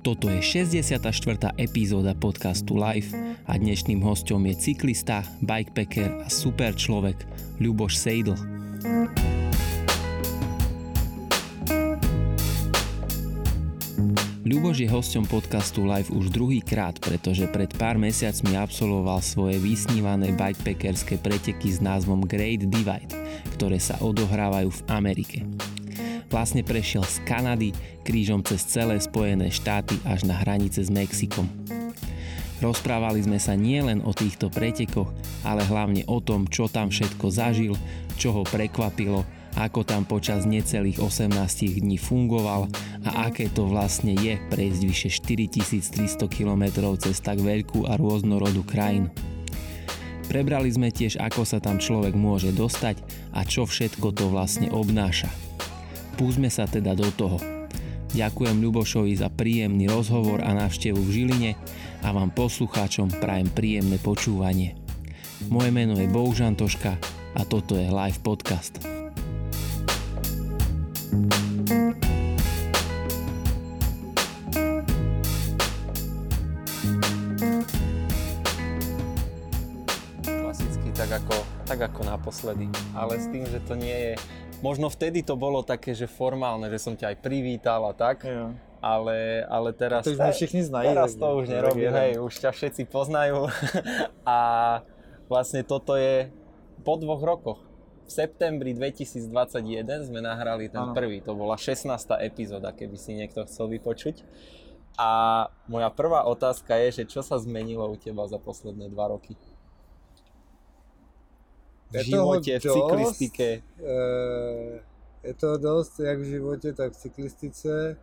Toto je 64. epizóda podcastu Live a dnešným hostom je cyklista, bikepacker a super človek Ľuboš Sejdl. Ľuboš je hostom podcastu Live už druhý krát, pretože pred pár mesiacmi absolvoval svoje vysnívané bikepackerské preteky s názvom Great Divide, ktoré sa odohrávajú v Amerike. Vlastne prešiel z Kanady krížom cez celé Spojené štáty až na hranice s Mexikom. Rozprávali sme sa nielen o týchto pretekoch, ale hlavne o tom, čo tam všetko zažil, čo ho prekvapilo, ako tam počas necelých 18 dní fungoval a aké to vlastne je prejsť vyše 4300 km cez tak veľkú a rôznorodú krajinu. Prebrali sme tiež, ako sa tam človek môže dostať a čo všetko to vlastne obnáša. Púsme sa teda do toho. Ďakujem Ľubošovi za príjemný rozhovor a návštevu v Žiline a vám poslucháčom prajem príjemné počúvanie. Moje meno je Bohužan Toška a toto je Live Podcast. Klasicky tak ako, tak ako naposledy, ale s tým, že to nie je možno vtedy to bolo také, že formálne, že som ťa aj privítal a tak. Jo. Ale, ale teraz... A to už všetci znají. Teraz to už nerobím, hej, už ťa všetci poznajú. a vlastne toto je po dvoch rokoch. V septembri 2021 sme nahrali ten ano. prvý, to bola 16. epizóda, keby si niekto chcel vypočuť. A moja prvá otázka je, že čo sa zmenilo u teba za posledné dva roky? V životě, v cyklistike? Eh, je to dost, jak v životě, tak v cyklistice,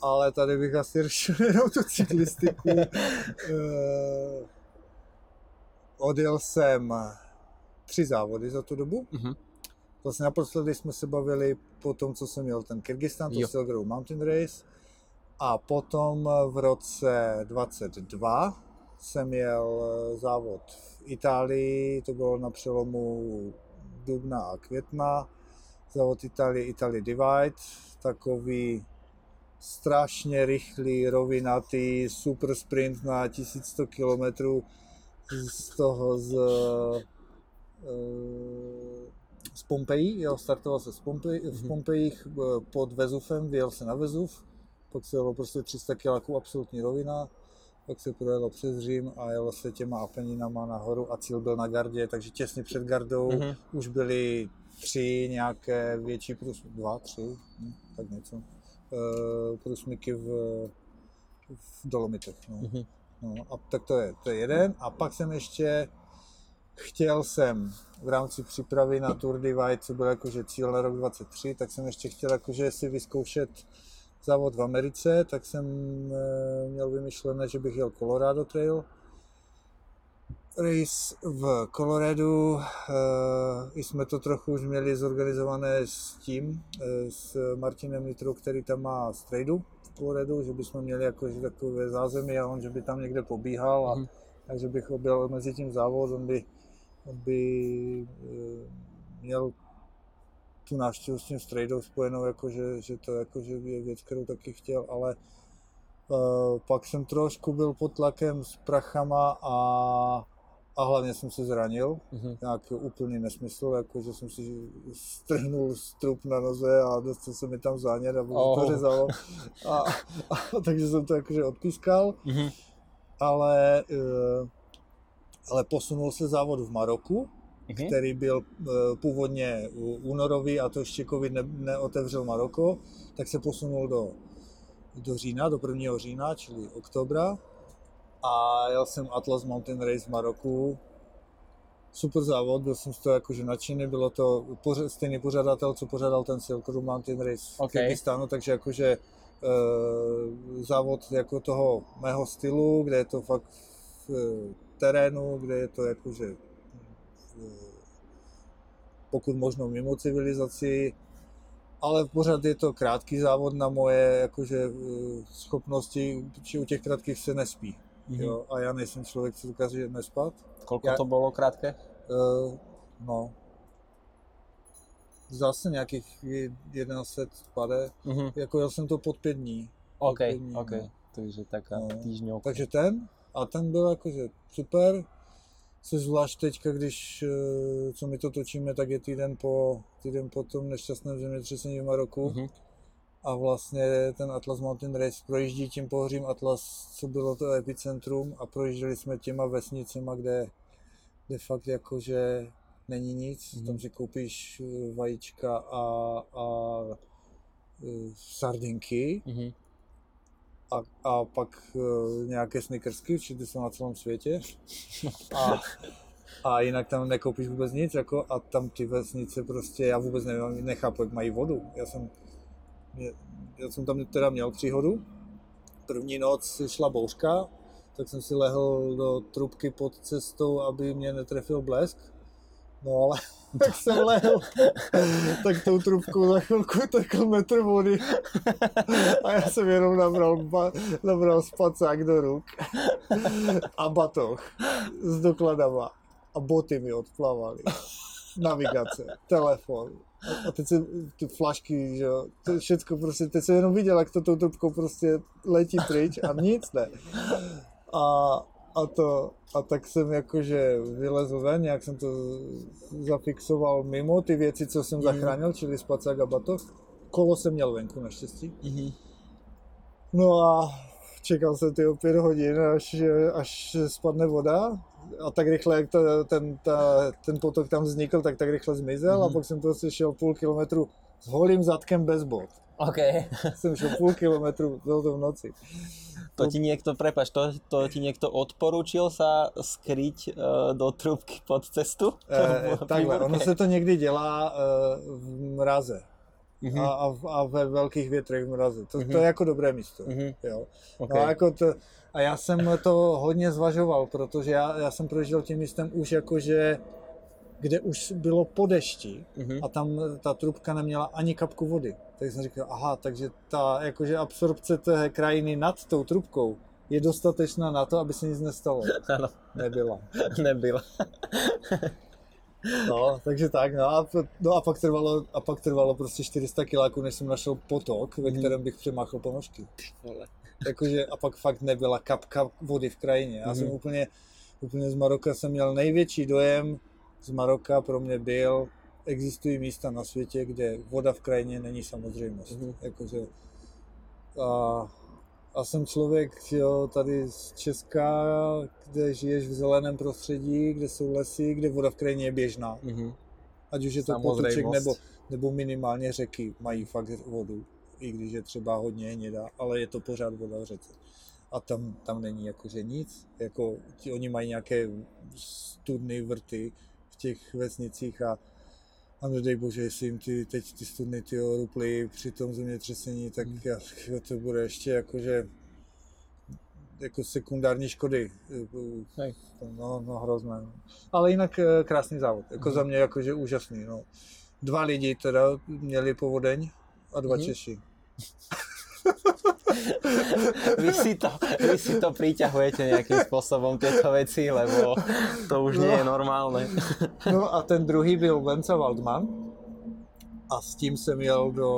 ale tady bych asi řešil jenom tu cyklistiku. Eh, odjel jsem tři závody za tu dobu. Mm-hmm. Vlastně naposledy jsme se bavili po tom, co jsem měl ten Kyrgyzstan, to Silverou Mountain Race. A potom v roce 22 jsem měl eh, závod v Itálii, to bylo na přelomu dubna a května, závod Itálie, Italy Divide, takový strašně rychlý, rovinatý, super sprint na 1100 km z toho z, eh, z Pompeji, jo, startoval se z Pompeji, v mhm. Pompejích eh, pod Vezufem, vyjel se na Vezuv, pak se jelo prostě 300 km absolutní rovina, pak se projelo přes Řím a jelo se těma Apeninama nahoru a cíl byl na Gardě, takže těsně před Gardou mm-hmm. už byly tři nějaké větší průsmyky, dva, tři, hm, tak něco, uh, průsmyky v, v Dolomitech. No. Mm-hmm. No, a tak to je, to je jeden. A pak jsem ještě chtěl jsem v rámci přípravy na Tour Divide, co byl jakože cíl na rok 23, tak jsem ještě chtěl jakože si vyzkoušet závod v Americe, tak jsem eh, měl vymyšlené, že bych jel Colorado Trail. Race v Coloradu, e, jsme to trochu už měli zorganizované s tím, e, s Martinem Nitrou, který tam má strejdu v Coloradu, že bychom měli jako, že takové zázemí a on, že by tam někde pobíhal a takže bych objel mezi tím závod, on by, on by měl tu návštěvu s tím strejdou spojenou, jako že, že to jako, že je věc, kterou taky chtěl, ale uh, pak jsem trošku byl pod tlakem s prachama a, a hlavně jsem se zranil, mm-hmm. nějak úplný nesmysl, jako že jsem si strhnul strup na noze a dostal se mi tam zánět a oh. to řezalo. A, a, takže jsem to jakože odpískal, mm-hmm. ale, uh, ale posunul se závod v Maroku, mm-hmm. který byl uh, původně únorový a to ještě covid ne, neotevřel Maroko, tak se posunul do, do října, do 1. října, čili oktobra. A jel jsem Atlas Mountain Race v Maroku. Super závod, byl jsem z toho jakože nadšený, bylo to pořad, stejný pořadatel, co pořádal ten Silk Road Mountain Race v okay. Kyrgyzstánu, takže jakože uh, závod jako toho mého stylu, kde je to fakt v terénu, kde je to jakože pokud možno mimo civilizaci, ale pořád je to krátký závod na moje jakože, eh, schopnosti, či u těch krátkých se nespí. Mm-hmm. Jo? A já nejsem člověk, co dokáže nespat. Kolko já, to bylo krátké? Uh, no, zase nějakých 1100 pade. Mm-hmm. Jako jel jsem to pod pět dní. OK, dní, OK, no. takže taká No, týždňovka. Takže ten, a ten byl jakože super, se zvlášť teďka, když, eh, co my to točíme, tak je týden po, týden po tom nešťastném zemětřesení v Maroku. Mhm. A vlastně ten Atlas Mountain Race projíždí tím pohořím Atlas, co bylo to epicentrum a projížděli jsme těma vesnicema, kde, kde fakt jakože není nic. Mhm. Tam si koupíš eh, vajíčka a, a eh, sardinky Mhm. A, a pak uh, nějaké snickersky, určitě jsou na celém světě. A, a jinak tam nekoupíš vůbec nic, jako, a tam ty vesnice prostě, já vůbec nevím, nechápu, jak mají vodu. Já jsem, já jsem tam teda měl příhodu. První noc šla bouřka, tak jsem si lehl do trubky pod cestou, aby mě netrefil blesk. No ale tak jsem lehl, tak tou trubkou za chvilku tekl metr vody. A já jsem jenom nabral, ba, nabral spacák do ruk a batoh s dokladama. A boty mi odplavaly. Navigace, telefon. A- teď jsem ty flašky, že jo, to všechno prostě, teď jsem jenom viděl, jak to tou trubkou prostě letí pryč a nic ne. A, a to, a tak jsem jakože vylezl ven, nějak jsem to zafixoval mimo ty věci, co jsem zachránil, čili spacák a batoh. Kolo jsem měl venku naštěstí. Mhm. No a čekal jsem ty o pět hodin, až, až spadne voda. A tak rychle, jak to, ten, ta, ten potok tam vznikl, tak tak rychle zmizel. Mhm. A pak jsem prostě šel půl kilometru s holým zadkem bez bot. OK. Jsem šel půl kilometru, bylo to v noci. To ti niekto, prepač, to, to ti niekto odporučil sa skryť uh, do trubky pod cestu? Pri takhle, ono se to někdy dělá eh, v mraze. Mhm. A, a, v- a ve velkých větrech v mraze. To, Mhm. to je jako dobré místo. Mhm. Jo. OK. No a, jako to, a já jsem to hodně zvažoval, protože já, já jsem prožil tím místem už jakože, kde už bylo po dešti Mhm. a tam ta trubka neměla ani kapku vody. Tak jsem říkal, aha, takže ta jakože absorpce té krajiny nad tou trubkou je dostatečná na to, aby se nic nestalo. Áno, Nebyla. nebyla. No, takže tak, no a, no a pak trvalo, a pak trvalo prostě 400 kiláků, než jsem našel potok, ve Mhm. kterém bych přemáchl ponožky. Jakože, a pak fakt nebyla kapka vody v krajině. Já jsem Mhm. úplně, úplně z Maroka jsem měl největší dojem z Maroka pro mě byl, existují místa na světě, kde voda v krajině není samozřejmost. Mhm. Jakože, a, a jsem člověk jo, tady z Česka, kde žiješ v zeleném prostředí, kde jsou lesy, kde voda v krajině je běžná. Mhm. Ať už je to potoček nebo, nebo minimálně řeky mají fakt vodu, i když je třeba hodně hnědá, ale je to pořád voda v řece. A tam, tam není jakože nic, jako ti, oni mají nějaké studny, vrty v těch vesnicích a, a nedej bože, jestli jim ty, teď ty studny ty ruply při tom zemětřesení, tak Hmm. já, to bude ještě jakože jako sekundární škody. Hej. No, no hrozné. no. Ale jinak eh, krásný závod. Jako Mhm. za mě jakože úžasný. No. Dva lidi teda měli povodeň a dva Mhm. Češi. Vy si to, vy si to priťahujete nejakým spôsobom tieto veci, lebo to už nie je normálne. No a ten druhý byl Venca Waldman. A s tím jsem jel do,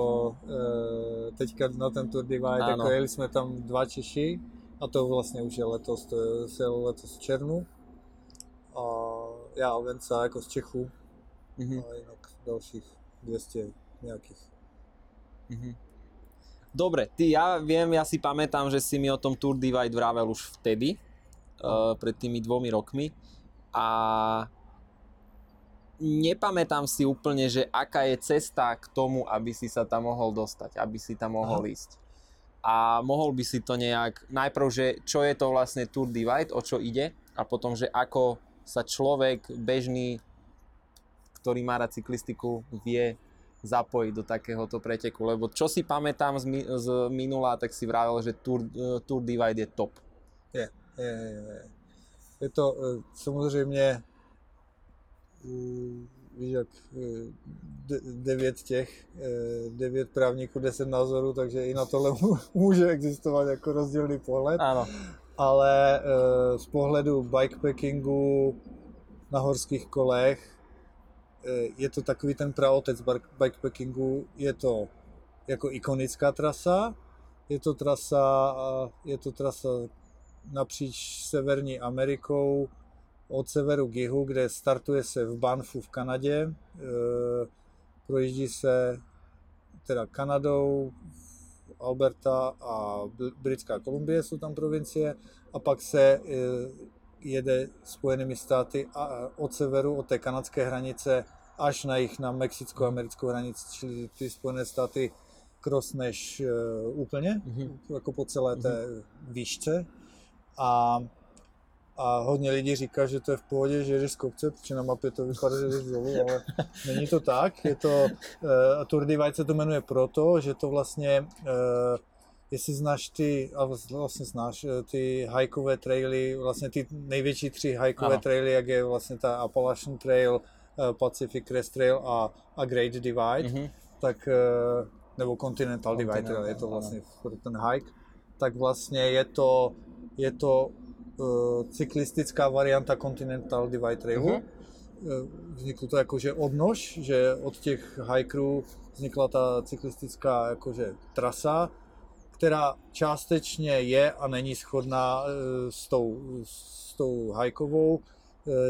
eh, teďka na ten Tour Divide, Ano. jako jeli jsme tam dva Češi a to vlastně už je letos, to je, se jelo letos v červnu. A já a Venca jako z Čechu Mhm. a jinak dalších 200 nějakých. Mhm. Dobre, ty, ja viem, ja si pamätám, že si mi o tom Tour Divide vravel už vtedy, uh, pred tými dvomi rokmi a nepamätám si úplne, že aká je cesta k tomu, aby si sa tam mohol dostať, aby si tam mohol Aha. ísť. A mohol by si to nejak, najprv, že čo je to vlastne Tour Divide, o čo ide, a potom, že ako sa človek bežný, ktorý má rád cyklistiku, vie zapojiť do takéhoto preteku, lebo čo si pamätám z, mi- z minula, tak si vravel, že Tour, eh, Tour Divide je top. Je, je, je, je. to eh, samozřejmě mm, víš jak eh, de, devět těch, eh, devět právníků, deset názorů, takže i na tohle mů- může existovat jako rozdílný pohled, Áno. ale eh, z pohledu bikepackingu na horských kolech eh, je to takový ten praotec bikepackingu, je to jako ikonická trasa, je to trasa, je to trasa napříč Severní Amerikou, od severu k jihu, kde startuje se v Banfu v Kanadě, e, projíždí se teda Kanadou, Alberta a Britská Kolumbie jsou tam provincie a pak se jede Spojenými státy a od severu, od té kanadské hranice až na jich na mexicko-americkou hranici, čili ty Spojené státy krosneš uh, úplně, mm-hmm. jako po celé té mm-hmm. výšce. A, a hodně lidí říká, že to je v pohodě, že jdeš z kopce, protože na mapě to vypadá, že jdeš dolů, ale není to tak. Je to, uh, Tour Divide se to jmenuje proto, že to vlastně uh, jestli znáš ty, a vlastně znáš ty hajkové traily, vlastně ty největší tři hajkové traily, jak je vlastně ta Appalachian Trail, Pacific Crest Trail a, a Great Divide, mm-hmm. tak nebo Continental Divide, je to vlastně ano. ten hike, tak vlastně je to, je to uh, cyklistická varianta Continental Divide Trailu. Uh-huh. Vzniklo to jakože odnož, že od těch hikerů vznikla ta cyklistická jakože trasa, která částečně je a není shodná uh, s tou, s tou hajkovou, Eh,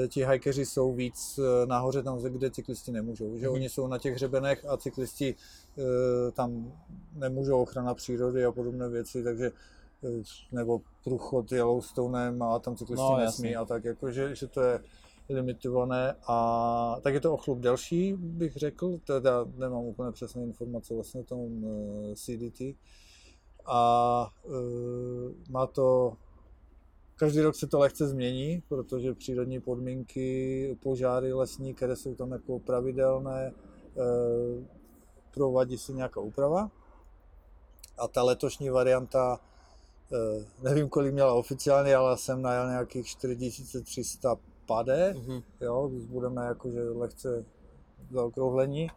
ti hajkeři jsou víc eh, nahoře tam, kde cyklisti nemůžou. Že mm-hmm. oni jsou na těch hřebenech a cyklisti eh, tam nemůžou ochrana přírody a podobné věci, takže nebo průchod Yellowstonem a tam cyklisti no, nesmí jasný. a tak, jakože, že to je limitované a tak je to o chlup delší, bych řekl, teda nemám úplně přesné informace vlastně o tom CDT a má to Každý rok se to lehce změní, protože přírodní podmínky, požáry lesní, které jsou tam jako pravidelné, eh, provádí se nějaká úprava. A ta letošní varianta, eh, nevím, kolik měla oficiálně, ale jsem najel nějakých 4300 pade, mm-hmm. jo, když budeme jakože lehce zaokrouhlení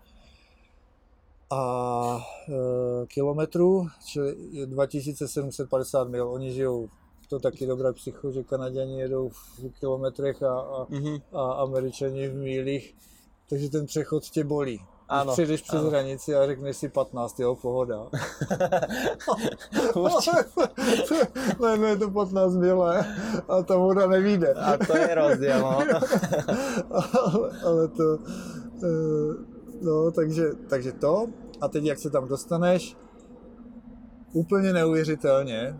a e, kilometrů, čili 2750 mil. Oni žijou to taky dobré psycho, že Kanaděni jedou v kilometrech a, a, mm-hmm. a Američani v mílích, takže ten přechod tě bolí. Ano, přijdeš přes ano. hranici a řekneš si 15, jo, pohoda. ne, ne, to 15 milé a ta voda nevíde. A to je rozdíl, no. ale, ale to, eh, no, takže, takže to. A teď, jak se tam dostaneš, úplně neuvěřitelně,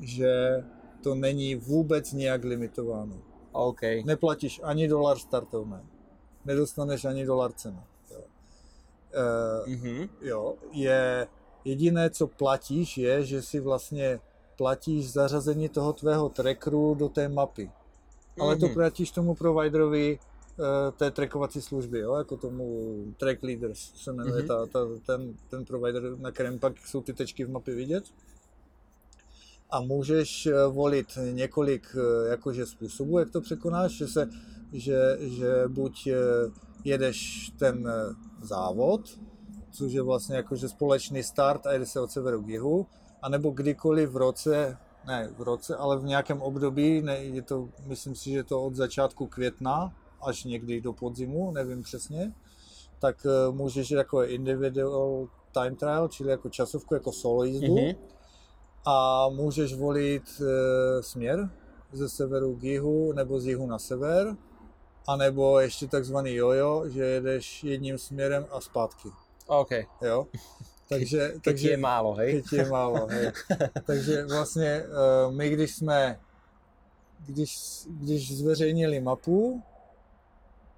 že to není vůbec nějak limitováno. Okay. Neplatíš ani dolar startovné, nedostaneš ani dolar cena. Jo. E, mm-hmm. jo, je jediné, co platíš, je, že si vlastně platíš zařazení toho tvého trackeru do té mapy. Mm-hmm. Ale to mhm. platíš tomu providerovi e, té trackovací služby, jo, jako tomu Track Leaders se jmenuje mm-hmm. ta, ta, ten, ten provider, na kterém pak jsou ty tečky v mapě vidět a můžeš eh, volit několik eh, jakože způsobů, jak to překonáš, že, se, že, že buď eh, jedeš ten závod, což je vlastně jakože společný start a jede se od severu k jihu, anebo kdykoliv v roce, ne v roce, ale v nějakém období, ne, je to, myslím si, že to od začátku května až někdy do podzimu, nevím přesně, tak můžeš jako individual time trial, čili jako časovku, jako solo jízdu, mm-hmm a můžeš volit e, směr ze severu k jihu nebo z jihu na sever, anebo ještě takzvaný jojo, že jedeš jedním směrem a zpátky. OK. Jo? Takže, takže je málo, hej? Teď je málo, hej. takže vlastně e, my, když jsme, když, když zveřejnili mapu,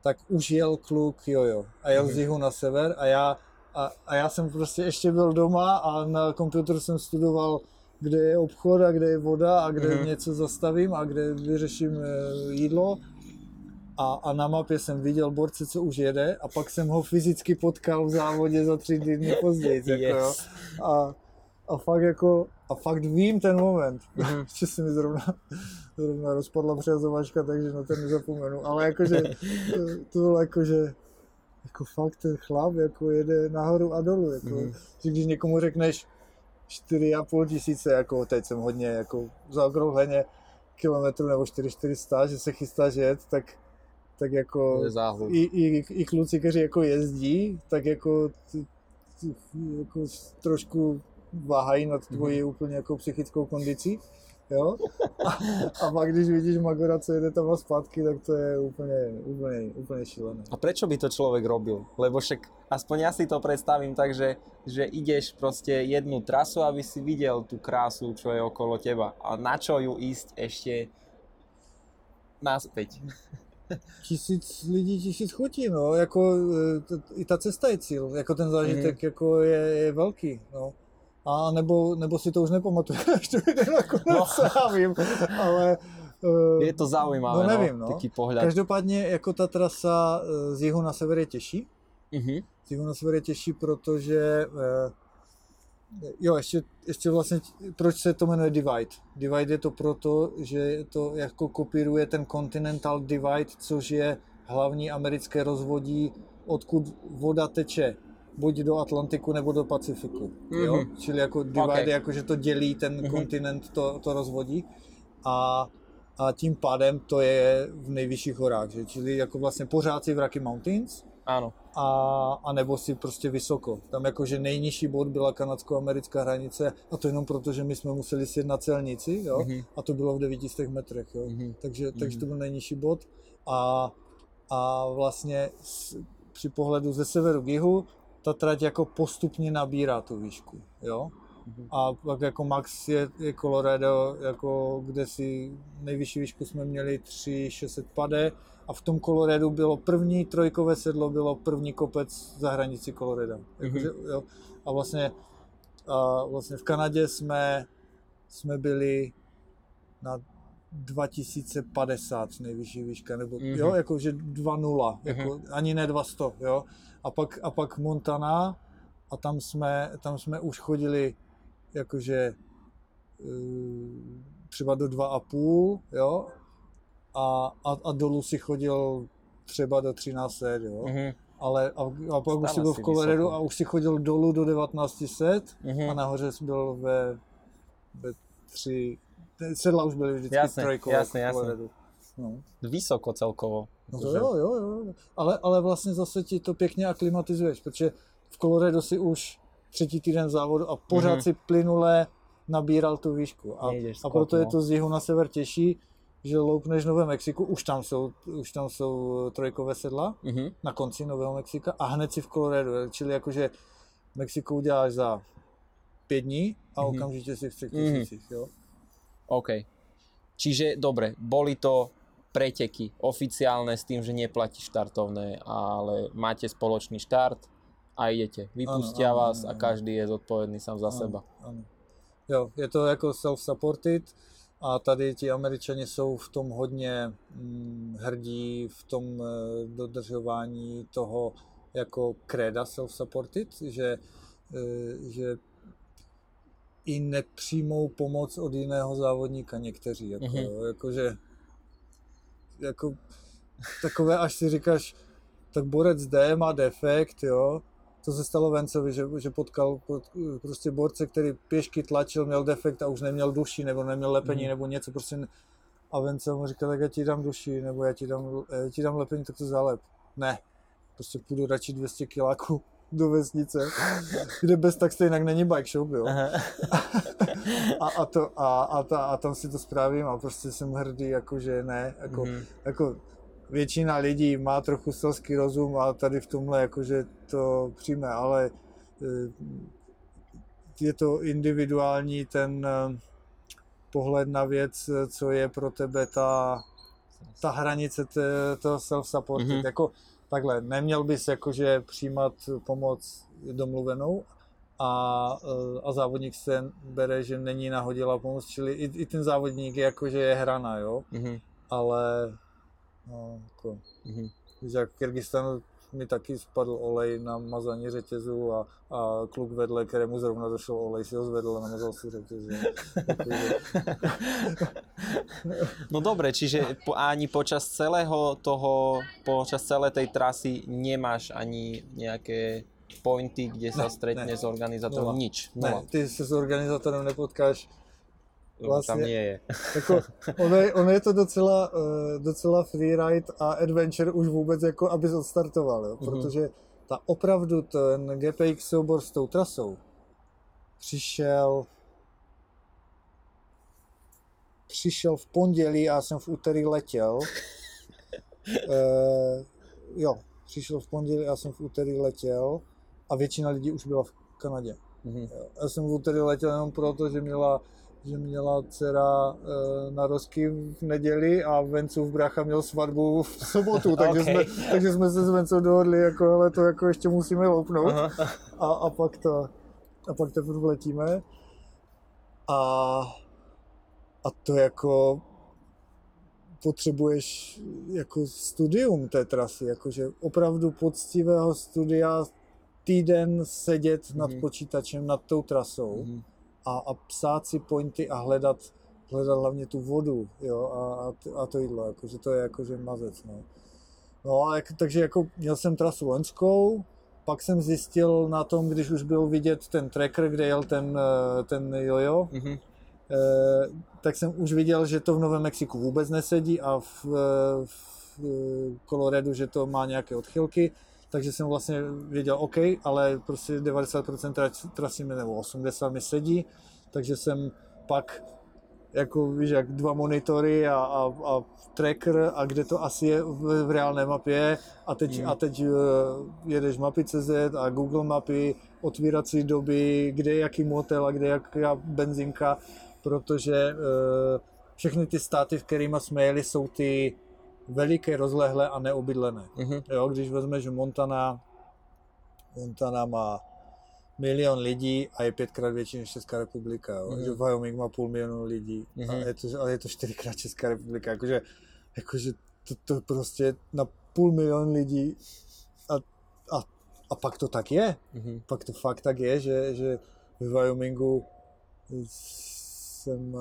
tak už jel kluk jojo a jel z mhm. jihu na sever a já, a, a já jsem prostě ještě byl doma a na počítači jsem studoval kde je obchod a kde je voda a kde mm-hmm. něco zastavím a kde vyřeším eh, jídlo. A, a na mapě jsem viděl borce, co už jede a pak jsem ho fyzicky potkal v závodě za tři dny později. Jako, yes. jo. A, a fakt jako, a fakt vím ten moment, mm-hmm. že se mi zrovna, zrovna rozpadla přehazovačka, takže na ten nezapomenu, ale jakože, to, to bylo jakože, jako fakt ten chlap jako jede nahoru a dolů, jako, mm-hmm. že když někomu řekneš, 4,5 tisíce, jako teď jsem hodně jako zaokrouhleně kilometrů nebo 4400, že se chystá jet, tak, tak jako i, i, i kluci, kteří jako jezdí, tak jako, jako trošku váhají nad tvojí úplně jako psychickou kondicí. Jo? A, a pak když vidíš Magora, co jede tam a zpátky, tak to je úplně, úplně, úplně šílené. A prečo by to človek robil? Lebo však aspoň ja si to predstavím tak, že, že ideš proste jednu trasu, aby si videl tú krásu, čo je okolo teba. A na čo ju ísť ešte naspäť? Tisíc lidí, tisíc chutí, no, jako e, i ta cesta je cíl, jako ten zážitek mm. jako je, je velký, no. A nebo, nebo si to už nepamatuješ, to jde nakonec, no. já vím, ale... Uh, je to zaujímavé, no, nevím, no. taký pohľad. Každopádně jako ta trasa e, z jihu na sever je těžší. Uh-huh. Z jihu na sever je těžší, protože uh, Jo, ještě, ještě vlastně, proč se to jmenuje Divide? Divide je to proto, že to jako kopíruje ten Continental Divide, což je hlavní americké rozvodí, odkud voda teče buď do Atlantiku nebo do Pacifiku. Mm-hmm. Jo? Mhm. Čili jako divide, okay. jako že to dělí ten mm-hmm. kontinent, to, to rozvodí. A, a tím pádem to je v nejvyšších horách. Že? Čili jako vlastně pořád si v Rocky Mountains, ano. A, a nebo si prostě vysoko. Tam jakože nejnižší bod byla kanadsko-americká hranice a to jenom proto, že my jsme museli sjet na celnici, jo, mm-hmm. a to bylo v 900 metrech, jo. Mm-hmm. Takže, mm-hmm. takže to byl nejnižší bod a, a vlastně s, při pohledu ze severu k jihu ta trať jako postupně nabírá tu výšku, jo. Mm-hmm. A pak jako max je, je Colorado, jako kde si nejvyšší výšku jsme měli 3600 pade a v tom Coloradu bylo první trojkové sedlo, bylo první kopec za hranici Colorado. Mm-hmm. jo. A vlastně, a vlastně v Kanadě jsme, jsme byli na 2050 nejvyšší výška, nebo mm-hmm. jo, jakože 2.0, mm-hmm. jako, ani ne 200, jo. A pak, a pak Montana a tam jsme, tam jsme už chodili jakože uh, třeba do 2,5, jo, a, a, a dolů si chodil třeba do 13 jo. Mm-hmm. Ale a, a pak už si byl v Coloradu a už si chodil dolů do 1900 mm-hmm. a nahoře jsi byl ve, ve tři, sedla už byly vždycky jasne, trojkové jasne, v Coloradu. No. Vysoko celkovo. No to jo, jo, jo. Ale, ale vlastně zase ti to pěkně aklimatizuješ, protože v Colorado si už třetí týden závodu a pořád mm-hmm. si plynule nabíral tu výšku. A, a proto je no. to z jihu na sever těžší, že loupneš Nové Mexiku, už tam jsou, už tam jsou trojkové sedla mm-hmm. na konci Nového Mexika a hned si v Colorado, čili jakože Mexiko uděláš za pět dní a mm-hmm. okamžitě si v třech mhm. tisících, mm-hmm. jo. OK. Čiže dobre, boli to preteky oficiálne s tým, že neplatí štartovné, ale máte spoločný štart a idete. Vypustia ano, vás ano, a každý je zodpovedný sám za ano, seba. Ano. Jo, je to jako self-supported a tady ti američani jsou v tom hodně hm, hrdí, v tom e, dodržování toho jako kreda self-supported, že, e, že i nepřijmou pomoc od jiného závodníka někteří. Jako, mm-hmm. jakože, jako, takové, až si říkáš, tak borec D má defekt, jo, to se stalo Vencovi, že, že potkal pod, prostě borce, který pěšky tlačil, měl defekt a už neměl duši, nebo neměl lepení, mm. nebo něco prostě. A Vence mu říkal, tak já ti dám duši, nebo já ti dám, já ti dám lepení, tak to zalep. Ne, prostě půjdu radši 200 kiláků do vesnice, kde bez tak stejně není bike shop, jo. a, a, to, a, a, ta, a tam si to správím a prostě jsem hrdý, jako že ne, jako, mm. jako většina lidí má trochu selský rozum a tady v tomhle jakože to přijme, ale eh, je to individuální ten eh, pohled na věc, co je pro tebe ta, ta hranice toho self-supported. Mm-hmm. Jako takhle, neměl bys jakože přijímat pomoc domluvenou a, eh, a závodník se bere, že není nahodila pomoc, čili i, i ten závodník je jakože je hrana, jo, mm-hmm. ale No, jako, mm-hmm. jak v Kyrgyzstanu mi taky spadl olej na mazání řetězu a, a kluk vedle, kterému zrovna došel olej, si ho zvedl a namazal si řetězu. no dobre, čiže ani počas celého toho, počas celé tej trasy nemáš ani nejaké pointy, kde sa stretne s organizátorom, nič. Ne, ty se s organizátorem nepotkáš vlastně, tam je. jako, ono, je, ono je to docela, uh, docela freeride a adventure už vůbec jako, aby odstartoval, jo? Mm-hmm. protože ta opravdu ten GPX soubor s tou trasou, přišel přišel v pondělí a já jsem v úterý letěl. e, jo, přišel v pondělí a já jsem v úterý letěl a většina lidí už byla v Kanadě. Mm-hmm. Já jsem v úterý letěl jenom proto, že měla že měla dcera e, narozky v neděli a Vencův brácha měl svatbu v sobotu, takže, okay. jsme, takže jsme se s Vencou dohodli, jako, ale to jako ještě musíme loupnout a, a pak to, a pak teprve letíme. A, a to jako potřebuješ jako studium té trasy, jakože opravdu poctivého studia týden sedět mm-hmm. nad mhm. počítačem, nad tou trasou mm-hmm. A, a psát si pointy a hledat, hledat hlavně tu vodu jo, a, a, a to jídlo, jakože to je jakože mazec. No. No a jak, takže jako měl jsem trasu loňskou, pak jsem zjistil na tom, když už byl vidět ten tracker, kde jel ten, eh, ten jojo, mm-hmm. eh, tak jsem už viděl, že to v Novém Mexiku vůbec nesedí a v, eh, v Coloradu, že to má nějaké odchylky, takže jsem vlastně věděl, OK, ale prostě 90% trasy mi nebo 80 mi sedí, takže jsem pak jako víš, jak dva monitory a, a, a tracker a kde to asi je v, v reálné mapě a teď, mm. a teď uh, jedeš mapy.cz a Google mapy, otvírací doby, kde je jaký motel a kde jaká benzinka, protože uh, všechny ty státy, v kterými jsme jeli, jsou ty veliké, rozlehlé a neobydlené. Mm-hmm. Jo, když vezmeš Montana, Montana má milion lidí a je pětkrát větší než Česká republika. Jo? Mm-hmm. Že Wyoming má půl milionu lidí mm-hmm. a je to, ale je to čtyřikrát Česká republika. Jakože, jakože to, to prostě na půl milion lidí a, a, a pak to tak je. Mm-hmm. Pak to fakt tak je, že, že v Wyomingu jsem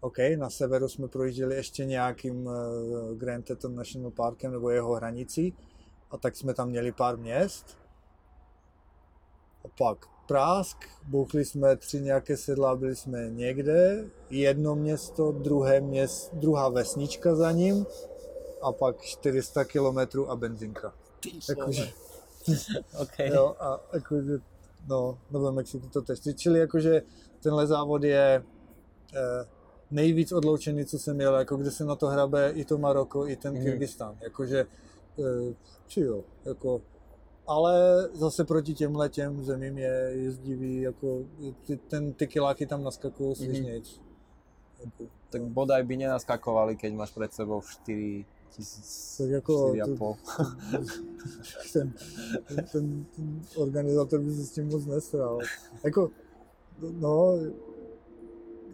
OK, na severu jsme projížděli ještě nějakým uh, Grand Teton National Parkem nebo jeho hranicí a tak jsme tam měli pár měst a pak prásk, bouchli jsme tři nějaké sedla, byli jsme někde, jedno město, druhé město, druhá vesnička za ním a pak 400 kilometrů a benzinka. Jakože, okay. jo, a jakože, no, Nové Mexiko to tež. Čili jakože tenhle závod je eh, nejvíc odloučený, co jsem měl, jako kde se na to hrabe i to Maroko, i ten mm. Kyrgyzstan. Jakože, eh, či jo, jako ale zase proti těmhle těm zemím je jezdivý, jako ty, ten, ty kiláky tam naskakují svižnějc. Mm-hmm. Jako, tak bodaj by nenaskakovali, keď máš před sebou 4 tisíc, tak jako 4,5. ten, ten, ten, ten, organizátor by se s tím moc nestral. Jako, no,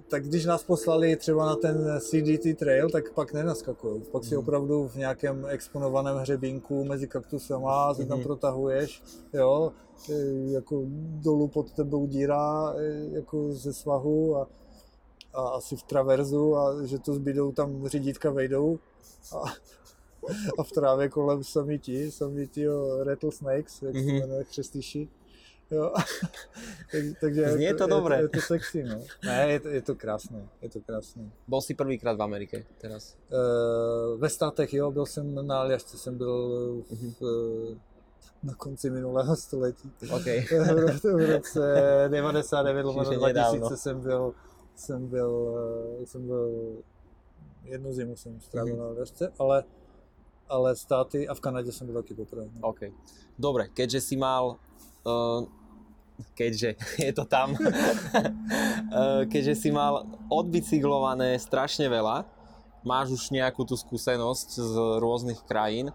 tak když nás poslali třeba na ten CDT trail, tak pak nenaskakují. Pak si mhm. opravdu v nějakém exponovaném hřebínku mezi kaktusama se tam mhm. protahuješ, jo, e, jako dolů pod tebou díra e, jako ze svahu a, a asi v traverzu a že to zbydou tam řídítka vejdou a, a v trávě kolem sami ti, sami ti rattlesnakes, jak se jmenuje chřestýši Jo. tak, takže Znie je to, to dobré. Je, je to sexy, no. Ne, je to, je to krásné, je to krásné. Byl jsi prvýkrát v Americe teraz? Uh, ve státech, jo, byl jsem na Aljašce, jsem byl v, uh, na konci minulého století. Okay. v roce 99 2000 jsem byl, jsem byl, eh, jsem byl jednu zimu jsem strávil mm-hmm. na Aljašce, ale ale státy a v Kanadě jsem byl taky poprvé. No. OK. Dobre, keďže si mal uh, keďže je to tam, eh, keďže si mal odbicyklované strašne veľa, máš už nejakú tú skúsenosť z rôznych krajín,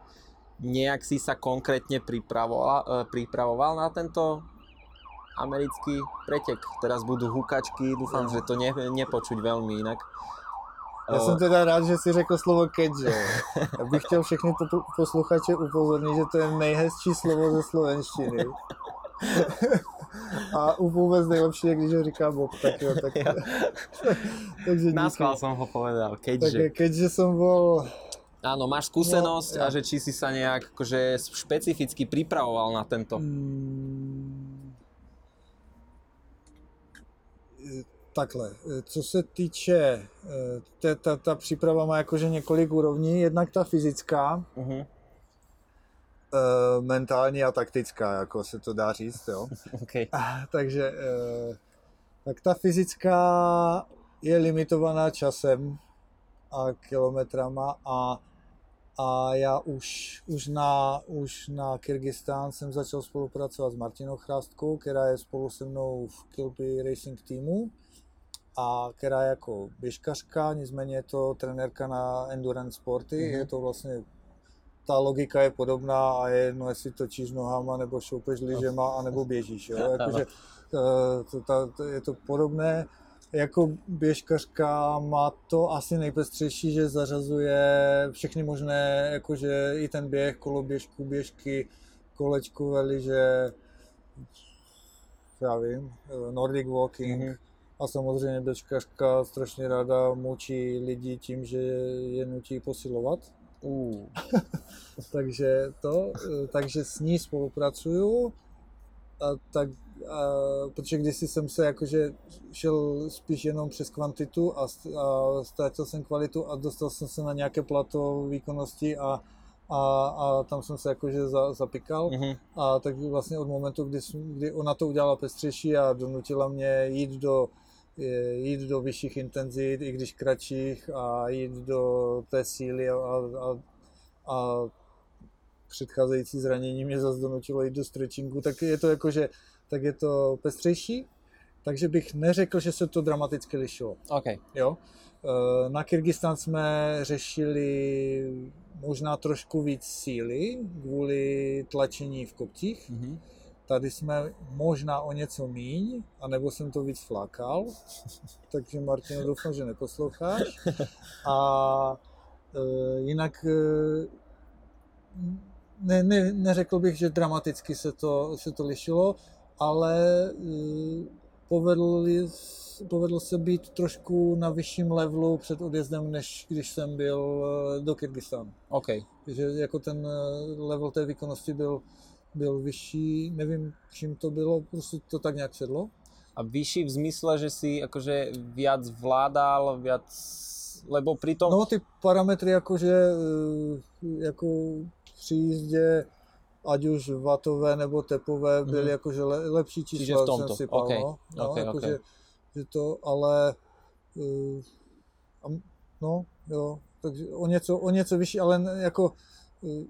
nejak si sa konkrétne pripravoval, eh, pripravoval na tento americký pretek. Teraz budú hukačky, dúfam, že to ne, nepočuť veľmi inak. Já jsem teda rád, že si řekl slovo keďže. Já bych chtěl všechny posluchače upozornit, že to je nejhezčí slovo ze slovenštiny. A vůbec nejlepší je, když ho říká Bob, tak jo. Tak, takže Naschvál jsem ho povedal, keďže. Tak, keďže jsem bol Áno, máš skúsenosť no, ja. a že či si sa nejak akože špecificky pripravoval na tento? Mm, takhle, co se týče, ta, ta, ta příprava má jakože několik úrovní, jednak ta fyzická, uh-huh uh, mentální a taktická, jako se to dá říct, jo. okay. takže uh, Tak ta fyzická je limitovaná časem a kilometrama a, a já už, už, na, už na Kyrgyzstán jsem začal spolupracovat s Martinou Chrástkou, která je spolu se mnou v Kilby Racing týmu a která je jako běžkařka, nicméně je to trenérka na endurance sporty, mm-hmm. je to vlastně ta logika je podobná a je jedno, jestli točíš nohama, nebo šoupeš lyžema, anebo běžíš. Jo? Jakože, eh, to, to, to, je to podobné. Jako běžkařka má to asi nejpestřejší, že zařazuje všechny možné, jakože i ten běh, koloběžku, běžky, kolečkové lyže, já vím, eh, Nordic walking, mm-hmm. A samozřejmě běžkařka strašně ráda mučí lidi tím, že je nutí posilovat. Uh. takže to, takže s ní spolupracuju, a tak, a, protože kdysi jsem se jakože šel spíš jenom přes kvantitu a, a ztratil jsem kvalitu a dostal jsem se na nějaké plato výkonnosti a, a, a tam jsem se jakože za, zapikal. Mm-hmm. A tak vlastně od momentu, kdy, kdy ona to udělala pestřejší a donutila mě jít do jít do vyšších intenzit, i když kratších, a jít do té síly a, a, a předcházející zranění mě zase donutilo jít do stretchingu, tak je to jako, že tak je to pestřejší, takže bych neřekl, že se to dramaticky lišilo. Okay. Jo? E, na Kyrgyzstan jsme řešili možná trošku víc síly kvůli tlačení v kopcích. Mm-hmm Tady jsme možná o něco míň, anebo jsem to víc flákal, takže Martin, doufám, že neposloucháš. A e, jinak e, ne, ne, neřekl bych, že dramaticky se to, se to lišilo, ale e, povedl, povedlo se být trošku na vyšším levelu před odjezdem, než když jsem byl e, do Kyrgyzstánu. Okay. Takže jako ten e, level té výkonnosti byl byl vyšší, nevím, čím to bylo, prostě to tak nějak sedlo. A vyšší v zmysle, že si akože viac vládal, viac, lebo pri tom... No ty parametry jakože eh, jako při jízdě ať už vatové nebo tepové byly mm-hmm. jakože le, lepší čísla, Čiže v tomto. jsem si pal, okay. no, no okay, jako okay. Že, že to, ale uh, no, jo, takže o něco, o něco vyšší, ale jako uh,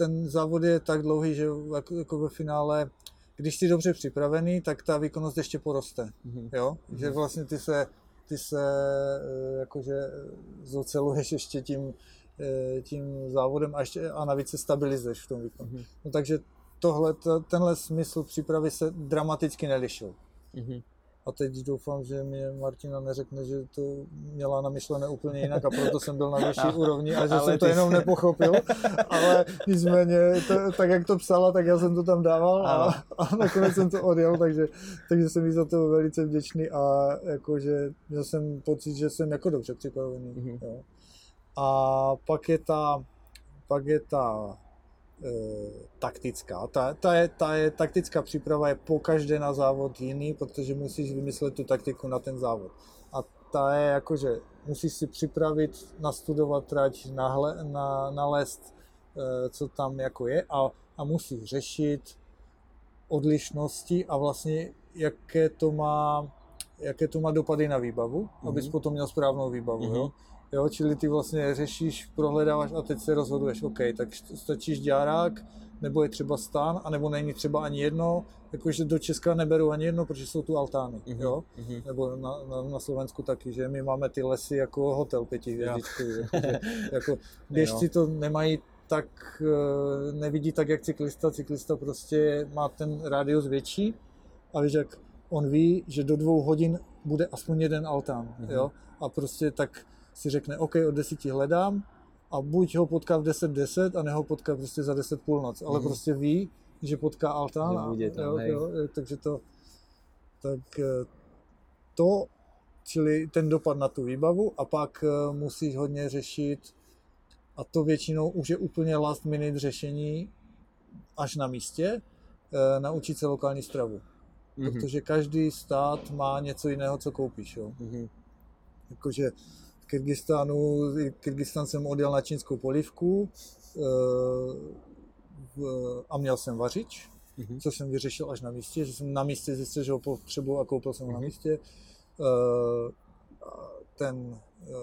ten závod je tak dlouhý, že jako, jako ve finále, když jsi dobře připravený, tak ta výkonnost ještě poroste. Mm-hmm. Jo? Mm-hmm. Že vlastně ty se, ty se eh, jakože zoceluješ ještě tím, eh, tím závodem a, ještě, a navíc se stabilizuješ v tom výkonu. Mm-hmm. No, takže tohle, tenhle smysl přípravy se dramaticky nelišil. Mm-hmm. A teď doufám, že mě Martina neřekne, že to měla namyšlené úplně jinak a proto jsem byl na vyšší úrovni a že ale jsem to jenom nepochopil. Ale nicméně, to, tak jak to psala, tak já jsem to tam dával a, a nakonec jsem to odjel, takže, takže jsem jí za to velice vděčný a jakože měl jsem pocit, že jsem jako dobře připravený. Mm-hmm. Jo. A pak je ta, pak je ta taktická. Ta, ta, je, ta je, taktická příprava je po každé na závod jiný, protože musíš vymyslet tu taktiku na ten závod. A ta je jakože musíš si připravit, nastudovat trať, nahle, na, nalézt, e, co tam jako je a, a musíš řešit odlišnosti a vlastně jaké to má, jaké to má dopady na výbavu, mm-hmm. abys potom měl správnou výbavu. Mm-hmm. Jo? Jo, čili ty vlastně řešíš, prohledáváš a teď se rozhoduješ, OK, tak stačíš děrák, nebo je třeba stán, anebo není třeba ani jedno, jakože do Česka neberu ani jedno, protože jsou tu altány, mm-hmm. jo, mm-hmm. nebo na, na, na Slovensku taky, že my máme ty lesy jako hotel pětihvězdičkový, jako, jako běžci to nemají tak, eh, nevidí tak jak cyklista, cyklista prostě má ten rádius větší a víš, jak on ví, že do dvou hodin bude aspoň jeden altán, mm-hmm. jo, a prostě tak si řekne, OK, od desíti hledám a buď ho potká v 10.10 a neho potká prostě za 10 půlnoc, ale mm. prostě ví, že potká Altán. A, tam, jo, jo, takže to, tak eh, to, čili ten dopad na tu výbavu a pak eh, musíš hodně řešit a to většinou už je úplně last minute řešení až na místě, eh, naučit se lokální stravu. Mm-hmm. Protože každý stát má něco jiného, co koupíš. Jo? Mm-hmm. Jakože Kyrgyzstánu, Kyrgyzstán jsem odjel na čínskou polivku eh, a měl jsem vařič. mm-hmm. což jsem vyřešil až na místě, že jsem na místě zjistil, že ho potřebuji a koupil jsem ho mm-hmm. na Mhm. místě. Uh, ten uh,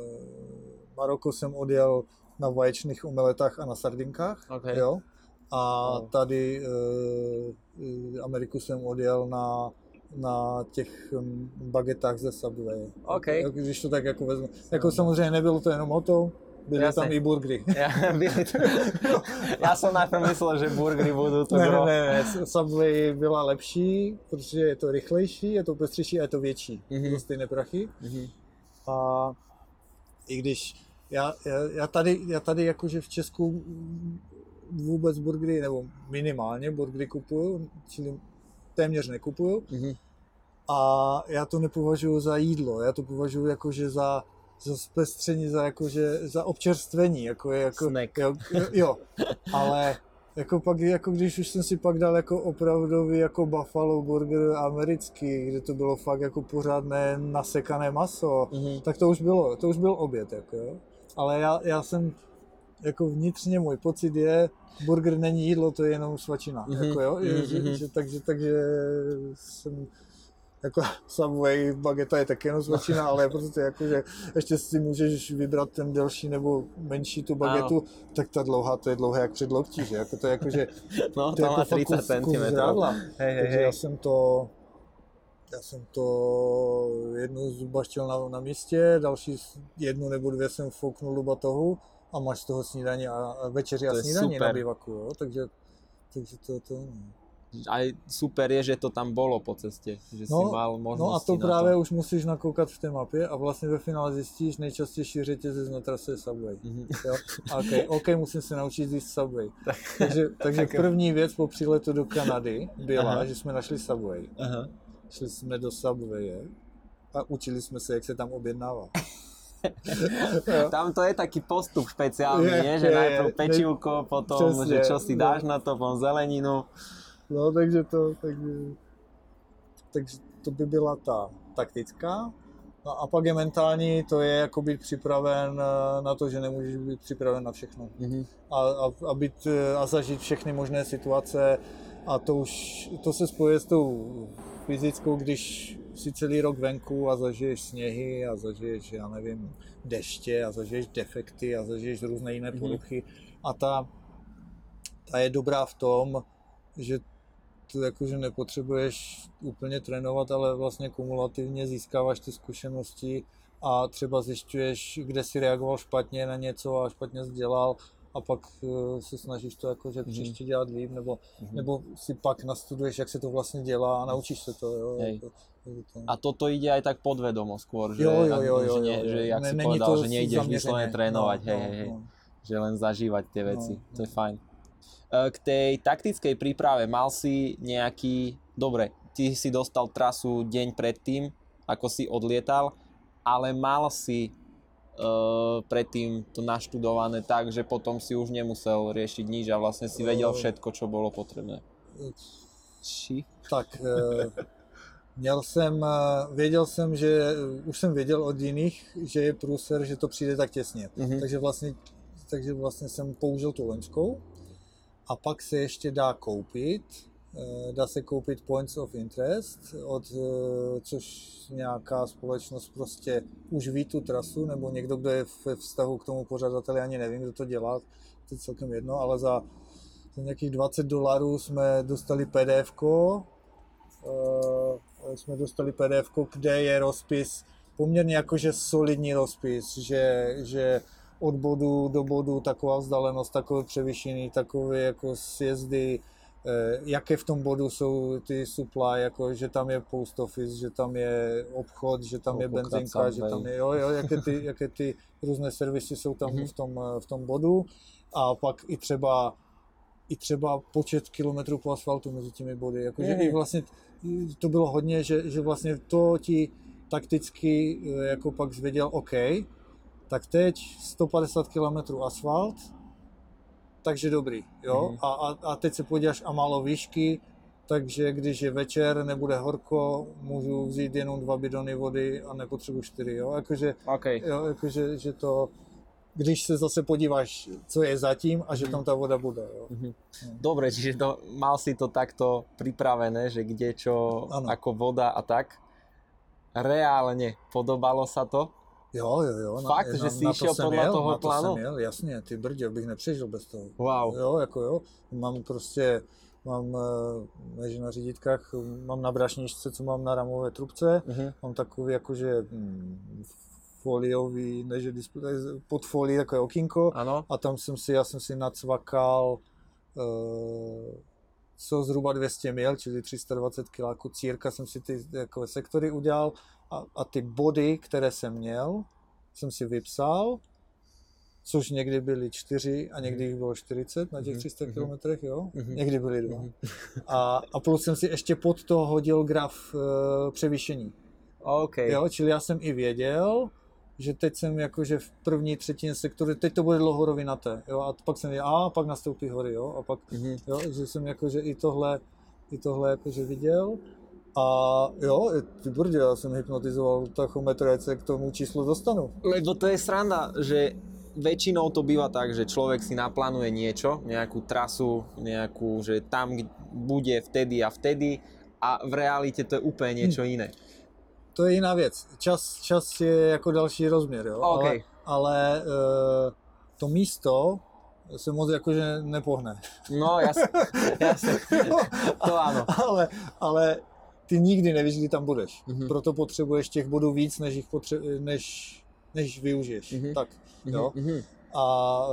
Maroko jsem odjel na vaječných omeletách a na sardinkách, Okay. jo. A Wow. tady Ameriku jsem odjel na na těch um, bagetách ze Subway. OK. Jak, když to tak jako vezmu. Jako samozřejmě nebylo to jenom o to, byly Jasne. tam i burgery. Ja, byli to... ja som najprv myslel, že burgery budú to Ne, gro. ne, ne, Subway byla lepší, protože je to rychlejší, je to pestřejší a je to větší. Mhm. Mm-hmm. Za stejné prachy. Mhm. A i když já, já, já, tady, já tady jakože v Česku vůbec burgery, nebo minimálně burgery kupuju, čili téměř nekupuju. Mhm. A já to nepovažuji za jídlo, já to považuji jakože za, za zpestření, za, jakože, za občerstvení. Jako, je jako, Snack. Jo, jo, ale jako pak, jako když už jsem si pak dal jako opravdový jako buffalo burger americký, kde to bylo fakt jako pořádné nasekané maso, Mhm. tak to už bylo, to už byl oběd, jako jo. Ale já, já jsem, jako vnitřně můj pocit je, burger není jídlo, to je jenom svačina, Mhm, jako jo, mhm, že, že, takže, takže jsem, jako Subway bageta je taky jenom svačina, ale prostě jako, že ještě si můžeš vybrat ten delší nebo menší tu bagetu, tak ta dlouhá, to je dlouhé jak před loktí, že? Jako to je jako, že No, to je má jako fakt 30 kus, kus žrádla. Hej, hej, Takže hej. já jsem to, já jsem to jednu zbaštil na, na místě, další jednu nebo dvě jsem fouknul do batohu a máš z toho snídaní a, a večeři a To snídaní super. na bivaku, jo? takže, takže to, to, no. Aj super je, že to tam bolo po ceste, že si No, mal možnosti No a to právě to. už musíš nakoukat v té mapě a vlastně ve finále zjistíš nejčastější řetězec na trase je Subway. Mhm. Jo? A OK, musím se naučit jíst Subway. Takže, takže první věc po příletu do Kanady byla, Aha. že jsme našli Subway. Aha. Šli jsme do Subwaye a učili jsme se, jak se tam objednává. Tam to je taký postup špeciálny, Je, nie? že je, najprv je. pečivko, potom, Přesně, že čo si no. dáš na to, potom zeleninu. No, takže to, takže, takže to by byla ta taktická. No a pak je mentální, to je jako být připraven eh, na to, že nemůžeš být připraven na všechno. Mhm. A, a, a, být, eh, a zažít všechny možné situace a to už, to se spojuje s tou fyzickou, když si celý rok venku a zažiješ sněhy a zažiješ, já nevím, deště a zažiješ defekty a zažiješ různé jiné Mhm. poruchy a ta, ta je dobrá v tom, že tu jakože nepotřebuješ úplně trénovat, ale vlastně kumulativně získáváš ty zkušenosti a třeba zjišťuješ, kde si reagoval špatně na něco a špatně jsi dělal a pak eh, se snažíš to jakože Mhm. příště dělat líp, nebo, Mhm. nebo si pak nastuduješ, jak se to vlastně dělá a naučíš se to. Jo, Hej. jako, takže to. A toto ide aj tak podvedomo skôr, že, Jo, jo, jo, že, jo, nie, jo, jo. že jak Ne- si povedal, to že nejdeš vyslovene trénovať, No, hej, no, hej, no. že len zažívať tie veci, No, to je no. fajn. E, K tej taktickej príprave mal si nejaký, dobre, ty si dostal trasu deň predtým, ako si odlietal, ale mal si uh, predtým to naštudované tak, že potom si už nemusel riešiť nič a vlastne si vedel Eh. všetko, čo bolo potrebné. Či? Tak eh, měl jsem, eh, věděl jsem, že už jsem věděl od jiných, že je průser, že to přijde tak těsně. Mhm. Takže vlastně, takže vlastně jsem použil tu loňskou a pak se ještě dá koupit, eh, dá se koupit Points of Interest, od, eh, což nějaká společnost prostě už ví tu trasu, nebo někdo, kdo je ve vztahu k tomu pořadateli, ani nevím, kdo to dělá, to je celkem jedno, ale za, za nějakých 20 dolarů jsme dostali pdf jsme dostali pdf kde je rozpis, poměrně jakože solidní rozpis, že, že od bodu do bodu taková vzdálenost, takové převyšení, takové jako sjezdy, eh, jaké v tom bodu jsou ty supply, jako že tam je post office, že tam je obchod, že tam je Koľkokrát benzinka, že tam je, jo, jo, jaké ty, jaké ty různé servisy jsou tam Mhm. v, tom, eh, v tom bodu a pak i třeba i třeba počet kilometrů po asfaltu mezi těmi body, jakože Mhm. i vlastně to bylo hodně, že, že vlastně to ti takticky eh, jako pak zvěděl, OK, tak teď 150 km asfalt, takže dobrý, jo, Mhm. a, a, a teď se podíváš a málo výšky, takže když je večer, nebude horko, můžu vzít jenom dva bidony vody a nepotřebuji čtyři, jo, jakože, OK. jo, jakože že to, když se zase podíváš, co je zatím a že tam ta voda bude. Jo. Dobre, čiže to, mal si to takto pripravené, že kde čo, Ano. ako voda a tak. Reálne podobalo sa to? Jo, jo, jo. Fakt, že jsi šel jsem podle jel, toho na to plánu? Jsem jel, jasně, ty brdě, bych nepřežil bez toho. Wow. Jo, jako jo. Mám prostě, mám, eh, než na řídítkách, mám na brašničce, co mám na ramové trubce, Mhm. mám takový jakože hm, foliový, než je display, pod folii takové okýnko Áno? a tam jsem si, já jsem si nacvakal uh, co zhruba 200 mil, čili 320 kiláků círka, jsem si ty jako sektory udělal a, a ty body, které jsem měl, jsem si vypsal, což někdy byly čtyři a někdy jich bylo 40 na těch Mhm, 300 mhm. kilometrech, jo? Mhm. Někdy byly dva. Mhm. A, a plus jsem si ještě pod to hodil graf uh, převýšení. OK. Jo, čili já jsem i věděl, že teď jsem jakože v první třetině sektoru, teď to bude dlouhorovinaté, jo, a pak jsem věděl, a pak nastoupí hory, jo, a pak, Mhm. jo, že jsem jakože i tohle, i tohle jakože viděl. A jo, ty brdě, já jsem hypnotizoval tachometr, ať se k tomu číslu dostanu. Lebo to je sranda, že väčšinou to býva tak, že človek si naplánuje niečo, nejakú trasu, nejakú, že tam bude vtedy a vtedy a v realite to je úplne niečo iné. To je jiná věc. Čas, čas je jako další rozměr, jo. OK. Ale, ale e, to místo se moc jakože nepohne. No jasne, jasne. To áno. ale, ale ty nikdy nevíš, kdy tam budeš. Mhm. Mm-hmm. Proto potřebuješ těch bodů víc, než, jich potře- než, než využiješ. Mhm. Mm-hmm. Tak, jo. Mhm. A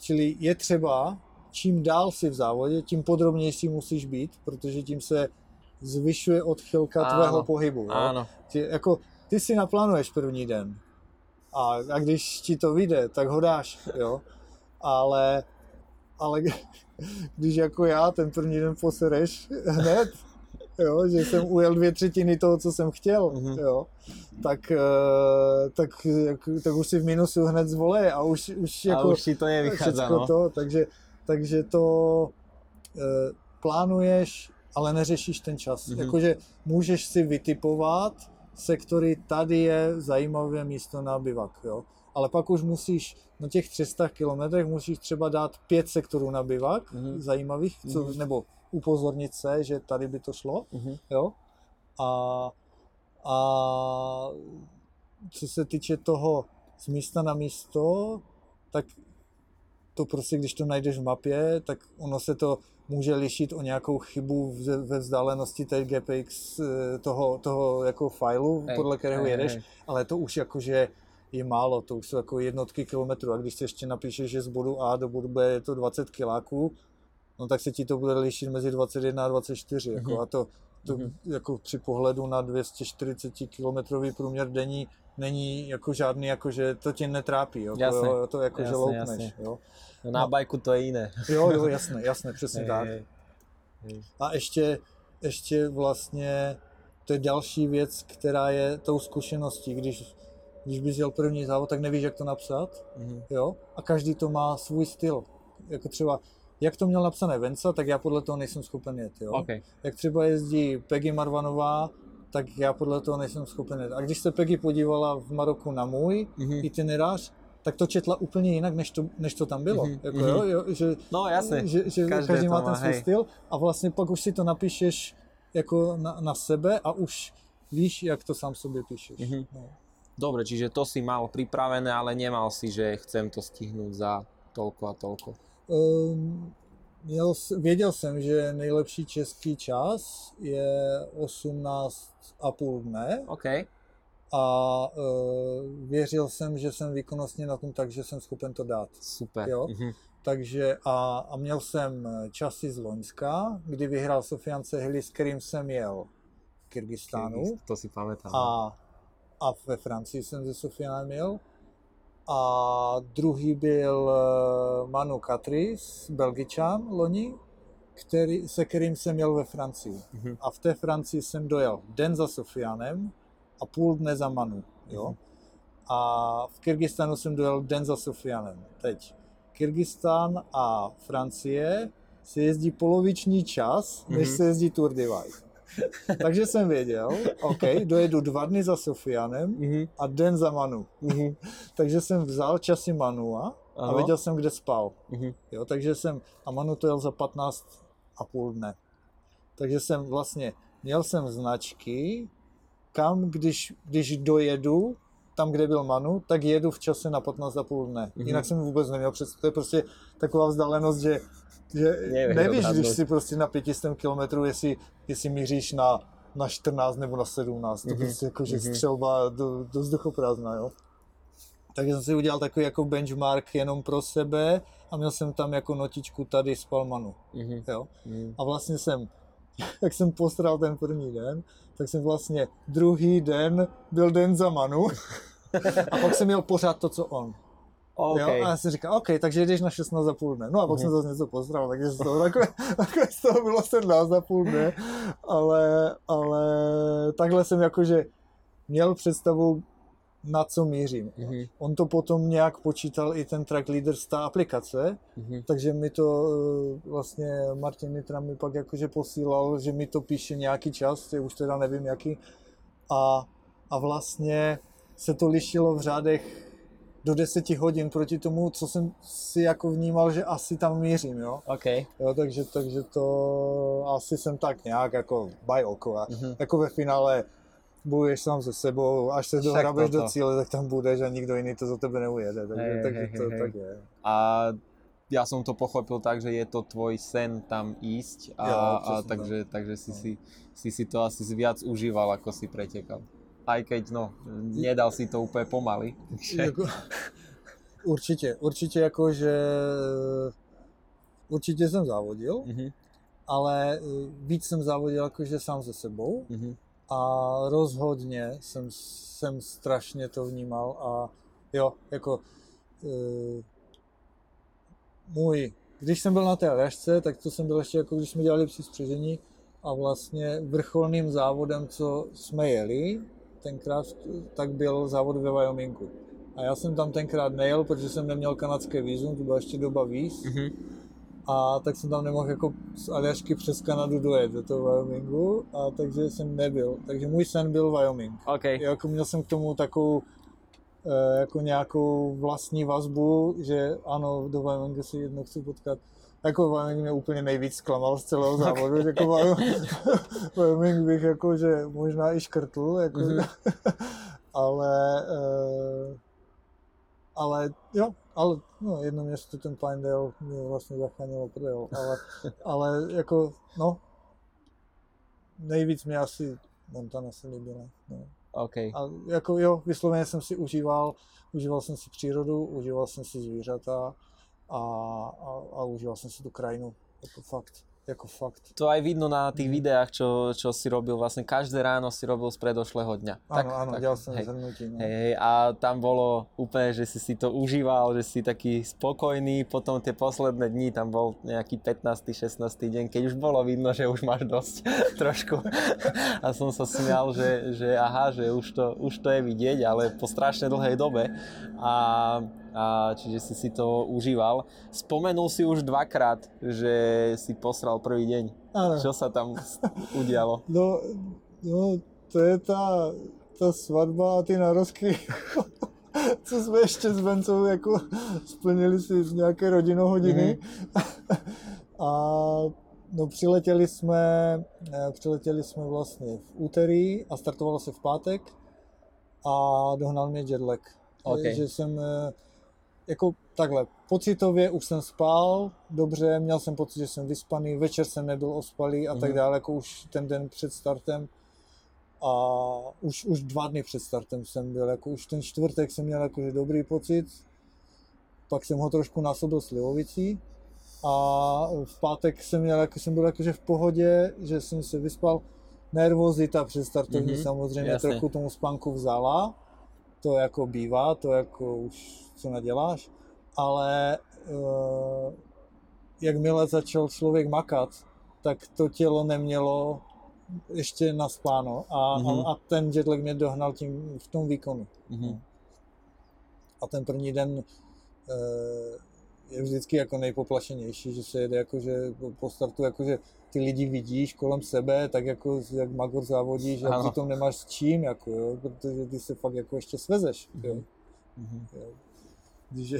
čili je třeba, čím dál si v závodě, tím podrobnější musíš být, protože tím se zvyšuje odchylka Áno. tvého pohybu. Jo? Áno. Ty, jako, ty si naplánuješ první den a, a když ti to vyjde, tak ho dáš, jo. Ale, ale když jako já ten první den posereš hned, jo, že jsem ujel dvě třetiny toho, co jsem chtěl, Mhm. jo, tak, eh, tak, jak- tak už si v minusu hned zvolej a už, už A jako už ti to nevychádza, všecko no. to, takže, takže to e, plánuješ, ale neřešíš ten čas. Mhm. Mm-hmm. Jakože můžeš si vytipovat sektory, tady je zajímavé místo na bivak, jo. Ale pak už musíš na těch 300 kilometrech musíš třeba dát pět sektorů na bivak, Mhm. mm-hmm. zajímavých, co, Mhm. mm-hmm. nebo upozornit se, že tady by to šlo, Mhm. jo. A, a co se týče toho z místa na místo, tak to prostě, když to najdeš v mapě, tak ono se to může lišit o nějakou chybu ve vzdálenosti té GPX eh, toho, toho jako failu, Hej, podle kterého jedeš, ale to už jakože je málo, to už jsou jako jednotky kilometrů a když si ještě napíšeš, že z bodu A do bodu B je to 20 kiláků, no tak se ti to bude lišit mezi 21 a 24, jako, Mhm. a to, to Mhm. jako při pohledu na 240 kilometrový průměr denní není jako žádný, jako že to tě netrápí, jo, Jasne. to, to jako že Jasne, loupneš, jasne. jo. No, na bajku to je iné. Jo, jo, jasné, jasné, přesně Hej, tak. hej. A ještě, ještě vlastně to je další věc, která je tou zkušeností, když, když bys jel první závod, tak nevíš, jak to napsat, Mhm. jo, a každý to má svůj styl, jako třeba, jak to měl napsané Venca, tak já podle toho nejsem schopen jet, jo. OK. Jak třeba jezdí Peggy Marvanová, tak já podle toho nejsem schopen jet. A když se Peggy podívala v Maroku na můj Mhm. itinerář, tak to četla úplně jinak, než to, než to tam bylo. Mhm, Jako, mhm. jo, jo, že, No jasne. že, že každý to má má, ten svůj hej. styl a vlastně pak už si to napíšeš jako na, na sebe a už víš, jak to sám sobě píšeš. Mhm. No. Dobre, čiže to si mal pripravené, ale nemal si, že chcem to stihnúť za toľko a toľko. Um, měl, věděl jsem, že nejlepší český čas je 18,5 dne OK. a uh, věřil jsem, že jsem výkonnostně na tom tak, že jsem schopen to dát. Super. Jo. Mhm. Takže a, a měl jsem časy z Loňska, kdy vyhrál Sofian Sehli, s kterým jsem jel v Kyrgyzstánu To si pamätám. a, a ve Francii jsem ze Sofianem jel. A druhý byl eh, Manu Katris, Belgičan loni, který, se kterým jsem jel ve Francii. Mhm. A v té Francii jsem dojel den za Sofianem a půl dne za Manu. Jo? Mhm. A v Kyrgyzstánu jsem dojel den za Sofianem. Teď Kyrgyzstán a Francie se jezdí poloviční čas, než Mhm. se jezdí Tour Divide. Takže jsem věděl, OK, dojedu dva dny za Sofianem Mhm. a den za Manu. Mhm. Takže jsem vzal časy Manua a Ano. věděl jsem, kde spal. Mhm. Jo, takže jsem, a Manu to jel za 15 a půl dne. Takže jsem vlastně, měl jsem značky, kam, když, když dojedu, tam, kde byl Manu, tak jedu v čase na 15 a půl dne. Mhm. Jinak jsem vůbec neměl představu, to je prostě taková vzdálenost, že, že nevíš, když si prostě na 500 km, jestli, jestli míříš na, na 14 nebo na 17. To Mhm. prostě jako, že Mhm. střelba do, do vzduchoprázdna, jo. Takže jsem si udělal takový jako benchmark jenom pro sebe a měl jsem tam jako notičku tady z Palmanu, Mhm. jo. Mhm. A vlastně jsem, jak jsem postral ten první den, tak jsem vlastně druhý den byl den za Manu a pak jsem měl pořád to, co on. OK. Jo? A já jsem říkal, OK, takže jdeš na 16 za půl dne. No a pak Mhm. jsem zase něco postral, takže z toho takhle, takhle z toho bylo 17 za půl dne, ale, ale takhle jsem jakože měl představu, na co mířím. Mhm. On to potom nějak počítal i ten track leader z té aplikace, Mhm. takže mi to eh, vlastně Martin Nitra mi pak jakože posílal, že mi to píše nějaký čas, já už teda nevím jaký, a, a vlastně se to lišilo v řádech do 10 hodin proti tomu, co jsem si jako vnímal, že asi tam mířím, jo. OK. jo takže, takže to asi jsem tak nějak jako by oko. A Mhm. jako ve finále bojuješ sám se sebou, až se dohrabeš do cíle, tak tam budeš a nikdo jiný to za tebe neujede. Takže, Hej, takže hej, to hej, tak je. A ja som to pochopil tak, že je to tvoj sen tam ísť a, Jo, a takže, takže si, No. si, si si to asi viac užíval, ako si pretekal. Aj keď, no, nedal si to úplne pomaly. Jako, určitě, určitě jako, že určitě jsem závodil, Mhm, ale eh, víc jsem závodil jakože sám se sebou mhm, a rozhodně jsem, jsem strašně to vnímal a jo, jako uh, můj, když jsem byl na té Aljašce, tak to jsem byl ještě jako když jsme dělali při spřežení a vlastně vrcholným závodem, co jsme jeli tenkrát, tak byl závod ve Wyomingu. A já jsem tam tenkrát nejel, protože jsem neměl kanadské vízum, to byla ještě doba víz. mhm. A tak jsem tam nemohl jako z Aljašky přes Kanadu dojet do toho Wyomingu, a takže jsem nebyl. Takže můj sen byl Wyoming. OK. Jako měl jsem k tomu takovou eh, jako nějakou vlastní vazbu, že ano, do Wyomingu si jednou chci potkat. Jako Wyoming mě úplně nejvíc zklamal z celého závodu, že jako Wyoming, bych jako, že možná i škrtl, jako, Mhm. ale, eh, ale jo, ale no, jedno město, ten Pinedale, mě vlastně zachránilo prdel, ale, ale jako, no, nejvíc mě asi Montana se líbila. No. OK. A jako jo, vysloveně jsem si užíval, užíval jsem si přírodu, užíval jsem si zvířata a, a, a užíval jsem si tu krajinu, jako fakt, jako fakt. To aj vidno na tých Mhm. videách, čo, čo si robil, vlastne každé ráno si robil z predošlého dňa. Áno, áno, dělal jsem hej. zhrnutí. No. Hej, hej, a tam bolo úplne, že si si to užíval, že si taký spokojný, potom tie posledné dni, tam bol nejaký 15. 16. deň, keď už bolo vidno, že už máš dosť trošku. A som sa smial, že, že aha, že už to, už to je vidieť, ale po strašne dlhej dobe. A, a čiže si si to užíval. Spomenul si už dvakrát, že si posral prvý deň. Áno. Čo sa tam udialo? No, no, to je ta, ta svatba a ty narozky, co jsme ještě s Bencou jako splnili si nějaké rodinohodiny. a no, přiletěli jsme, eh, přiletěli jsme vlastně v úterý a startovalo se v pátek a dohnal mě jetlag. OK. Že jsem eh, jako takhle, pocitově už jsem spal, dobře, měl jsem pocit, že jsem vyspaný, večer jsem nebyl ospalý a tak Mhm. dále, jako už ten den před startem. A už, už dva dny před startem jsem byl, jako už ten čtvrtek jsem měl jakože dobrý pocit, pak jsem ho trošku násobil slivovicí a v pátek jsem měl, jako jsem byl jakože v pohodě, že jsem se vyspal, nervozita před startovní Mhm, samozřejmě jasně. trochu tomu spánku vzala, to jako bývá, to jako už co naděláš, ale uh, jakmile začal člověk makat, tak to tělo nemělo ještě naspáno a, Mhm. a, a ten jetlag mě dohnal tím v tom výkonu. Mhm. A ten první den eh, je vždycky jako nejpoplašenější, že se jede jakože po startu jakože ty lidi vidíš kolem sebe, tak jako jak Magor závodí, že Ano. přitom nemáš s čím, jako, jo, protože ty se fakt jako ještě svezeš. Jo. Mhm. Jo. Když, je,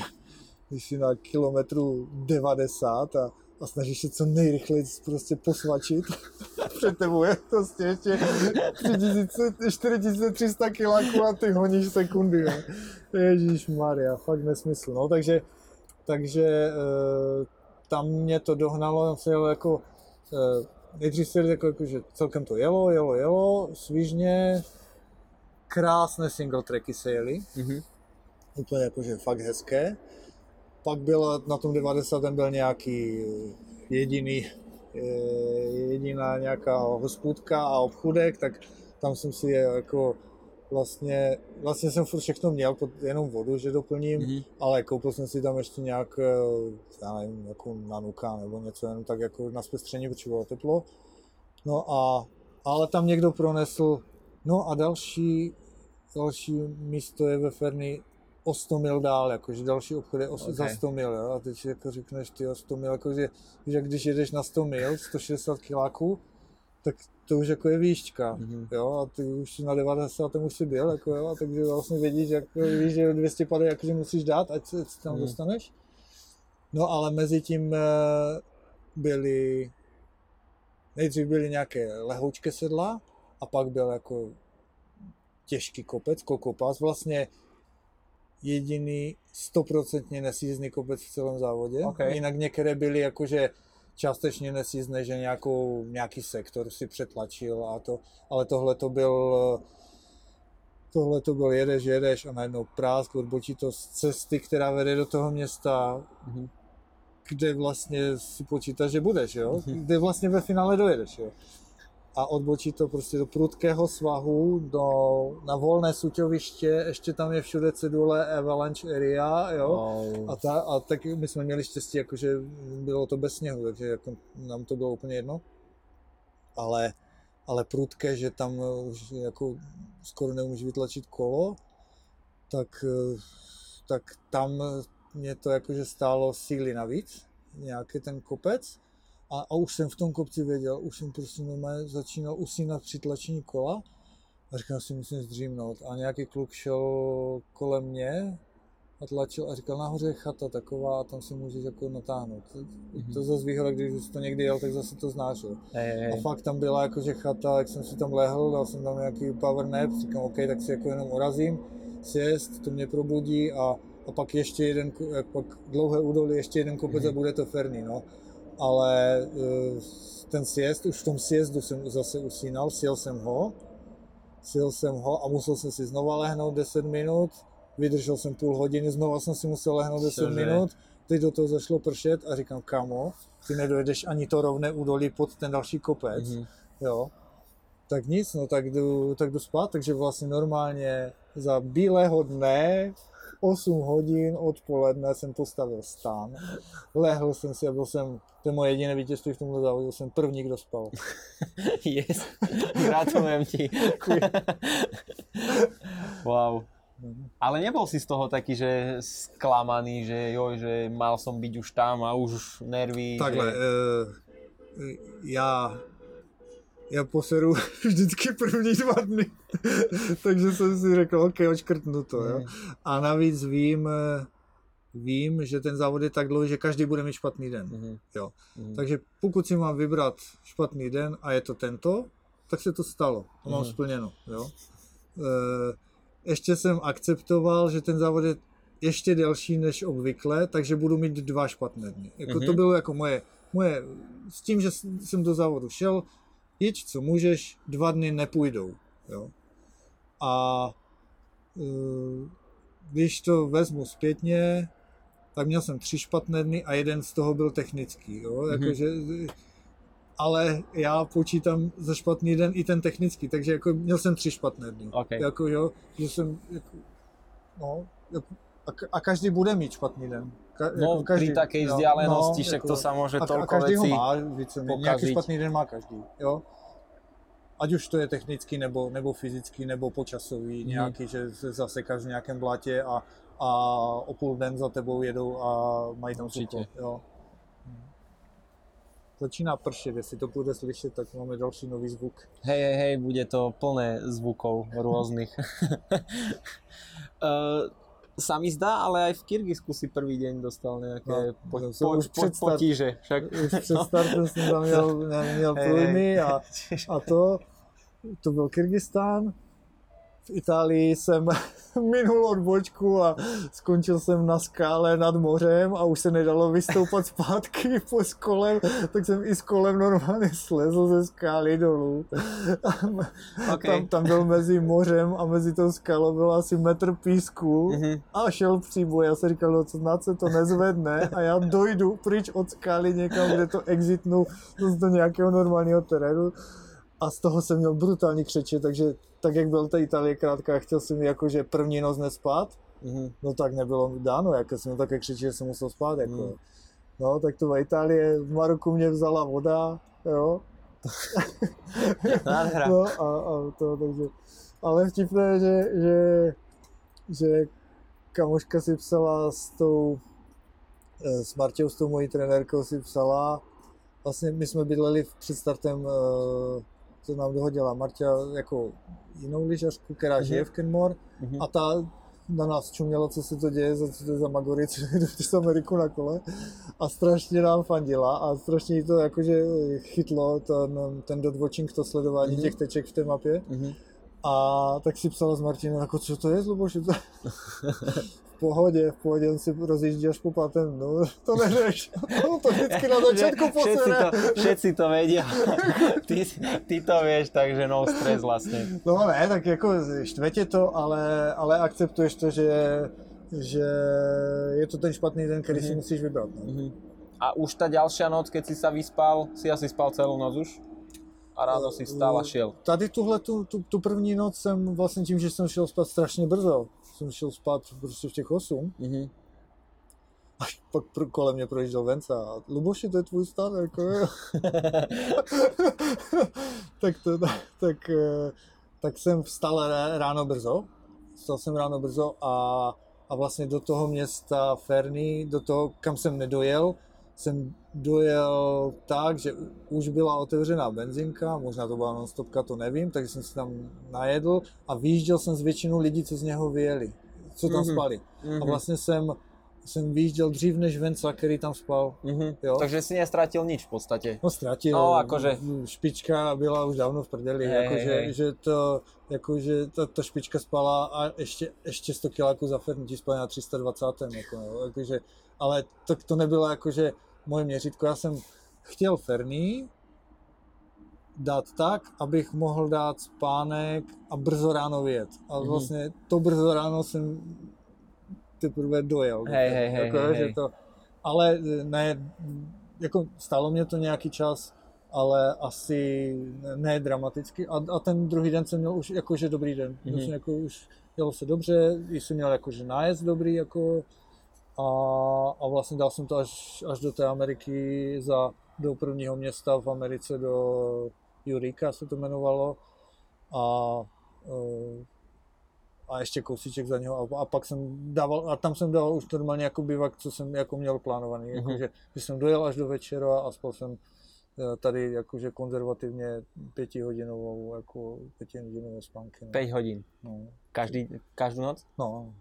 když jsi na kilometru 90 a, a snažíš se co nejrychleji prostě posvačit, před tebou je prostě ještě 3000, 4300 kiláků a ty honíš sekundy. Jo. Ježíš Maria, fakt nesmysl. No, takže, takže e, tam mě to dohnalo, jako, nejdřív si jako, jako, že celkem to jelo, jelo, jelo, svižně, krásné single tracky se jeli, Mhm. úplně jakože fakt hezké. Pak byl na tom 90. byl nějaký jediný, eh, jediná nějaká hospůdka a obchůdek, tak tam jsem si je jako vlastně, vlastně jsem furt všechno měl, pod- jenom vodu, že doplním, Mhm. ale koupil jsem si tam ještě nějak, eh, já nevím, jako nanuka nebo něco, jenom tak jako na zpestření, protože bylo teplo. No a, ale tam někdo pronesl, no a další, další místo je ve Ferny o 100 mil dál, jakože další obchod je o, okay. za Ok. 100 mil, jo? a teď si jako řekneš, ty o 100 mil, jakože, že když jedeš na 100 mil, 160 kiláků, tak to už jako je výšťka, Mhm. jo, a ty už na 90. už si byl, jako jo, a takže vlastně vědíš, jako, víš, že 200 pady jakože musíš dát, ať se, se tam Mhm. dostaneš. No ale mezi tím eh, byly, nejdřív byly nějaké lehoučké sedla a pak byl jako těžký kopec, kokopas, vlastně jediný stoprocentně nesízný kopec v celém závodě. Ok. Jinak některé byly jakože částečně nesízné, že nějakou, nějaký sektor si přetlačil a to, ale tohle to byl tohle to byl jedeš, jedeš a najednou prásk, odbočí to z cesty, která vede do toho města, Mhm. kde vlastně si počítáš, že budeš, jo? Kde vlastně ve finále dojedeš, jo? A odbočí to prostě do prudkého svahu, do, na volné suťoviště, ještě tam je všude cedule Avalanche Area, jo? Oh. A, ta, a tak my jsme měli štěstí, jakože bylo to bez sněhu, takže jako nám to bylo úplně jedno. Ale, ale prudké, že tam už jako skoro nemůžeš vytlačit kolo, tak, tak tam mě to jakože stálo síly navíc, nějaký ten kopec. A, a už jsem v tom kopci věděl, už jsem prostě normálně začínal usínat při tlačení kola a říkal si, musím zdřímnout. A nějaký kluk šel kolem mě a tlačil a říkal, nahoře je chata taková a tam si můžeš jako natáhnout. To zase výhoda, když už to někdy jel, tak zase to znáš. Jo. Hej, hej, A fakt tam byla jakože chata, jak jsem si tam lehl, dal jsem tam nějaký power nap, říkám, OK, tak si jako jenom urazím, sjest, to mě probudí a, a pak ještě jeden, pak dlouhé údolí, ještě jeden kopec a bude to ferný, no. Ale eh, ten sjezd, už v tom sjezdu jsem zase usínal, sjel jsem ho, sjel jsem ho a musel jsem si znova lehnout 10 minut, vydržel jsem půl hodiny, znova jsem si musel lehnout 10 Cože? minut, teď do toho zašlo pršet a říkám, kamo, ty nedojedeš ani to rovné údolí pod ten další kopec, Mhm. jo. Tak nic, no tak jdu, tak jdu spát, takže vlastně normálně za bílého dne 8 hodin odpoledne jsem postavil stán, lehl jsem si a byl jsem, to je moje jediné vítězství v tomhle závodě, byl jsem první, kdo spal. Yes. Gratulujem ti. wow. Ale nebol si z toho taký, že sklamaný, že joj, že mal som byť už tam a už nervy. Takhle, že... eh, já, já poseru vždycky první dva dny, takže jsem si řekl, ok, očkrtnu to, jo. Mhm. A navíc vím, vím, že ten závod je tak dlouhý, že každý bude mít špatný den. Mhm. Jo. Mhm. Takže pokud si mám vybrat špatný den a je to tento, tak se to stalo. To mám Mhm. splněno. Jo. E, ještě jsem akceptoval, že ten závod je ještě delší než obvykle, takže budu mít dva špatné dny. Jako To Mhm. bylo jako moje, moje, s tím, že jsem do závodu šel, jeď co můžeš, dva dny nepůjdou. Jo. A e, když to vezmu zpětně, tak měl jsem tři špatné dny a jeden z toho byl technický. Jo? Mhm. Jakože, ale já počítám za špatný den i ten technický, takže jako měl jsem tři špatné dny. OK. Jako, jo, že jsem, jako, no, jako, a, a každý bude mít špatný den. Ka, No, pri takej vzdialenosti, však to sa môže a, a toľko každý vecí ho má, víceméně, nějaký špatný den má každý, jo. Ať už to je technický, nebo, nebo fyzický, nebo počasový, Mhm. nějaký, že se zasekáš v nějakém blatě a, a o půl den za tebou jedou a mají tam sucho, jo. Začíná pršet, jestli to bude slyšet, tak máme další nový zvuk. Hej, hej, hej, bude to plné zvukov rôznych. uh, sa mi zdá, ale aj v Kyrgyzsku si prvý deň dostal nejaké No, po, no, po, už po, před start- potíže. Však. Už před startem jsem tam měl, měl hej. a, a to, to byl Kyrgyzstán. V Itálii jsem minul odbočku a skončil jsem na skále nad mořem a už se nedalo vystoupat zpátky po kolem, tak jsem i s kolem normálně slezl ze skály dolů. Okay. Tam, tam byl mezi mořem a mezi tou skalou byl asi metr písku Mhm. a šel příboj. Já jsem říkal, no co snad se to nezvedne a já dojdu pryč od skály někam, kde to exitnu do nějakého normálního terénu. A z toho jsem měl brutální křeče, takže tak jak byl ta Itálie krátká, chtěl jsem jakože první noc nespát, Mhm. no tak nebylo mi dáno, jako jsem také křeče, že jsem musel spát, jako. Mm. No, tak to v Itálie, v Maroku mě vzala voda, jo. No a, a to, takže, ale vtipné, že, že, že kamoška si psala s tou, eh, s Marťou, s tou mojí trenérkou si psala, vlastně my jsme bydleli před startem, co nám dohodila Marťa jako jinou lyžařku, která Mhm. žije v Kenmore Mhm. a ta na nás čuměla, co se to děje, za co to je za magory, co jdu přes Ameriku na kole a strašně nám fandila a strašně jí to jakože chytlo ten, ten dot watching, to sledování Mhm. těch teček v té mapě Mhm. a tak si psala s Martinem, jako co to je, Luboši, to... v pohodě, v pohodě, on si rozjíždí až po pátem, no to neřeš, no, to vždycky na začátku Že všetci posere. to, všetci to vedia. ty, ty to vieš, takže no stres vlastne. No ne, tak jako štve tě to, ale, ale akceptuješ to, že, že je to ten špatný den, který si Mhm. musíš vybrat. No. Mhm. A už tá ďalšia noc, keď si sa vyspal, si asi spal celú noc už? A ráno si stál a šiel. Tady tuhle, tu, tu, tu první noc jsem vlastně tím, že jsem šel spát strašně brzo, jsem šel spát prostě v těch 8, Mhm. až pak pro, kolem mě projížděl Venca a Luboši, to je tvůj stan, jako jo. tak, to, tak, eh, tak jsem vstal rá- ráno brzo, vstal jsem ráno brzo a, a vlastně do toho města Ferny, do toho, kam jsem nedojel, jsem dojel tak, že už byla otevřená benzinka, možná to byla non-stopka, to nevím, takže jsem se tam najedl a vyjížděl jsem s většinou lidí, co z něho vyjeli, co tam Mhm. spali. A vlastně jsem, jsem vyjížděl dřív než Venca, který tam spal. Mhm. Jo. Takže si nestratil nič v podstate. No ztratil. No, akože- Špička byla už dávno v prdeli, Hej, jakože, hej, hej. že to, jakože ta, ta špička spala a ještě, ještě 100 kiláků za Fernti spala na 320. Jako, no, jakože, ale to, to nebylo jakože moje měřítko. Já jsem chtěl Ferný dát tak, abych mohl dát spánek a brzo ráno vyjet. A Mhm. vlastně to brzo ráno jsem teprve dojel. Hej, hej, hej, jako, hej, že hej. To, ale ne, jako stálo mě to nějaký čas, ale asi ne dramaticky. A, a ten druhý den jsem měl už jakože dobrý den. Mhm. Mm-hmm. Jako už jelo se dobře, jsem měl jakože nájezd dobrý, jako a, a vlastně dal jsem to až, až do té Ameriky za, do prvního města v Americe, do Eureka se to jmenovalo. A, eh, a ještě kousíček za něho a, a pak jsem dával, a tam jsem dával už normálně jako bivak, co jsem jako měl plánovaný, Mhm. jakože, že jsem dojel až do večera a spal jsem eh, tady jakože konzervativně pětihodinovou, jako pětihodinové spánky. No. 5 hodín. No. Každý, každú noc? no.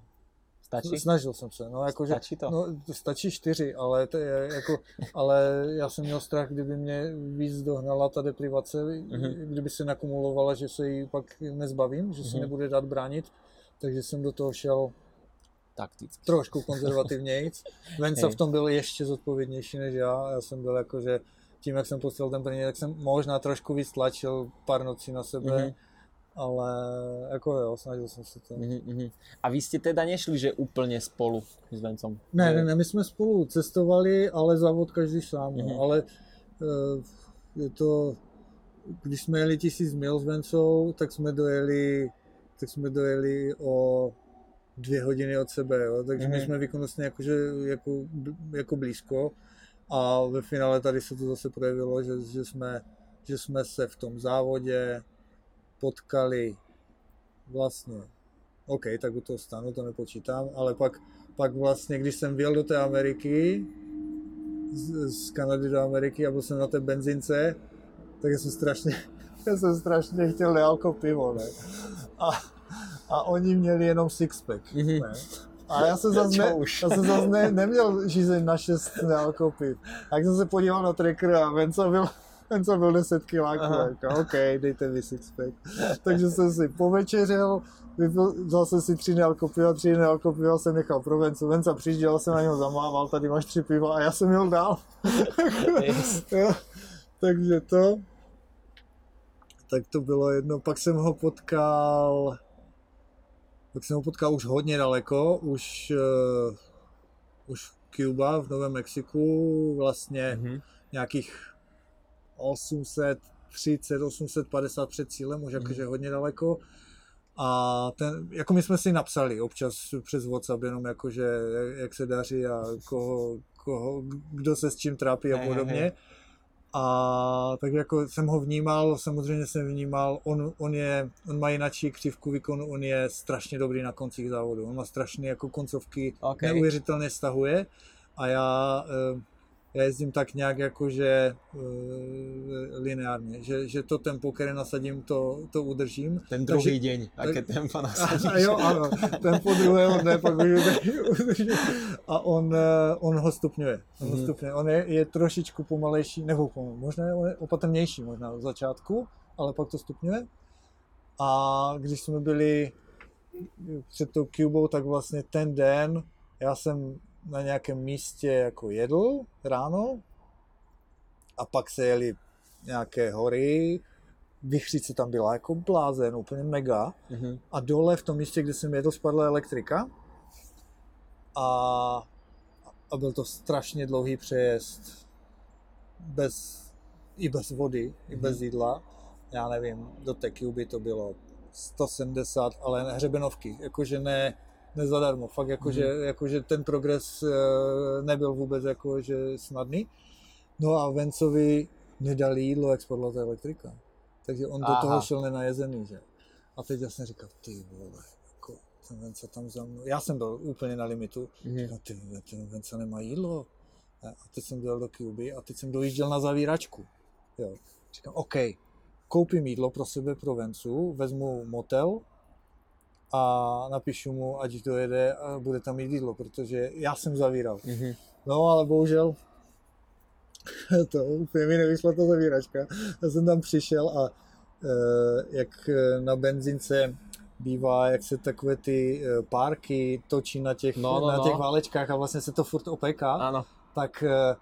Stačí? Snažil jsem se, no jakože, Stačí to? no stačí čtyři, ale to je jako, ale já jsem měl strach, kdyby mě víc dohnala ta deprivace, Mhm. kdyby se nakumulovala, že se jí pak nezbavím, že se Mhm. nebude dát bránit, takže jsem do toho šel Takticky. trošku konzervativnějc. Venca v tom byl ještě zodpovědnější než já. Já jsem byl jako, že tím, jak jsem posílal ten první, tak jsem možná trošku víc tlačil pár nocí na sebe, Mhm. ale jako jo, snažil jsem se to. Mhm, mhm. A vy ste teda nešli, že úplne spolu s Vencom? Ne, ne, ne, my jsme spolu cestovali, ale závod každý sám, Mhm. no. ale eh, je to, když jsme jeli tisíc mil s Vencou, tak jsme dojeli, tak jsme dojeli o dvě hodiny od sebe, jo. takže my Mhm. jsme výkonnostně jakože, jako, jako blízko a ve finále tady se to zase projevilo, že, že, jsme, že jsme se v tom závodě potkali vlastně, OK, tak u toho stanu to nepočítám, ale pak, pak vlastně, když jsem vyjel do té Ameriky, z, z Kanady do Ameriky a byl jsem na té benzince, tak jsem strašně, já jsem strašně chtěl nealko pivo, ne? A, a oni měli jenom sixpack, Mhm. ne? A já jsem zase, ne, já jsem zase ne, neměl žízeň na šest nealko piv. Tak jsem se podíval na tracker a Venca byl, Venca byl 10 kiláků. Říkal, OK, dejte mi sixpack. Takže jsem si povečeřel, vypil, vzal jsem si tři nealko piva, tři nealko piva jsem nechal pro Vencu. Venca přijížděl, jsem na něho zamával, tady máš tři piva a já jsem jel dál. Jo, takže to, tak to bylo jedno. Pak jsem ho potkal, pak jsem ho potkal už hodně daleko, už, uh, už v Cuba v Novém Mexiku, vlastně Mhm. nějakých 830, 850 před cílem, už jakože hodně daleko. A ten, jako my jsme si napsali občas přes WhatsApp jenom jakože jak- jak se daří a koho, koho, kdo se s čím trápí a podobně. hej. A tak jako jsem ho vnímal, samozřejmě jsem vnímal, on, on, je, on má jináčí křivku výkonu, on je strašně dobrý na koncích závodu, on má strašně jako koncovky, OK. neuvěřitelně stahuje a já, eh, já jezdím tak nějak jakože uh, lineárně, že, že to tempo, které nasadím, to, to udržím. Ten druhý deň, aké tak- tempo A, nasadíš. a jo, ano, tempo druhého dne pak udržím. A on, eh, on ho stupňuje. On, ho Mhm. stupňuje. on je, je trošičku pomalejší, nebo pomal, možná je opatrnější možná v začátku, ale pak to stupňuje. A když jsme byli před tou Cubou, tak vlastně ten den já jsem na nějakém místě jako jedl ráno a pak se jeli nějaké hory, vychřice tam byla jako blázen, úplně mega. Mhm. A dole v tom místě, kde jsem jedl, spadla elektrika. A, a byl to strašně dlouhý přejezd. Bez, I bez vody, i bez jídla. Já nevím, do té Cuby to bylo 170, ale hřebenovky. Jakože ne, ne zadarmo. Fakt jakože, jakože ten progres eh, nebyl vůbec jakože snadný. No a Vencovi nedali jídlo, jak spadla ta elektrika. Takže on do Aha. toho šel nenajezený, že? A teď já jsem říkal, ty vole, jako, ten Venca tam za mnou. Já jsem byl úplně na limitu. Mhm. Říkal, ty ten Venca nemá jídlo. A teď jsem dojel do Cuby a teď jsem dojížděl na zavíračku. Jo. Říkám, OK, koupím jídlo pro sebe, pro Vencu, vezmu motel a napíšu mu, ať dojede a bude tam mít jídlo, protože já jsem zavíral. Mhm. No, ale bohužel to úplně mi nevyšla ta zavíračka. Já jsem tam přišel a eh, jak na benzince bývá, jak se takové ty eh, párky točí na těch, No, no, na no. těch válečkách a vlastně se to furt opéká, Áno. tak eh,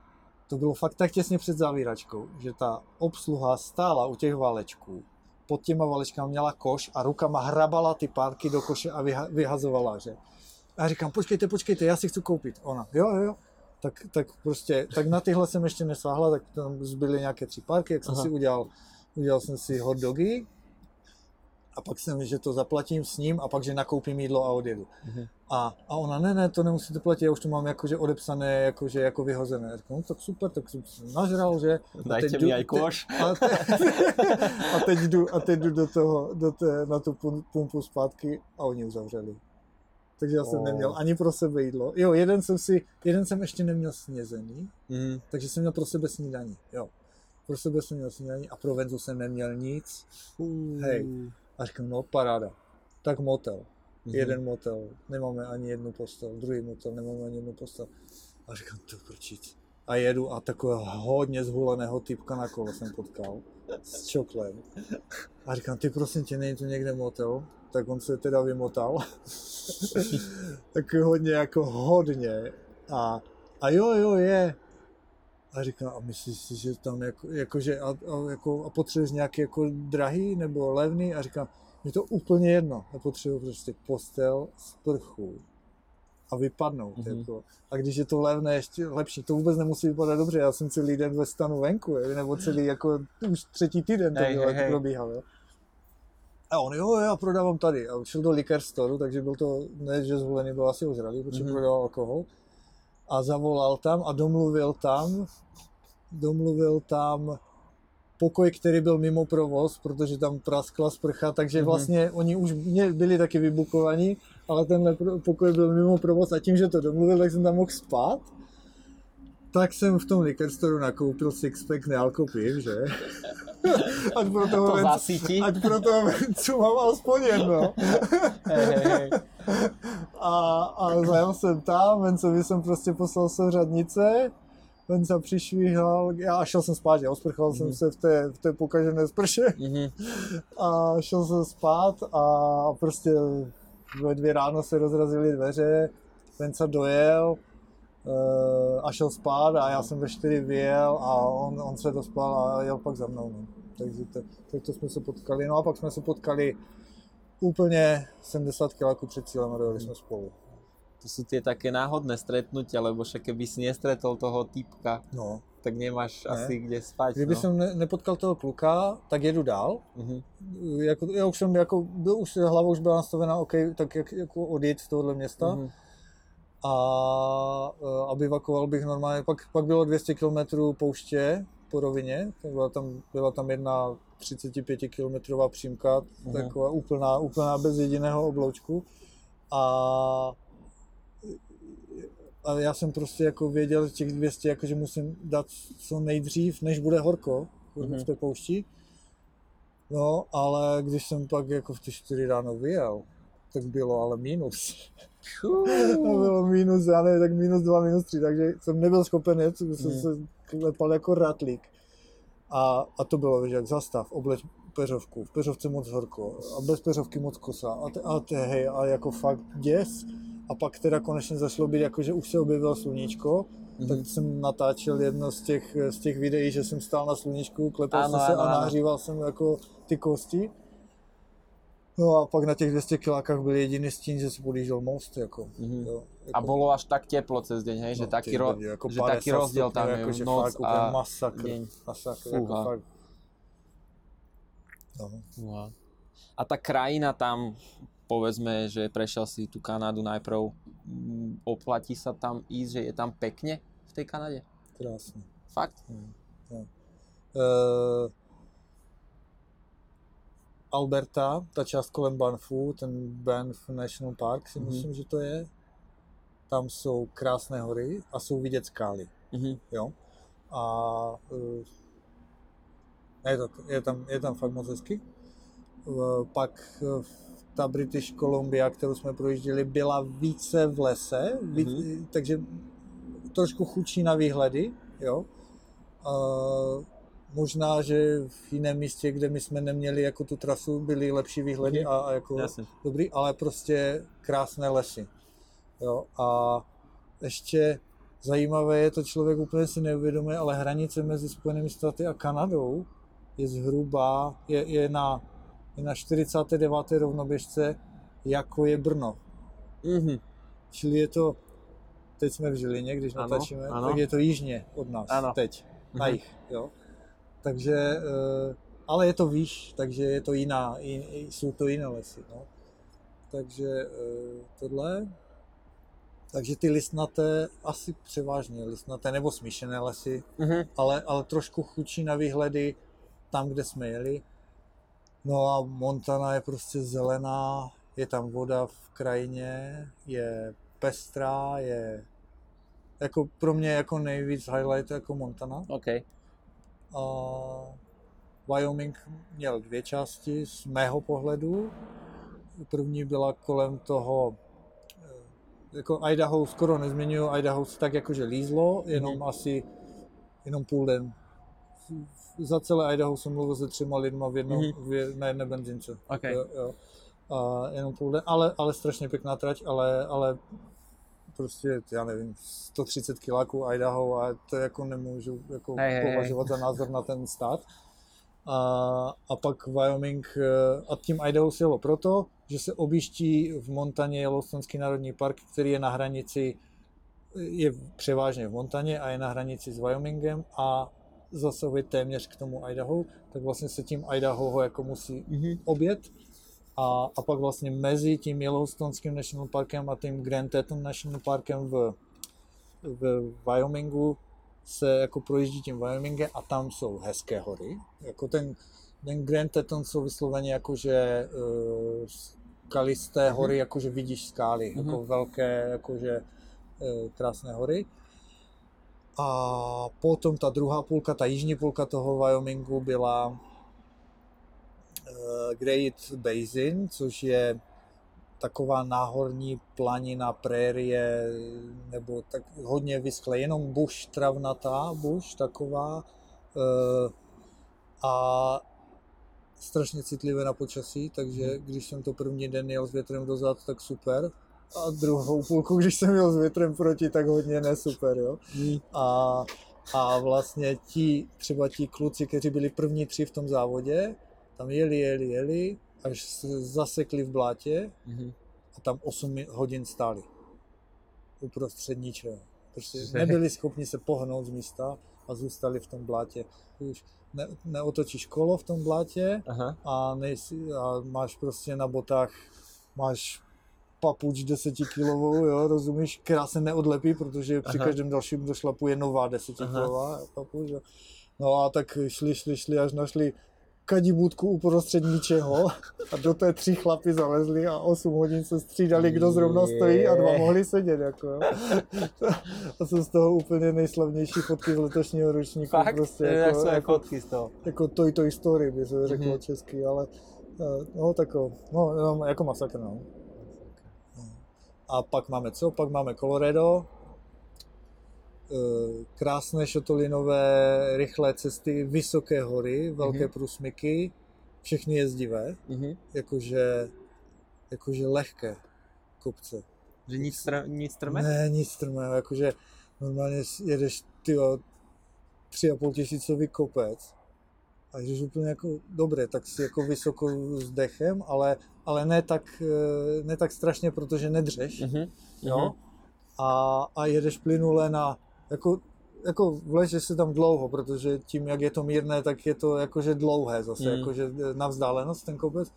to bylo fakt tak těsně před zavíračkou, že ta obsluha stála u těch válečků. Pod těma válečkami měla koš a rukama hrabala ty párky do koše a vyha- vyhazovala, že. A já říkám, počkejte, počkejte, já si chci koupit. Ona, jo, jo, jo. Tak, tak prostě, tak na tyhle jsem ještě nesáhla, tak tam zbyly nějaké tři párky, jak jsem Aha. si udělal, udělal jsem si hot dogy a pak jsem, že to zaplatím s ním a pak, že nakoupím jídlo a odjedu. Mhm. A, a ona, ne, ne, to nemusíte platit, já už to mám jakože odepsané, jakože jako vyhozené. Říkám, no tak super, tak jsem se nažral, že? A Dajte mi aj koš. A, te, a, teď jdu, a teď jdu do toho, do té, na tu pum- pumpu zpátky a oni uzavřeli. Takže já jsem Oh. neměl ani pro sebe jídlo. Jo, jeden jsem si, jeden jsem ještě neměl snězený, Mhm. takže jsem měl pro sebe snídaní. Jo. Pro sebe jsem měl snídaní a pro Venzu jsem neměl nic. Hej. A říkám, no paráda. Tak motel. Mhm. Jeden motel, nemáme ani jednu postel, druhý motel, nemáme ani jednu postel. A říkám, to prčíc. A jedu a takového hodně zhuleného typka na kolo jsem potkal s čoklem. A říkám, ty prosím tě, není tu někde motel? Tak on se teda vymotal. tak hodně, jako hodně. A, a jo, jo, je. A říkám, a myslíš si, že tam jako, jakože, a, a, jako, a potřebuješ nějaký jako drahý nebo levný? A říkám, je to úplně jedno. Já potřebuji prostě postel, sprchu a vypadnout. Mhm. Mm-hmm. Jako. A když je to levné, ještě lepší. To vůbec nemusí vypadat dobře. Já jsem celý den ve stanu venku, je, nebo celý jako už třetí týden to hej, jako hej. probíhal. Jo. A on, jo, já prodávám tady. A šel do liquor store, takže byl to, ne, že zvolený byl asi ozralý, protože Mhm. mm-hmm. prodával alkohol. A zavolal tam a domluvil tam, domluvil tam pokoj, který byl mimo provoz, protože tam praskla sprcha, takže Mhm. vlastně oni už byli taky vybukovaní, ale tenhle pokoj byl mimo provoz a tím, že to domluvil, tak jsem tam mohl spát. tak jsem v tom liquor store nakoupil sixpack nealkopiv, že? ať pro toho, To vencu, ať pro toho vencu mám aspoň jedno. Hej, hej. A, a zajel jsem tam, Vencovi jsem prostě poslal se řadnice, Venca přišvíhal, já a šel jsem spát, osprchoval jsem se v té, v té pokažené sprše Mhm. a šel jsem spát a prostě ve dvě ráno se rozrazily dveře, Venca dojel eh, a šel spát a já jsem ve čtyři vyjel a on, on se dospal a jel pak za mnou. No. Takže to, tak to jsme se potkali. No a pak jsme se potkali úplně 70 km před cílem a dojeli jsme spolu. To sú tie také náhodné stretnutia, lebo však keby si nestretol toho typka, No. tak nemáš Ne. asi kde spať. Kdyby no. jsem ne, nepotkal toho kluka, tak jedu dál. Mhm. Jako, já už jsem jako, byl, už hlava už byla nastavená, OK, tak jak, jako odjet z tohohle města. Mhm. a, e, a bivakoval bych normálně. Pak, pak bylo 200 km pouště po rovině, tak byla tam, byla tam jedna 35 km přímka, Mhm. taková úplná, úplná bez jediného obloučku. A, a já jsem prostě jako věděl, že těch 200 jako, že musím dát co nejdřív, než bude horko Mhm. v té poušti. No, ale když jsem pak jako v ty 4 ráno vyjel, tak bylo ale minus. To bylo minus, já nevím, tak minus dva, minus tři, takže jsem nebyl schopen jet, jsem Hmm. se klepal jako ratlík. A, a to bylo, víš, jak zastav, obleč peřovku, v peřovce moc horko a bez peřovky moc kosa a, te, a te, hej, a jako fakt děs. A pak teda konečně zašlo být, jako že už se objevilo sluníčko, Mhm. tak jsem natáčel jedno z těch, z těch videí, že jsem stál na sluníčku, klepal Ano, jsem se ano, a ano. nahříval jsem jako ty kosti. No a pak na těch 200 kilákách byl jediný stín, že se podjížděl most, jako. Mhm. Jo, A jako- bolo až tak teplo cez deň, hej? že, No, taký, ty ro- jako že 50 taký rozdiel tam je jako, že noc fakt a masakr, deň. masakr, Fúha. jako fakt. No. Fúha. A tá krajina tam, povedzme, že prešiel si tú Kanadu najprv, mm, oplatí sa tam ísť, že je tam pekne v tej Kanade? Krásně. Fakt? Uh, Alberta, ta část kolem Banfu, ten Banff National Park si Mhm. myslím, že to je. Tam jsou krásné hory a jsou vidět skály. Mhm. Jo? A uh, je, to, je, tam, je tam fakt moc hezky. Uh, pak uh, ta British Columbia, kterou jsme projížděli, byla více v lese, víc, Mhm. takže trošku chudší na výhledy. Jo? Uh, možná, že v jiném místě, kde my jsme neměli jako tu trasu, byly lepší výhledy Mhm. a, a jako Jasne. dobrý, ale prostě krásné lesy. Jo, a ještě zajímavé je, to člověk úplně si neuvědomuje, ale hranice mezi Spojenými státy a Kanadou je zhruba, je, je, na, je na 49. rovnoběžce, jako je Brno. Mhm. Čili je to, teď jsme v Žilině, když Ano, natáčíme, ano. tak je to jižně od nás, Ano. teď, na Mhm. jich, jo. Takže, eh, ale je to výš, takže je to jiná, i- i- jsou to jiné lesy, no. Takže eh, tohle, takže ty listnaté, asi převážně listnaté, nebo smíšené lesy, Mhm. ale, ale trošku chudší na výhledy tam, kde jsme jeli. No a Montana je prostě zelená, je tam voda v krajině, je pestrá, je jako pro mě jako nejvíc highlight jako Montana. OK. A Wyoming měl dvě části z mého pohledu. První byla kolem toho, eh, jako Idaho skoro nezmiňuju, Idaho se tak jakože lízlo, jenom Mhm. asi jenom půl den. Za celé Idaho jsem mluvil se třema lidma v jednom, Mhm. v na jedné benzince. OK. Jo, jo. A jenom půl den, ale, ale strašně pěkná trať, ale, ale prostě, já nevím, 130 kiláků Idaho a to jako nemůžu jako hej. považovat za názor na ten stát. A, a pak Wyoming eh, a tím Idaho se jelo proto, že se objíždí v Montaně Yellowstoneský národní park, který je na hranici, je převážně v Montaně a je na hranici s Wyomingem a zasahuje téměř k tomu Idaho, tak vlastně se tím Idaho ho jako musí Mhm. obět a, a pak vlastně mezi tím Yellowstoneským National Parkem a tím Grand Teton National Parkem v, v Wyomingu se jako projíždí tím Wyomingem a tam jsou hezké hory. Jako ten, ten Grand Teton jsou vysloveně jakože uh, skalisté Mhm. hory, jakože vidíš skály, Mhm. jako velké, jakože uh, krásné hory. A potom ta druhá půlka, ta jižní půlka toho Wyomingu byla uh, Great Basin, což je taková náhorní planina, prérie, nebo tak hodně vyschlé, jenom buš travnatá, buš taková uh, a strašně citlivé na počasí, takže když jsem to první den jel s větrem dozad, tak super. A druhou půlku, když jsem jel s větrem proti, tak hodně ne super, jo. A, a vlastně ti, třeba ti kluci, kteří byli první tři v tom závodě, tam jeli, jeli, jeli, až se zasekli v blátě a tam 8 hodin stáli. Uprostřed ničeho. Prostě nebyli schopni se pohnout z místa a zůstali v tom blátě. Už ne, neotočíš kolo v tom blátě Aha. a, nejsi, a máš prostě na botách, máš papuč 10 kilovou, jo, rozumíš, která se neodlepí, protože při Aha. každém dalším došlapu je nová 10 kilová papuč, jo. No a tak šli, šli, šli, až našli kadibůdku uprostřed ničeho a do té tři chlapy zalezli a 8 hodin se střídali, kdo zrovna stojí a dva mohli sedět, jako jo. A jsou z toho úplně nejslavnější fotky z letošního ročníku. Fakt? Prostě, Jak jako, jsou jako, fotky z toho? jako Toy Toy Story by se řeklo Mhm. česky, ale eh, no tako, no, jako masakr. No. A pak máme co? Pak máme Colorado, eh, krásné šotolinové rychlé cesty, vysoké hory, velké Mhm. průsmyky, všechny jezdivé, Mhm. jakože, jakože lehké kopce. Že nic, str- nic strme? Ne, nic strmého, jakože normálně jedeš ty tři a půl tisícový kopec a jdeš úplně jako dobré, tak si jako vysoko s dechem, ale, ale ne, tak, eh, ne tak strašně, protože nedřeš, Mhm. jo, a, a jedeš plynule na, jako, jako vlečeš se tam dlouho, protože tím, jak je to mírné, tak je to jakože dlouhé zase, Mm. jakože na vzdálenost ten kopec,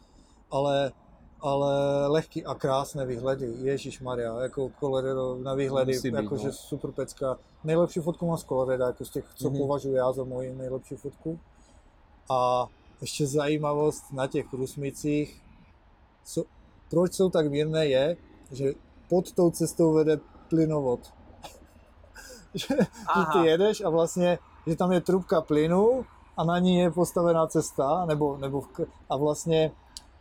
ale, ale lehký a krásné výhledy, Ježíš Maria, jako Colorado na výhledy, být, jakože no. super pecka. Nejlepší fotku mám z Colorado, jako z těch, co Mhm. považuji já za moji nejlepší fotku. A ještě zajímavost na těch průsmicích, co, proč jsou tak mírné je, že pod tou cestou vede plynovod. že, že ty jedeš a vlastně, že tam je trubka plynu a na ní je postavená cesta, nebo, nebo v, a vlastně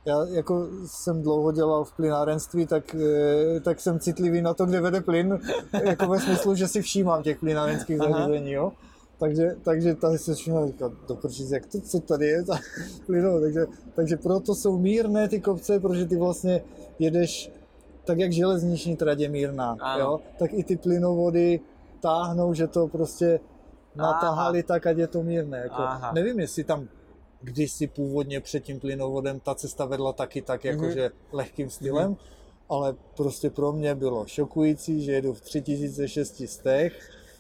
já jako jsem dlouho dělal v plynárenství, tak, eh, tak jsem citlivý na to, kde vede plyn, jako ve smyslu, že si všímám těch plynárenských zařízení, jo. Takže, takže tady se všiml, říkal, do jak to, co tady je, ta plynovod, takže, takže proto jsou mírné ty kopce, protože ty vlastně jedeš tak jak železniční trať je mírná, Ano. jo, tak i ty plynovody táhnou, že to prostě natahali tak, ať je to mírné. Jako, Aha. nevím, jestli tam kdysi původně před tím plynovodem ta cesta vedla taky tak, Mhm. jakože lehkým stylem, ale prostě pro mě bylo šokující, že jedu v 3600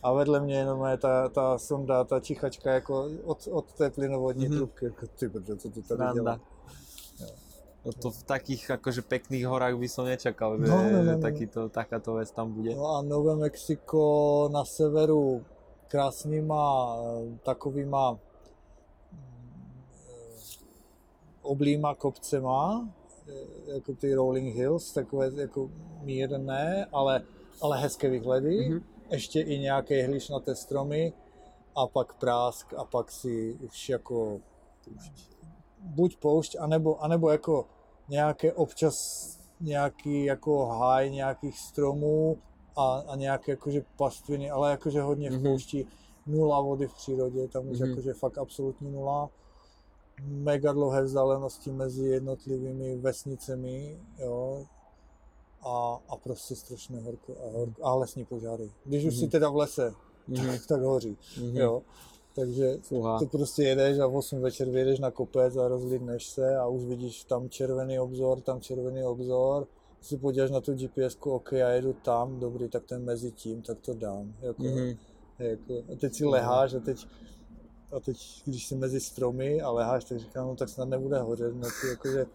a vedle mě jenom je ta, ta sonda, ta čichačka jako od, od té plynovodní Mhm. trubky. Jako, ty brďo, co to tady Sranda. dělá? No to v takých akože pekných horách by som nečakal, že, No, no, no, že no. takýto, takáto vec tam bude. No a Nové Mexiko na severu krásnýma takovýma eh, oblýma kopcema, eh, jako ty Rolling Hills, takové jako mírné, ale, ale hezké výhledy. Mhm. Ještě i nějaké hlišnaté stromy a pak prásk a pak si už jako buď poušť, anebo, anebo jako nějaké občas nějaký jako háj nějakých stromů a, a nějaké jakože pastviny, ale jakože hodně v Mhm. poušti, nula vody v přírodě, tam už Mhm. jakože fakt absolutní nula. Mega dlouhé vzdálenosti mezi jednotlivými vesnicemi, jo. A, a prostě strašné horko a, horko, a lesní požáry. Když už Mhm. si teda v lese, Mhm. tak, tak hoří, Mhm. jo. Takže Fúha. to prostě jedeš a v 8 večer vyjedeš na kopec a rozlídneš se a už vidíš tam červený obzor, tam červený obzor. Si podíváš na tu gps OK, já jedu tam, dobrý, tak ten mezi tím, tak to dám. Jako, Mhm. jako, a teď si leháš a teď, a teď, když jsi mezi stromy a leháš, tak říkám, no tak snad nebude hořet noci, jakože,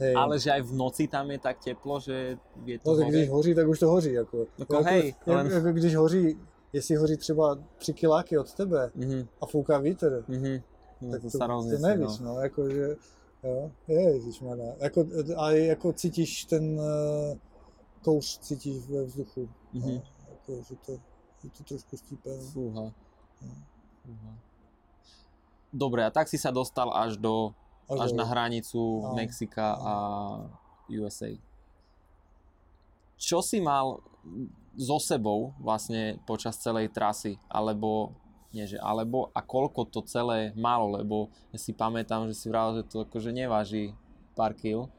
hej. Ale že aj v noci tam je tak teplo, že je to No tak když hoří, tak už to hoří. Jako, Jako jako, hej, jak, len- jako když hoří, jestli hoří třeba 3 kiláky od tebe Mhm. a fouká vítr, Mhm. No, tak to, to, to nevíš, no. no, jako, že, jo, ježišmarja. Jako, a jako cítíš ten uh, kouř, cítíš ve vzduchu, Mhm. no, jako, že to, Je to trošku stípené. Fúha. Fúha. Dobre, a tak si sa dostal až do, až na hranicu Áno. Mexika a USA. Čo si mal so sebou vlastne počas celej trasy, alebo nie že alebo a koľko to celé malo, lebo ja si pamätám, že si vravel, že to akože neváži pár kil,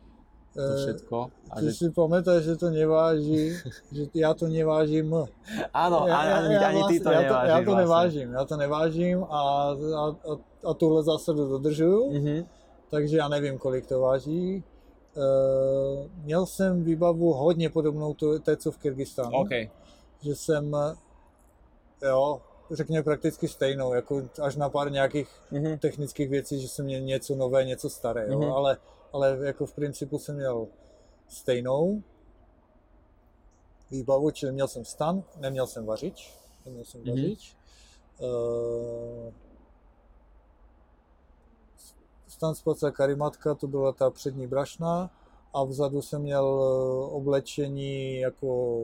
to Eh, všetko. A Ty že, si pamätáš, že to neváží, že já to nevážím. áno, já, ani, já, ani ty to já to, já to vlastne. nevážím, já to nevážím a, a, a, a tuhle zásadu dodržuju, Mhm. Takže já nevím, kolik to váží. Uh, měl jsem výbavu hodně podobnou tu- té, co v Kyrgyzstánu. OK. Že jsem, jo, řekněme prakticky stejnou, jako až na pár nějakých Mhm. technických věcí, že jsem měl něco nové, něco staré, jo, Mhm. ale, ale jako v principu jsem měl stejnou výbavu, čili měl jsem stan, neměl jsem vařič, neměl jsem Mhm. vařič. Uh, stan space karimatka, to byla ta přední brašna a vzadu jsem měl eh, oblečení jako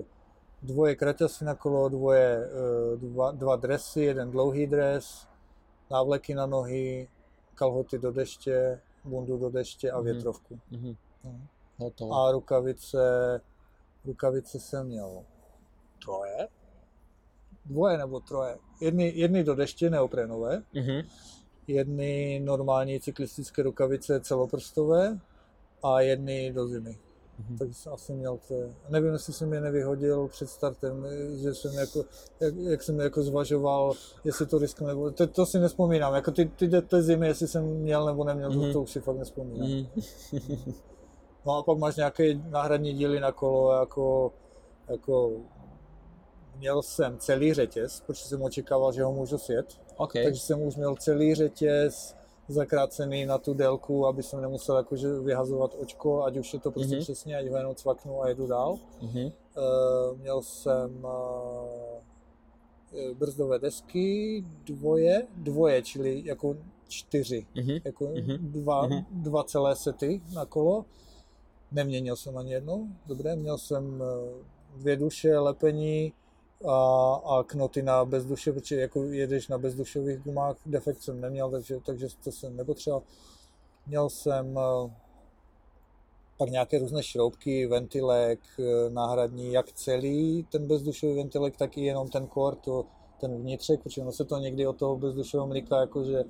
dvoje kraťasy na kolo, dvoje, eh, dva, dva dresy, jeden dlouhý dres, návleky na nohy, kalhoty do deště, bundu do deště a Mhm. větrovku. No. Hotovo. A rukavice, rukavice jsem měl troje, dvoje nebo troje. Jedny, jedny do deště neoprénové, Mhm. Jedny normální cyklistické rukavice celoprstové a jedny do zimy. Mhm. Tak jsem asi měl to. Nevím, jestli jsem je nevyhodil před startem, že jsem jako, jak, jak jsem jako zvažoval, jestli to risknu nebo, to, to si nespomínám, jako ty, ty, ty zimy, jestli jsem měl nebo neměl, Mhm. to, to už si fakt nespomínám. Mhm. No a pak máš nějaké náhradní díly na kolo, jako, jako měl jsem celý řetěz, protože jsem očekával, že ho můžu sjet, OK. takže jsem už měl celý řetěz zakrácený na tu délku, aby jsem nemusel jakože vyhazovat očko, ať už je to prostě Mhm. přesně, ať ho jenom cvaknu a jedu dál. Mhm. Uh, měl jsem uh, brzdové desky, dvoje, dvoje, čili jako čtyři, Mhm. jako Mhm. dva, Mhm. dva celé sety na kolo. Neměnil jsem ani jednou, dobré, měl jsem eh, dvě duše, lepení a, a knoty na bezduše, protože jako jedeš na bezdušových gumách, defekt jsem neměl, takže, takže to jsem nepotřeboval. Měl jsem eh, pak nějaké různé šroubky, ventilek eh, náhradní, jak celý ten bezdušový ventilek, tak i jenom ten core, to, ten vnitřek, protože ono se to někdy od toho bezdušového mlíka jakože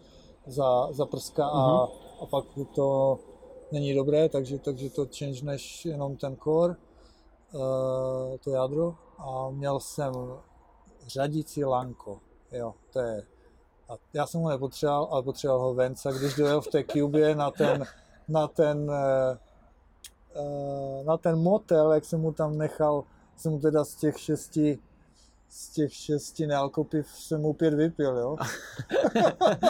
za, zaprská a, a pak to není dobré, takže, takže to changeneš jenom ten core, to jádro a měl jsem řadící lanko, jo, to je a já jsem ho nepotřeboval, ale potřeboval ho Venca, když dojel v té Cubě na ten, na ten, eh, eh, na ten motel, jak jsem mu tam nechal, jsem mu teda z těch šesti, z těch šesti nealkopiv jsem mu pět vypil, jo.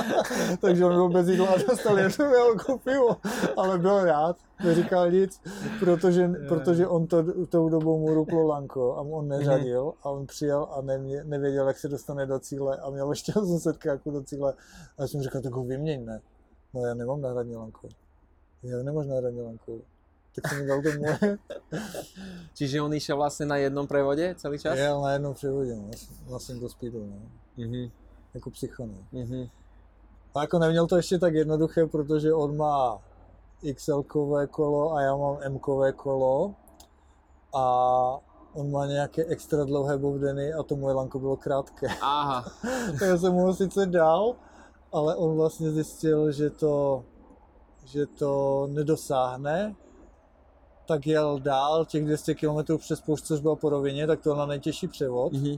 Takže on byl bez jídla a dostal jedno nealko pivo, ale byl rád, neříkal nic, protože, protože on to, tou dobou mu ruplo lanko a on neřadil a on přijel a nemě, nevěděl, jak se dostane do cíle a měl ještě 800 kráků do cíle a já jsem říkal, tak ho vyměň, ne. No já nemám náhradní lanko. Já nemáš náhradní lanko. Mi dal to moje. Čiže on išiel vlastne na jednom prevode celý čas? Jel na jednom převodě, no. Na single speedu, no. Mhm. Jako psycho, no. Mhm. A jako neměl to ještě tak jednoduché, protože on má XL-kové kolo a já mám M-kové kolo a on má nějaké extra dlouhé bovdeny a to moje lanko bylo krátké. Aha. tak jsem mu ho sice dal, ale on vlastně zjistil, že to, že to nedosáhne, tak jel dál těch 200 km přes poušť, což byla po rovině, tak to na nejtěžší převod. Mhm.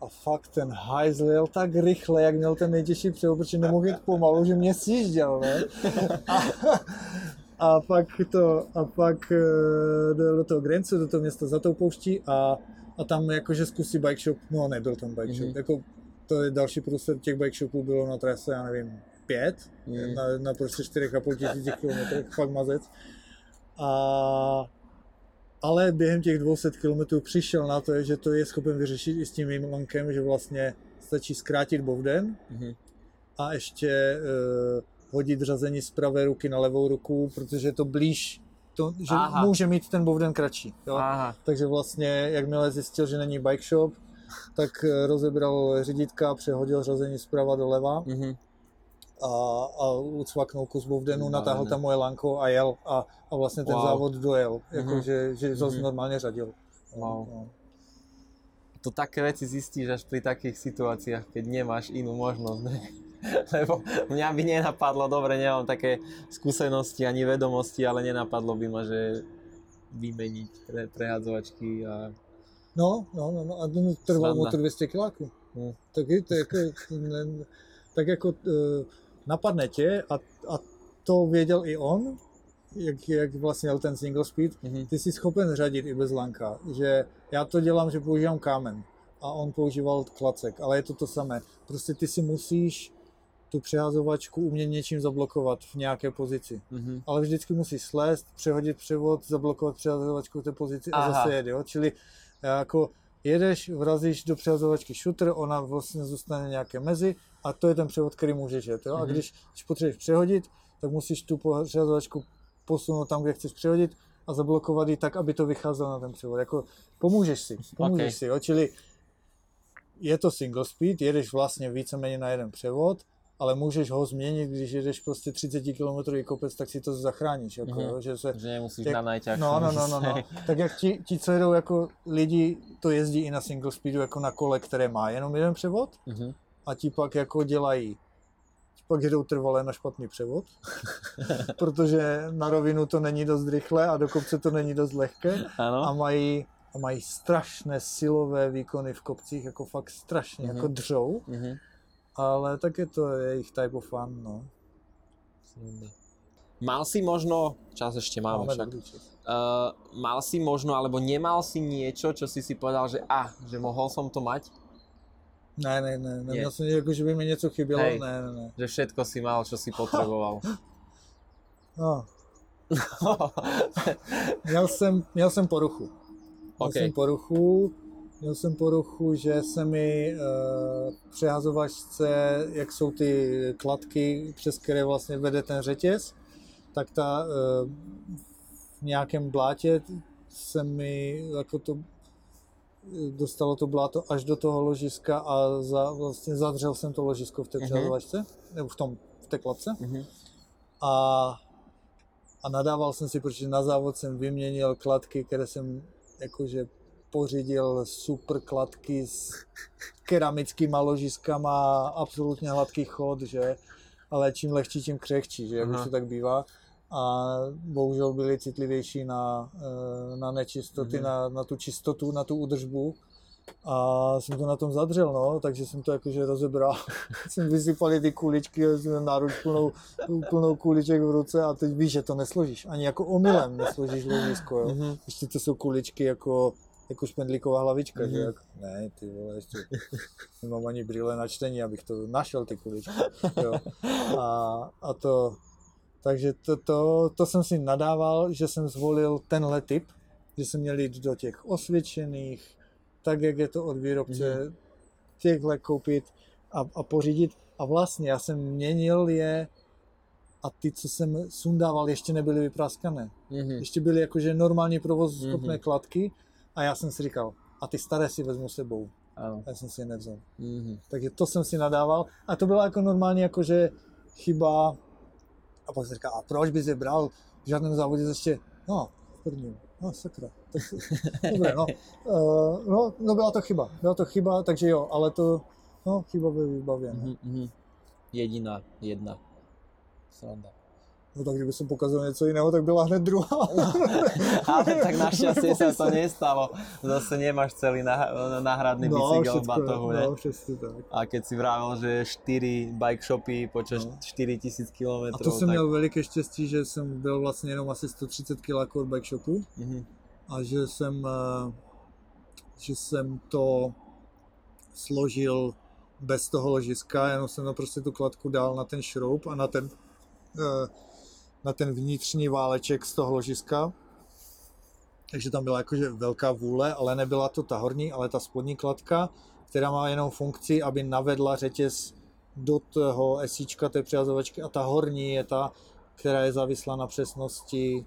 A fakt ten hajzl jel tak rychle, jak měl ten nejtěžší převod, protože nemohl jít pomalu, že mě sjížděl, ne? A, a pak to, a pak eh, dojel do toho Grencu, do toho města za tou pouští a, a tam jakože zkusí bike shop, no nebyl tam bike shop, Mhm. jako to je další průsled těch bike shopů bylo na trase, já nevím, pět, Mhm. na, na prostě 4,5 tisících kilometrech, fakt mazec. A ale během těch 200 km přišel na to, že to je schopen vyřešit i s tím mým lankem, že vlastně stačí zkrátit bovden Mhm. a ještě uh, hodit řazení z pravé ruky na levou ruku, protože je to blíž, to, že Aha. může mít ten bovden kratší. Jo? Aha. Takže vlastně, jakmile zjistil, že není bike shop, tak eh, rozebral řídítka, přehodil řazení zprava doleva Mhm. A, a ucvaknul kus bovdenu, Vybavené. natáhl tam moje lanko a jel a, a vlastně ten Wow. závod dojel, jako Mhm. že, že zase Mhm. normálně řadil. Wow. No. To také veci zistíš až pri takých situáciách, keď nemáš inú možnosť. Ne? Lebo mňa by nenapadlo, dobre, nemám také skúsenosti ani vedomosti, ale nenapadlo by ma, že vymeniť pre, prehádzovačky a No, no, no, no, a ten trval Sranda. motor 200 kiláků. Hm. Tak, je to jako, ne, tak jako eh, napadne tě a, a to věděl i on, jak, jak vlastně jel ten single speed, Mhm. ty jsi schopen řadit i bez lanka, že já to dělám, že používám kámen a on používal klacek, ale je to to samé. Prostě ty si musíš tu přehazovačku umět něčím zablokovat v nějaké pozici. Mhm. Ale vždycky musíš slést, přehodit převod, zablokovat přehazovačku v té pozici a Aha. zase jet, jo? Čili eh, jako jedeš, vrazíš do přehazovačky shooter, ona vlastně zůstane nějaké mezi a to je ten převod, který můžeš jet, jo? A Mhm. když, když potřebuješ přehodit, tak musíš tu přehazovačku posunout tam, kde chceš přehodit a zablokovat ji tak, aby to vycházelo na ten převod. Jako pomůžeš si, pomůžeš Ok. si, jo? Čili je to single speed, jedeš vlastně víceméně na jeden převod, ale můžeš ho změnit, když jedeš prostě 30 km kopec, tak si to zachráníš, jako, Mhm. jo? že se, že nemusíš Jak- na najťažšom. No, no, no, no, no. Tak jak ti, ti, co jedou jako lidi, to jezdí i na single speedu jako na kole, které má jenom jeden převod Mhm. A ti pak jako dělají ti pak jedou trvalé na špatný převod, protože na rovinu to není dost rychle a do kopce to není dost lehké Áno? a mají, a mají strašné silové výkony v kopcích, jako fakt strašně, Mhm. jako dřou, Mhm. ale tak je to jejich type of fun, no. Mal si možno, čas ešte máme, Máme však, uh, mal si možno, alebo nemal si niečo, čo si si povedal, že a, že mohol som to mať? Ne, ne, ne, Nie. neměl jsem jako, že by mi něco chybělo, Hej. ne, ne, ne. Že všetko si mal, čo si potreboval. No, Měl jsem, měl jsem poruchu. Měl OK. jsem poruchu, měl jsem poruchu, že se mi uh, přehazovačce, jak jsou ty kladky, přes které vlastně vede ten řetěz, tak ta uh, v nějakém blátě se mi jako to dostalo to bláto až do toho ložiska a za, vlastně zadřel jsem to ložisko v té Mhm. přehazovačce, nebo v tom, v té kladce Mhm. a, a nadával jsem si, protože na závod jsem vyměnil kladky, které jsem jakože pořídil super kladky s keramickýma ložiskama, absolutně hladký chod, že, ale čím lehčí, tím křehčí, že, jak už to tak bývá. A bohužel byli citlivější na, eh, na nečistoty, Mhm. na, na tu čistotu, na tu údržbu. A jsem to na tom zadřel, no, takže jsem to jakože rozebral. jsem vysypal ty kuličky, jsem náruč plnou, plnou kuliček v ruce a teď víš, že to nesložíš. Ani jako omylem nesložíš ložisko, jo. Mhm. Ještě to jsou kuličky jako, jako špendlíková hlavička, že Mhm. jak, ne, ty vole, ještě nemám ani brýle na čtení, abych to našel ty kuličky, jo. A, a to, takže to, to, to jsem si nadával, že jsem zvolil tenhle typ, že jsem měl jít do těch osvědčených, tak jak je to od výrobce, těchhle koupit a, a pořídit. A vlastně já jsem měnil je a ty, co jsem sundával, ještě nebyly vypraskané. Mhm. Ještě byly jakože normální provoz schopné Mhm. kladky a já jsem si říkal, a ty staré si vezmu sebou. Áno. A já jsem si je nevzal. Mhm. Takže to jsem si nadával a to byla jako normálně jakože chyba. A pak jsem říkal, a proč bys je bral v žádném závodě ještě, no, v prvním, no sakra. Tak, dobré, no. Uh, no, no byla to chyba, byla to chyba, takže jo, ale to, no, chyba ve výbavě. No. Mhm. Mhm. Jediná, jedna. Sranda. No tak kdyby jsem pokazal něco jiného, tak byla hned druhá. Ale tak našťastie sa to nestalo. Zase nemáš celý nah- náhradný bicykel v batohu, ne? no, přesně tak. A keď si vravel, že 4 bike shopy počas No. 4000 km, A to jsem tak... měl veliké štěstí, že jsem byl vlastně jenom asi 130 kg od bike shopu. Mhm. a že jsem, eh, že jsem to složil bez toho ložiska, jenom jsem tam prostě tu kladku dal na ten šroub a na ten, eh, na ten vnitřní váleček z toho ložiska. Takže tam byla jakože velká vůle, ale nebyla to ta horní, ale ta spodní kladka, která má jenom funkci, aby navedla řetěz do toho esíčka té přihazovačky a ta horní je ta, která je závislá na přesnosti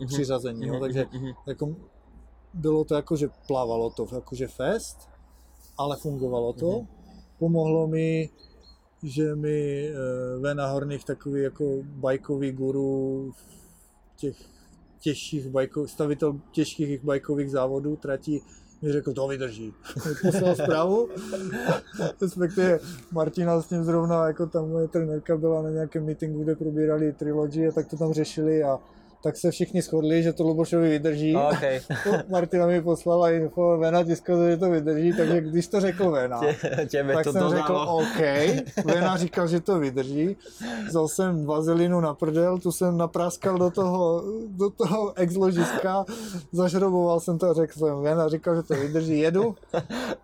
eh, přiřazení. Jo? Mhm, Takže mhm, jako, bylo to jako, že plavalo to, jakože fest, ale fungovalo to. Pomohlo mi, že mi e, Vena Horných, takový jako bajkový guru těch těžších bajkov, stavitel těžkých bajkových závodů, tratí, mi řekl, to vydrží. Poslal zprávu, respektive Martina s ním zrovna, jako tam moje trenérka byla na nějakém meetingu, kde probírali trilogy a tak to tam řešili a tak se všichni shodli, že to Lubošovi vydrží. Okay. Martina mi poslala info, Vena ti že to vydrží, takže když to řekl Vena, Tě, těme tak to jsem dodalo. řekl OK. Vena říkal, že to vydrží. Vzal jsem vazelinu na prdel, tu jsem napráskal do toho, do toho ex-ložiska, zažroboval jsem to a řekl jsem, Vena říkal, že to vydrží, jedu.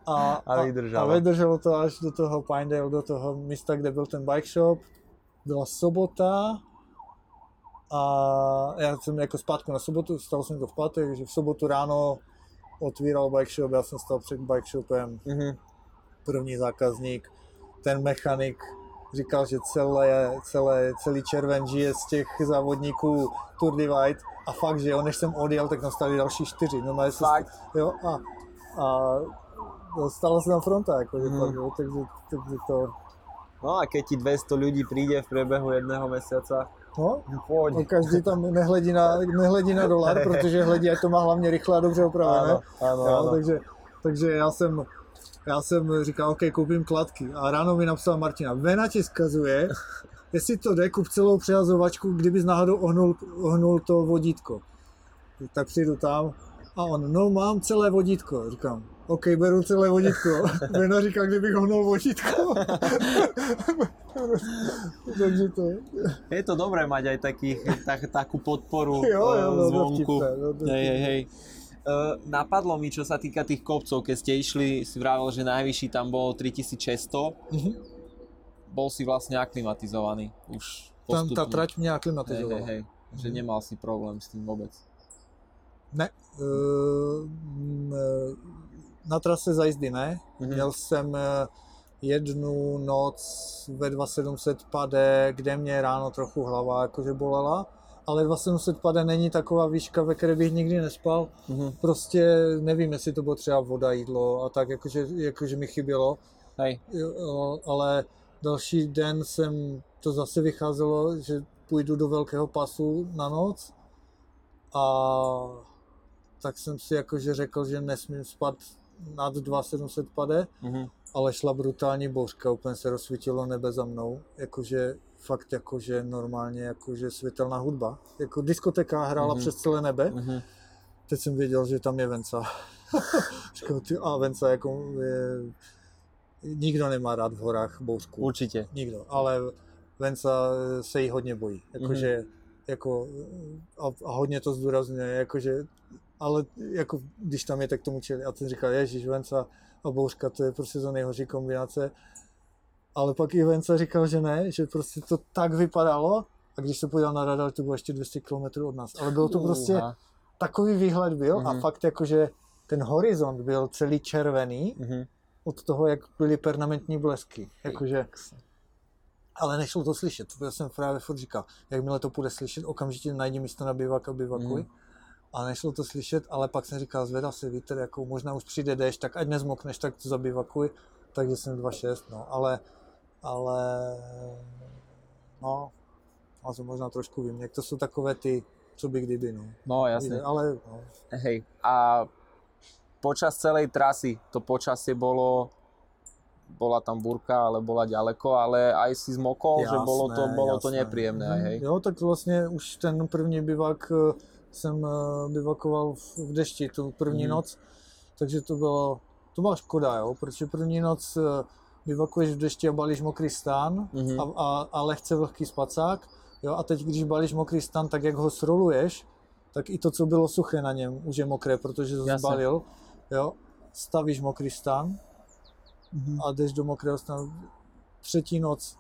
A, A vydrželo. A vydrželo to až do toho Pinedale, do toho místa, kde byl ten bike shop. Byla sobota, a já jsem jako zpátku na sobotu, stal jsem to v pátek, že v sobotu ráno otvíral bike shop, já jsem stal před bike shopem, Mhm. první zákazník, ten mechanik říkal, že celé, celé, celý červen žije z těch závodníků Tour Divide a fakt, že jo, než jsem odjel, tak nastali další čtyři. No, se? Jo, a, a stala se tam fronta, jako, že fakt, jo, takže, takže to, No a keď ti 200 ľudí príde v priebehu jedného mesiaca, no. No, každý tam nehledí na, nehledí na dolar, protože hledí, ať to má hlavně rychle a dobře opravené. Áno, áno, jo, takže, takže já jsem, já jsem říkal, OK, koupím kladky. A ráno mi napsala Martina, Vena ti zkazuje, jestli to jde, kup celou přehazovačku, kdybys náhodou ohnul, ohnul to vodítko. Tak přijdu tam a on, no mám celé vodítko. Říkám, OK, beru celé vodítko. Vena říká, kdybych ohnul vodítko. takže to, Je to dobré mať aj takých, tak, takú podporu Jo, jo, eh, no, zvonku. vtipné, no, hej, hej, hej. Uh, napadlo mi, čo sa týka tých kopcov, keď ste išli, si vravel, že najvyšší tam bolo 3600, Mhm. bol si vlastne aklimatizovaný už Tam postupne. ta trať mě hej, aklimatizovala. hej, hej. Že Mhm. nemal si problém s tým vôbec. Ne, uh, eh, na trase za jízdy ne. Mhm. Měl jsem eh, jednu noc ve 2700 pade, kde mě ráno trochu hlava jakože bolela, ale 2700 pade není taková výška, ve které bych nikdy nespal. Mhm. Prostě nevím, jestli to bylo třeba voda, jídlo a tak, jakože, jakože mi chybělo. Hej, ale další den jsem to zase vycházelo, že půjdu do velkého pasu na noc a tak jsem si jakože řekl, že nesmím spát nad 2700 pade, mhm. ale šla brutální bouřka, úplně se rozsvítilo nebe za mnou, jakože fakt jakože normálně jakože světelná hudba, jako diskoteka hrála Mhm. přes celé nebe, Mhm. teď jsem věděl, že tam je Venca. Říkal, ty, a Venca jako je, nikdo nemá rád v horách bouřku. Určite. Nikdo, ale Venca se jí hodně bojí, jakože, jako, a, a hodně to zdůrazňuje, jakože, ale jako, když tam je, tak tomu čili. A ten říkal, ježíš, Venca a bouřka, to je prostě to nejhorší kombinace. Ale pak i Venca říkal, že ne, že prostě to tak vypadalo, a když se podíval na radar, to bylo ještě 200 km od nás. Ale bylo to prostě, Uha. takový výhled byl Mhm. a fakt jakože ten horizont byl celý červený, Mhm. od toho, jak byly permanentní blesky. Jakože, ale nešlo to slyšet. To jsem právě furt říkal, jakmile to půjde slyšet, okamžitě najdi místo na bivak a bivakuj. Mm. A nešlo to slyšet, ale pak jsem říkal, zvedá se vítr, jako možná už přijde déšť, tak ať nezmokneš, tak to zabivakuj. Takže jsem 2,6, no, ale, ale, no, a to možná trošku vím, jak to jsou takové ty, co by kdyby, no. No jasne. Ale, no, Hej, a počas celej trasy, to počasie bolo, bola tam burka, ale bola ďaleko, ale aj si zmokol, že bolo to, Jasné, bolo to jasné. nepríjemné, aj hej. Jo, tak vlastně už ten první bivak eh, jsem eh, bivakoval v, v dešti, tu první Mhm. noc, takže to bylo, to byla škoda, jo, protože první noc eh, bivakuješ v dešti a balíš mokrý stán Mhm. a, a, a lehce vlhký spacák, jo, a teď když balíš mokrý stan, tak jak ho sroluješ, tak i to, co bylo suché na něm, už je mokré, protože to Jasne. zbalil, jo, stavíš mokrý stan, Mhm. a jdeš do mokrého stanu. Třetí noc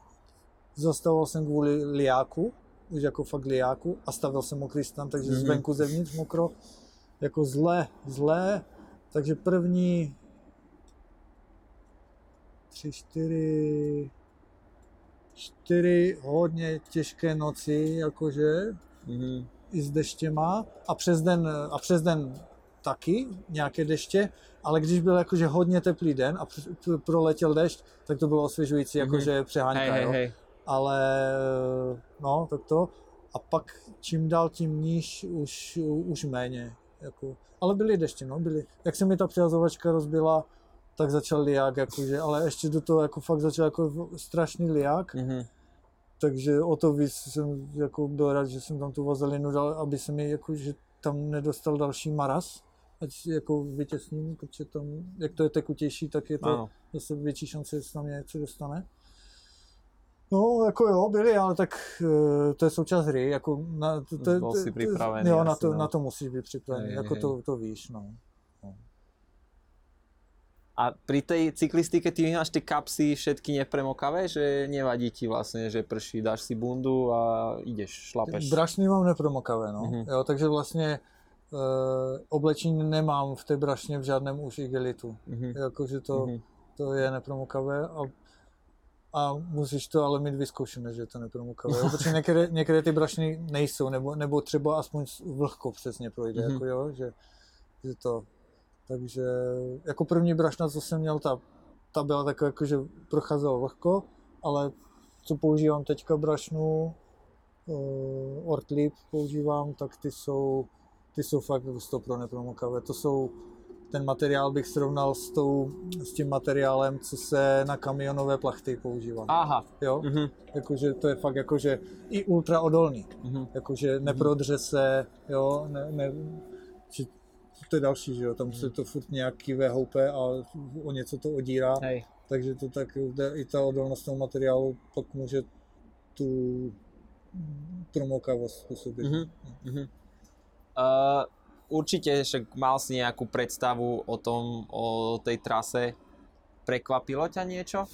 zastavoval jsem kvůli liáku, už jako fakt liáku a stavil jsem mokrý stan, takže Mhm. mm-hmm. zvenku zevnitř mokro, jako zlé, zlé, takže první tři, čtyři, čtyři hodně těžké noci, jakože, Mhm. i s deštěma a přes den, a přes den taky nějaké deště, ale když byl jakože hodně teplý den a pr- proletěl dešť, tak to bylo osvěžující, jakože přeháňka. Hej, hej, jo. hej. Ale no, tak to. A pak čím dál tím níž už, už méně. Jako, ale byly deště, no, byly. Jak se mi ta přihazovačka rozbila, tak začal liák, jakože, ale ještě do toho jako fakt začal jako strašný liák, Mhm. takže o to víc jsem jako byl rád, že jsem tam tu vazelinu dal, aby se mi jako, že tam nedostal další maraz, ať jako vytěsním, protože tam, jak to je tekutější, tak je to Áno. zase větší šance, že se tam něco dostane. No, jako jo, byli, ale tak eh, to je součást hry, jako na, to, to, to, si to- pripravený Jo, na to, no. na to musíš být připravený, jako to, to víš, no. A pri tej cyklistike ty máš tie kapsy všetky nepremokavé, že nevadí ti vlastne, že prší, dáš si bundu a ideš, šlapeš. Brašny mám nepromokavé, no. Mhm. Jo, takže vlastně e, oblečení nemám v té brašně v žádném už igelitu. Mhm. Jakože to, Mhm. to je nepromokavé a, a musíš to ale mít vyzkoušené, že je to nepromokavé. Jo? Protože některé, některé ty brašny nejsou, nebo, nebo třeba aspoň vlhko přesně projde, Mhm. jako jo, že, že to. Takže jako první brašna, co jsem měl, ta, ta byla taková, jako, že procházela vlhko, ale co používám teďka brašnu, uh, Ortlip používám, tak ty jsou, ty jsou fakt 100 pro nepromokavé. To jsou, ten materiál bych srovnal s, tou, s tím materiálem, co se na kamionové plachty používá. Aha. Jo? Mhm. Jakože to je fakt jakože i ultra odolný. Mhm. Jakože neprodře se, jo, ne, ne, či, to je další, že jo, tam se to furt nějaký houpe a o něco to odírá, Hej. takže to tak i ta odolnost toho materiálu pak může tu promokavost způsobit. Mhm. Mhm. Uh, určite však mal si nejakú predstavu o tom, o tej trase. Prekvapilo ťa niečo?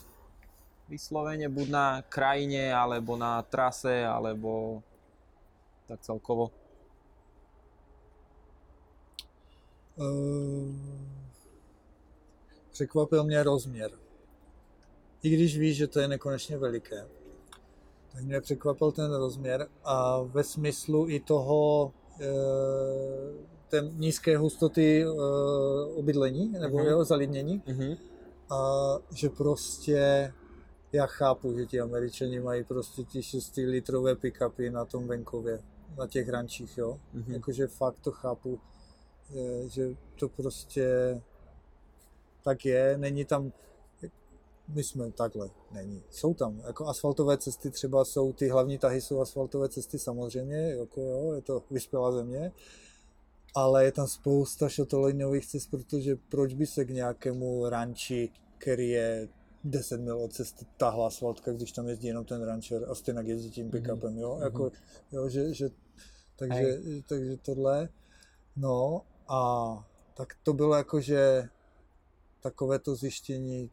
Vyslovene, buď na krajine, alebo na trase, alebo tak celkovo. Eh, Překvapil mě rozměr. I když víš, že to je nekonečně veliké, tak mě překvapil ten rozměr a ve smyslu i toho eh, té nízké hustoty eh, obydlení nebo Mhm. jeho zalidnění Mhm. a že prostě já chápu, že ti američani mají prostě ty 6 litrové pick-upy na tom venkově, na těch rančích, jo. Mhm. Jakože fakt to chápu, eh, že to prostě tak je, není tam, my jsme takhle, není. Jsou tam, jako asfaltové cesty třeba jsou, ty hlavní tahy jsou asfaltové cesty samozřejmě, jako jo, je to vyspělá země, ale je tam spousta šotolejnových cest, protože proč by se k nějakému ranči, který je 10 mil od cesty, tahla asfaltka, když tam jezdí jenom ten rančer a stejně jezdí tím pick-upem, jo, jako, jo, že, že takže, takže tohle, no a tak to bylo jako, že takové to zjištění,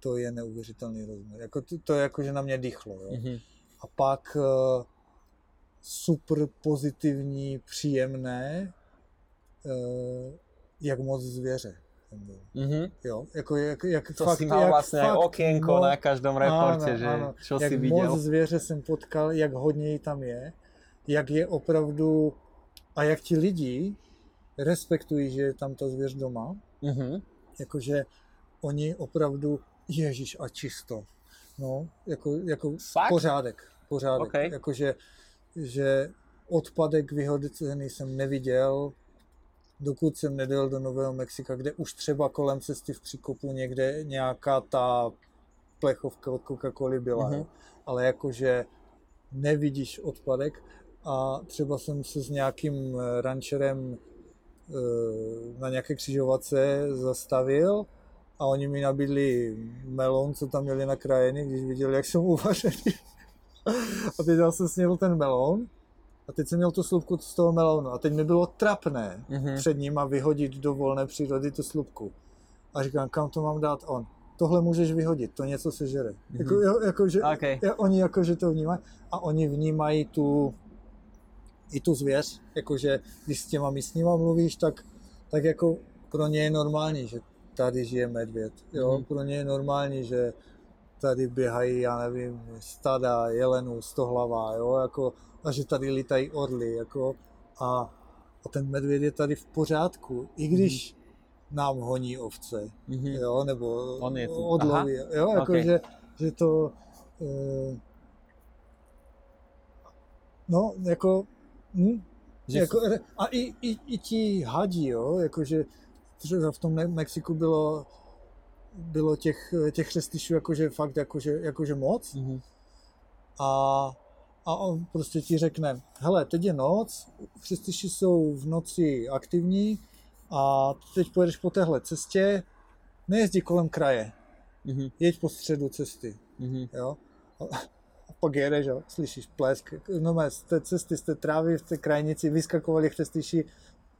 to je neuvěřitelný rozměr. Jako to, to je jako, že na mě dýchlo, jo. Mhm. A pak eh, super pozitivní, příjemné, jak moc zvěře tam bylo. Mhm. Jo, jako jak, jak To fakt, si mal jak vlastne aj fakt okienko moc- na každom reporte, Áno, že áno. čo jak si moc zvěře jsem potkal, jak hodně jí tam je, jak je opravdu, a jak ti lidi respektují, že je tam ta zvěř doma, Mhm. jakože oni opravdu, ježíš a čisto, no, jako, jako Fakt? pořádek, pořádek, OK. jakože, že odpadek vyhodcený jsem neviděl, dokud jsem nedojel do Nového Mexika, kde už třeba kolem cesty v příkopu někde nějaká ta plechovka od Coca-Coly byla, Mhm. jo. ale jakože nevidíš odpadek a třeba jsem se s nějakým eh, rančerem eh, na nějaké křižovatce zastavil a oni mi nabídli melon, co tam měli nakrájený, když viděli, jak jsem uvařený. a teď já jsem snědl ten melon a teď jsem měl tu slupku z toho melonu a teď mi bylo trapné Mhm. před ním a vyhodit do volné přírody tu slupku. A říkám, kam to mám dát on? Tohle můžeš vyhodit, to něco se žere. Mm-hmm. Jako, jako, že, OK. jo, oni jakože to vnímají a oni vnímají tu i tu zvěř, jakože když s těma místníma mluvíš, tak, tak jako pro ně je normální, že tady žije medvěd. Jo? Mhm. Pro ně je normální, že tady běhají, já nevím, stada, jelenů, stohlava, jo, jako, a že tady lítají orly, jako, a a ten medvěd je tady v pořádku, i když nám honí ovce, Mhm. jo, nebo On je tu. odloví, jo, jako Ok. že, že to, eh, no, jako, hm, Že jako, a i, i, i ti hadí, jo, jakože třeba v tom Me- Mexiku bylo, bylo těch, těch chřestišů jakože fakt jakože, jakože moc Mhm. a, a on prostě ti řekne, hele, teď je noc, chřestiši jsou v noci aktivní a teď pojedeš po téhle cestě, nejezdí kolem kraje, Mhm. jeď po středu cesty, Mhm. jo. A, a pak jedeš, slyšíš plesk, no z té cesty, z té trávy, v té krajnici vyskakovali chřestiši,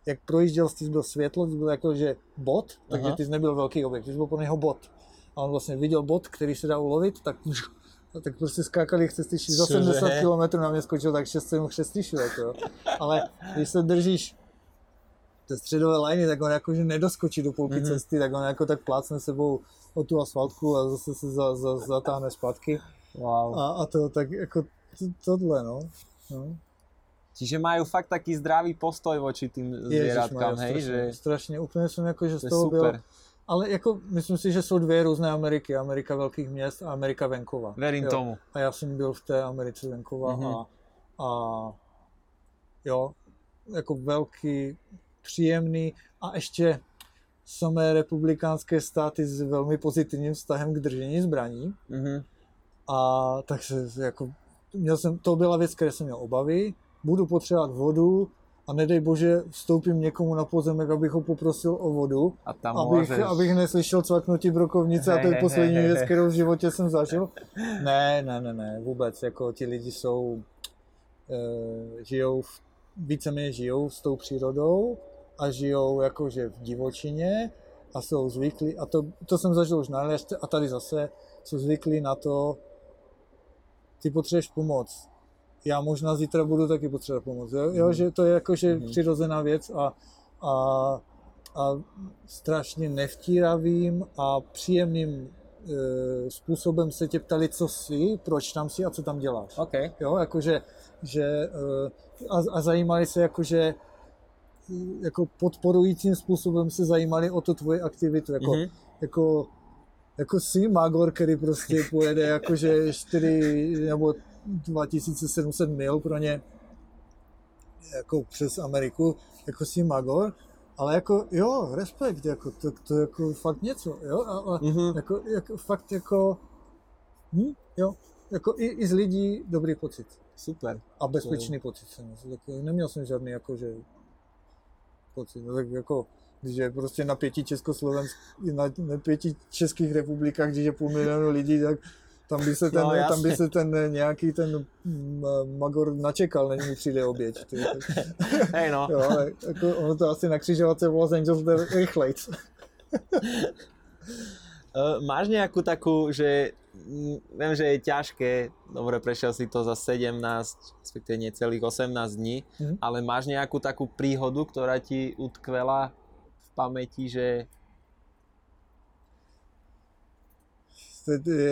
jak projížděl, jsi byl světlo, jsi byl jako, že bod, takže Aha. ty jsi nebyl velký objekt, ty jsi byl pro něho bod. A on vlastně viděl bod, který se dá ulovit, tak, tak prostě skákali chřestiši za Cože? 70 km na mě skočil tak 6-7 chřestišů, jako. Ale když se držíš té středové lajny, tak on jakože nedoskočí do půlky Mhm. mm-hmm. cesty, tak on jako tak plácne sebou o tu asfaltku a zase se za, za, zatáhne zpátky. Wow. A, a to tak jako to, tohle, no. no. Čiže majú fakt taký zdravý postoj voči tým zvieratkám, hej, strašně, že strašně, úplně jsem jako, že z to je toho byl, super. ale jako myslím si, že jsou dvě různé Ameriky, Amerika velkých měst a Amerika venkova. Verím jo. tomu. A já jsem byl v té Americe venkova Mhm. a, a jo, jako velký, příjemný a ještě samé republikánské státy s velmi pozitivním vztahem k držení zbraní. Mhm. A tak se jako, měl jsem, to byla věc, které jsem měl obavy, budu potřebovat vodu a nedej bože vstoupím někomu na pozemek, abych ho poprosil o vodu, A tam abych, môžeš... abych neslyšel cvaknutí brokovnice a to je poslední hej, věc, kterou v životě jsem zažil. Ne, ne, ne, ne, vůbec, jako ti lidi jsou, e, žijou, v, víceméně žijou s tou přírodou a žijou jakože v divočině a jsou zvyklí, a to, to jsem zažil už na a tady zase, jsou zvyklí na to, ty potřebuješ pomoc. Já možná zítra budu taky potřebovat pomoc. Jo, jo Mhm. že to je jakože Mhm. přirozená věc a, a, a strašně nevtíravým a příjemným e, způsobem se tě ptali, co jsi, proč tam jsi a co tam děláš. OK. Jo, jakože, že, e, a, a zajímali se jakože jako podporujícím způsobem se zajímali o tu tvoji aktivitu, jako, Mhm. jako, jako jsi Magor, který prostě pojede jakože 4 nebo 2700 mil pro ně jako přes Ameriku, jako jsi Magor, ale jako jo, respekt, jako to, to jako fakt něco, jo, a, a Mhm. jako, jako fakt jako, hm, jo, jako i, i z lidí dobrý pocit Super. a bezpečný pocit jsem. Tak neměl jsem žádný jakože pocit, no, tak jako když je prostě na pěti Československ, na, na pěti českých republikách, když je půl milionu lidí, tak tam by se ten, No, tam by se ten eh, nějaký ten mm, Magor načekal, než mu přijde oběť. Ty, Hej no. jo, ale jako ono to asi na křižovatce v Los Angeles jde rychlejc. Uh, máš nejakú takú, že mm, viem, že je ťažké, dobre, prešiel si to za 17, respektíve necelých 18 dní, Mhm. ale máš nejakú takú príhodu, ktorá ti utkvela v pamäti, že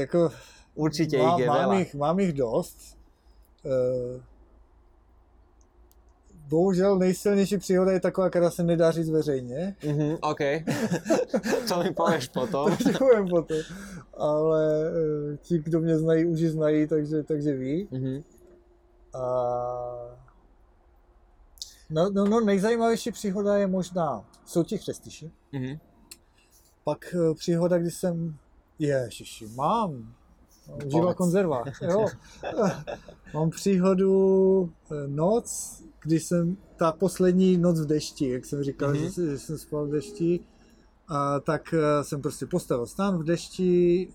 jako, určite mám, ich je mám, jich, mám jich dost. Eh, bohužel nejsilnější příhoda je taková, která se nedá říct veřejně. Mhm, OK. to mi povieš potom. To povím potom. Ale eh, ti, kdo mě znají, už ji znají, takže, takže ví. Mhm. A... No, no, no, nejzajímavější příhoda je možná, jsou ti chřestiši. Mhm. Pak eh, příhoda, kdy jsem, ježiši, mám, živá konzerva, jo. mám příhodu eh, noc, kdy jsem, ta poslední noc v dešti, jak jsem říkal, Mhm. že, že jsem spal v dešti, a tak eh, jsem prostě postavil stán v dešti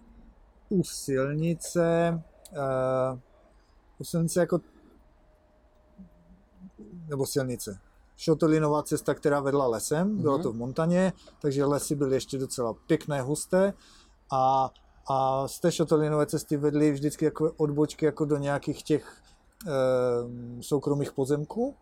u silnice, uh, u silnice jako, nebo silnice, šotolinová cesta, která vedla lesem, bylo Mhm. to v Montaně, takže lesy byly ještě docela pěkné, husté a, a z té šotolinové cesty vedly vždycky jako odbočky jako do nějakých těch e, soukromých pozemků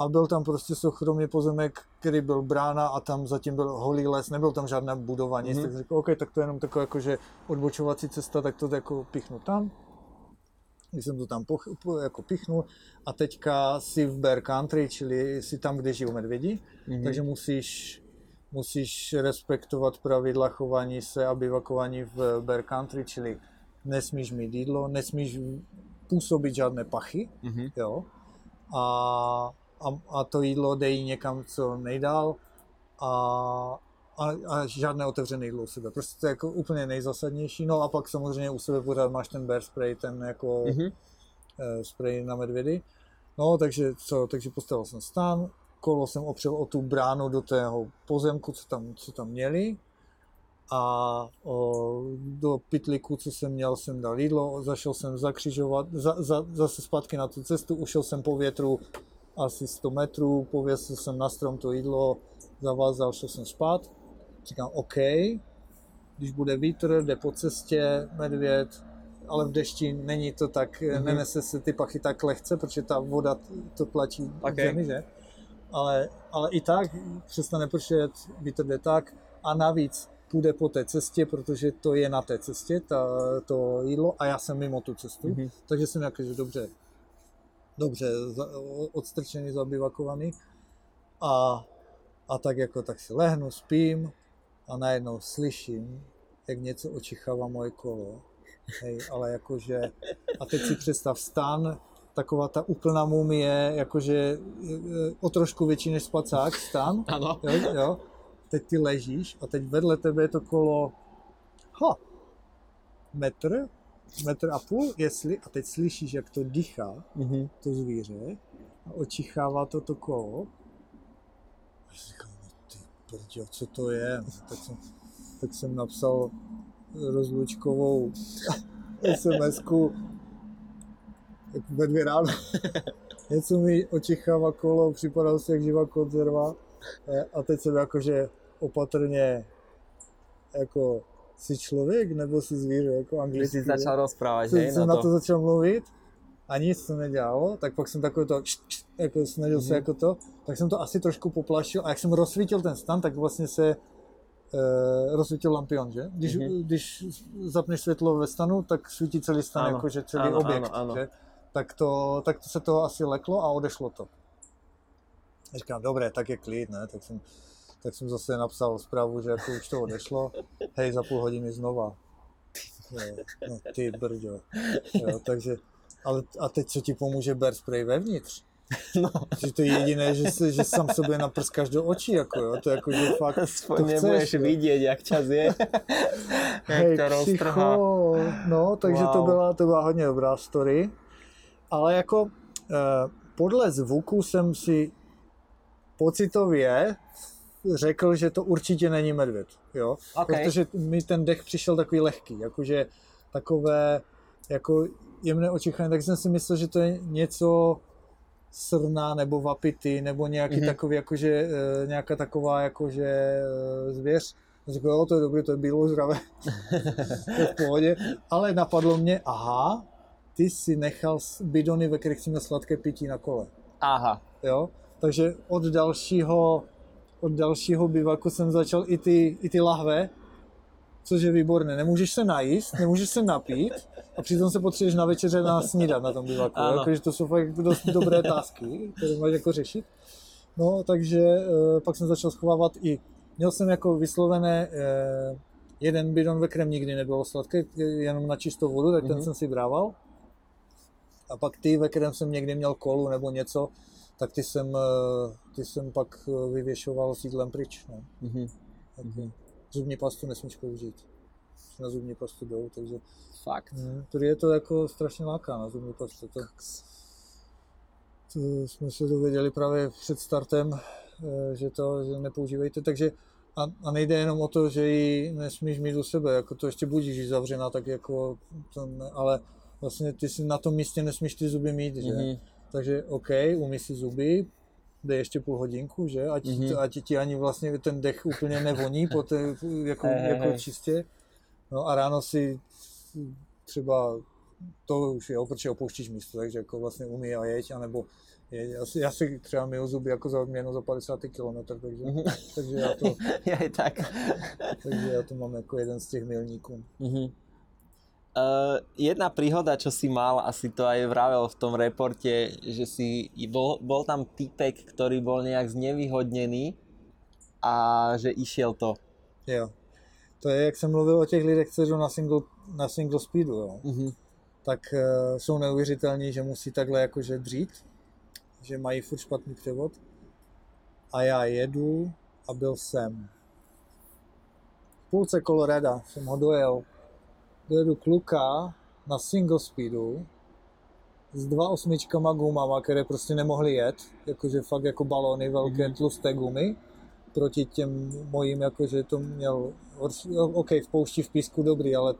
a byl tam prostě soukromý pozemek, který byl brána a tam zatím byl holý les, nebyl tam žádná budova, nic, Mhm. tak řekl, OK, tak to je jenom taková jakože odbočovací cesta, tak to jako pichnu tam. když jsem to tam poch, po, jako pichnul a teďka si v bear country, čili si tam, kde žijou medvědi, mm-hmm. takže musíš, musíš respektovat pravidla chování se a bivakování v bear country, čili nesmíš mít jídlo, nesmíš působit žádné pachy, mm-hmm. jo, a, a, a to jídlo dej někam co nejdál a, a, a žádné otevřené jídlo u sebe. Prostě to je jako úplně nejzásadnější. No a pak samozřejmě u sebe pořád máš ten bear spray, ten jako mm-hmm. spray na medvědy. No, takže co, takže postavil jsem stan, kolo jsem opřel o tu bránu do tého pozemku, co tam, co tam měli a o, do pytliku, co jsem měl, jsem dal jídlo, zašel jsem zakřižovat, za, za, zase zpátky na tu cestu, ušel jsem po větru asi 100 metrů, pověsil jsem na strom to jídlo, zavázal, šel jsem spát. Říkám, OK, když bude vítr, jde po cestě medvěd, ale v dešti není to tak, mm-hmm. nenese se ty pachy tak lehce, protože ta voda to tlačí okay. v zemi, že? Ale, ale i tak přestane pršet, vítr jde tak. A navíc půjde po té cestě, protože to je na té cestě, ta, to jídlo, a já jsem mimo tu cestu, mm-hmm. takže jsem jakože dobře, dobře odstrčený, zabivakovaný. A, a tak jako tak si lehnu, spím a najednou slyším, jak něco očichává moje kolo, hej, ale jakože, a teď si představ stan, taková ta úplná mumie, jakože e, e, o trošku větší než spacák, stan, ano. Jo, jo, teď ty ležíš a teď vedle tebe je to kolo ha, metr, metr a půl, jestli, a teď slyšíš, jak to dýchá, mm-hmm. to zvíře, a očichává to to kolo. A říkám, no ty prďo, co to je? Tak jsem, tak jsem napsal rozlučkovou SMS-ku ve dvě ráno. Něco mi očichává kolo, připadal si jak živá konzerva. A teď jsem jakože opatrně jako si člověk nebo si zvíře, jako anglicky. Jsi začal rozprávat, že? Jsem na to. to začal mluvit a nic se nedělalo, tak pak jsem takový to, jako snažil mm-hmm. se mhm. jako to, tak jsem to asi trošku poplašil a jak jsem rozsvítil ten stan, tak vlastně se e, rozsvítil lampion, že? Když, mm-hmm. když zapneš světlo ve stanu, tak svítí celý stan, ano. jakože celý ano, objekt, ano, ano. že? Tak to, tak to se toho asi leklo a odešlo to. A říkám, dobré, tak je klid, ne? Tak jsem tak jsem zase napsal zprávu, že jako už to odešlo, hej, za půl hodiny znova. No ty brďo. Jo, takže, ale a teď co ti pomůže bear spray vevnitř? No. Že to je jediné, že, se, že sám sobě naprskáš do očí, jako jo, to jako, že fakt Aspoň to nebudeš chceš, vidět, jak čas je, jak Hej, to roztrhá. No, takže wow. to, byla, to byla hodně dobrá story, ale jako eh, podle zvuku jsem si pocitově řekl, že to určitě není medvěd, jo? Okay. Protože mi ten dech přišel takový lehký, jakože takové jako jemné očichání, tak jsem si myslel, že to je něco srna nebo vapity, nebo nějaký mm-hmm. takový, jakože e, nějaká taková jakože e, zvěř. Řekl, jo, to je dobré, to je bylo zdravé, to je v pohodě. Ale napadlo mě, aha, ty si nechal bidony, ve kterých si měl sladké pití na kole. Aha. Jo, takže od dalšího od dalšího bivaku jsem začal i ty, i ty lahve, což je výborné. Nemůžeš se najíst, nemůžeš se napít a přitom se potřebuješ na večeře na snídat na tom bivaku. Jakože to jsou fakt dost dobré tásky, které máš jako řešit. No, takže e, pak jsem začal schovávat i, měl jsem jako vyslovené e, jeden bidon, ve kterém nikdy nebylo sladké, jenom na čistou vodu, tak mm-hmm. ten mhm. jsem si brával. A pak ty, ve kterém jsem někdy měl kolu nebo něco, tak ty jsem, eh, ty jsem pak eh, vyvěšoval s jídlem pryč. No. Mm-hmm. mm-hmm. Zubní pastu nesmíš použít. Na zubní pastu jdou, takže... Fakt? Mm, tady je to jako strašně láká na zubní pastu. To, to jsme se dověděli právě před startem, eh, že to že nepoužívejte, takže a, a nejde jenom o to, že ji nesmíš mít u sebe, jako to ještě budíš zavřená, tak jako to ne, ale vlastně ty si na tom místě nesmíš ty zuby mít, že? Mm-hmm. Takže OK, umí si zuby, jde ještě půl hodinku, že? Ať, mm-hmm. ať ti ani vlastně ten dech úplně nevoní po té, jako, hey, jako hey. čistě. No a ráno si třeba to už je, protože opouštíš místo, takže jako vlastně umí a jeď, anebo je, já, si, já si třeba myju zuby jako za odměnu za 50 km, takže, mm-hmm. takže já to... já je tak. takže já to mám jako jeden z těch milníků. Mm-hmm. Uh, jedna príhoda, čo si mal, asi to aj vravel v tom reporte, že si bol, bol tam typek, ktorý bol nejak znevýhodnený a že išiel to. Jo. To je, jak jsem mluvil o těch lidech, co jdou na single, na single speedu, jo. Uh-huh. tak uh, jsou neuvěřitelní, že musí takhle jakože dřít, že mají furt špatný převod. A já jedu a byl jsem. V půlce Colorada jsem ho dojel. Dojedu kluka na single speedu s dva osmičkama gumama, které prostě nemohly jet, jakože fakt jako balony, velké Mhm. tlusté gumy, proti těm mojím, jakože to měl horší, jo, OK, v poušti v písku dobrý, ale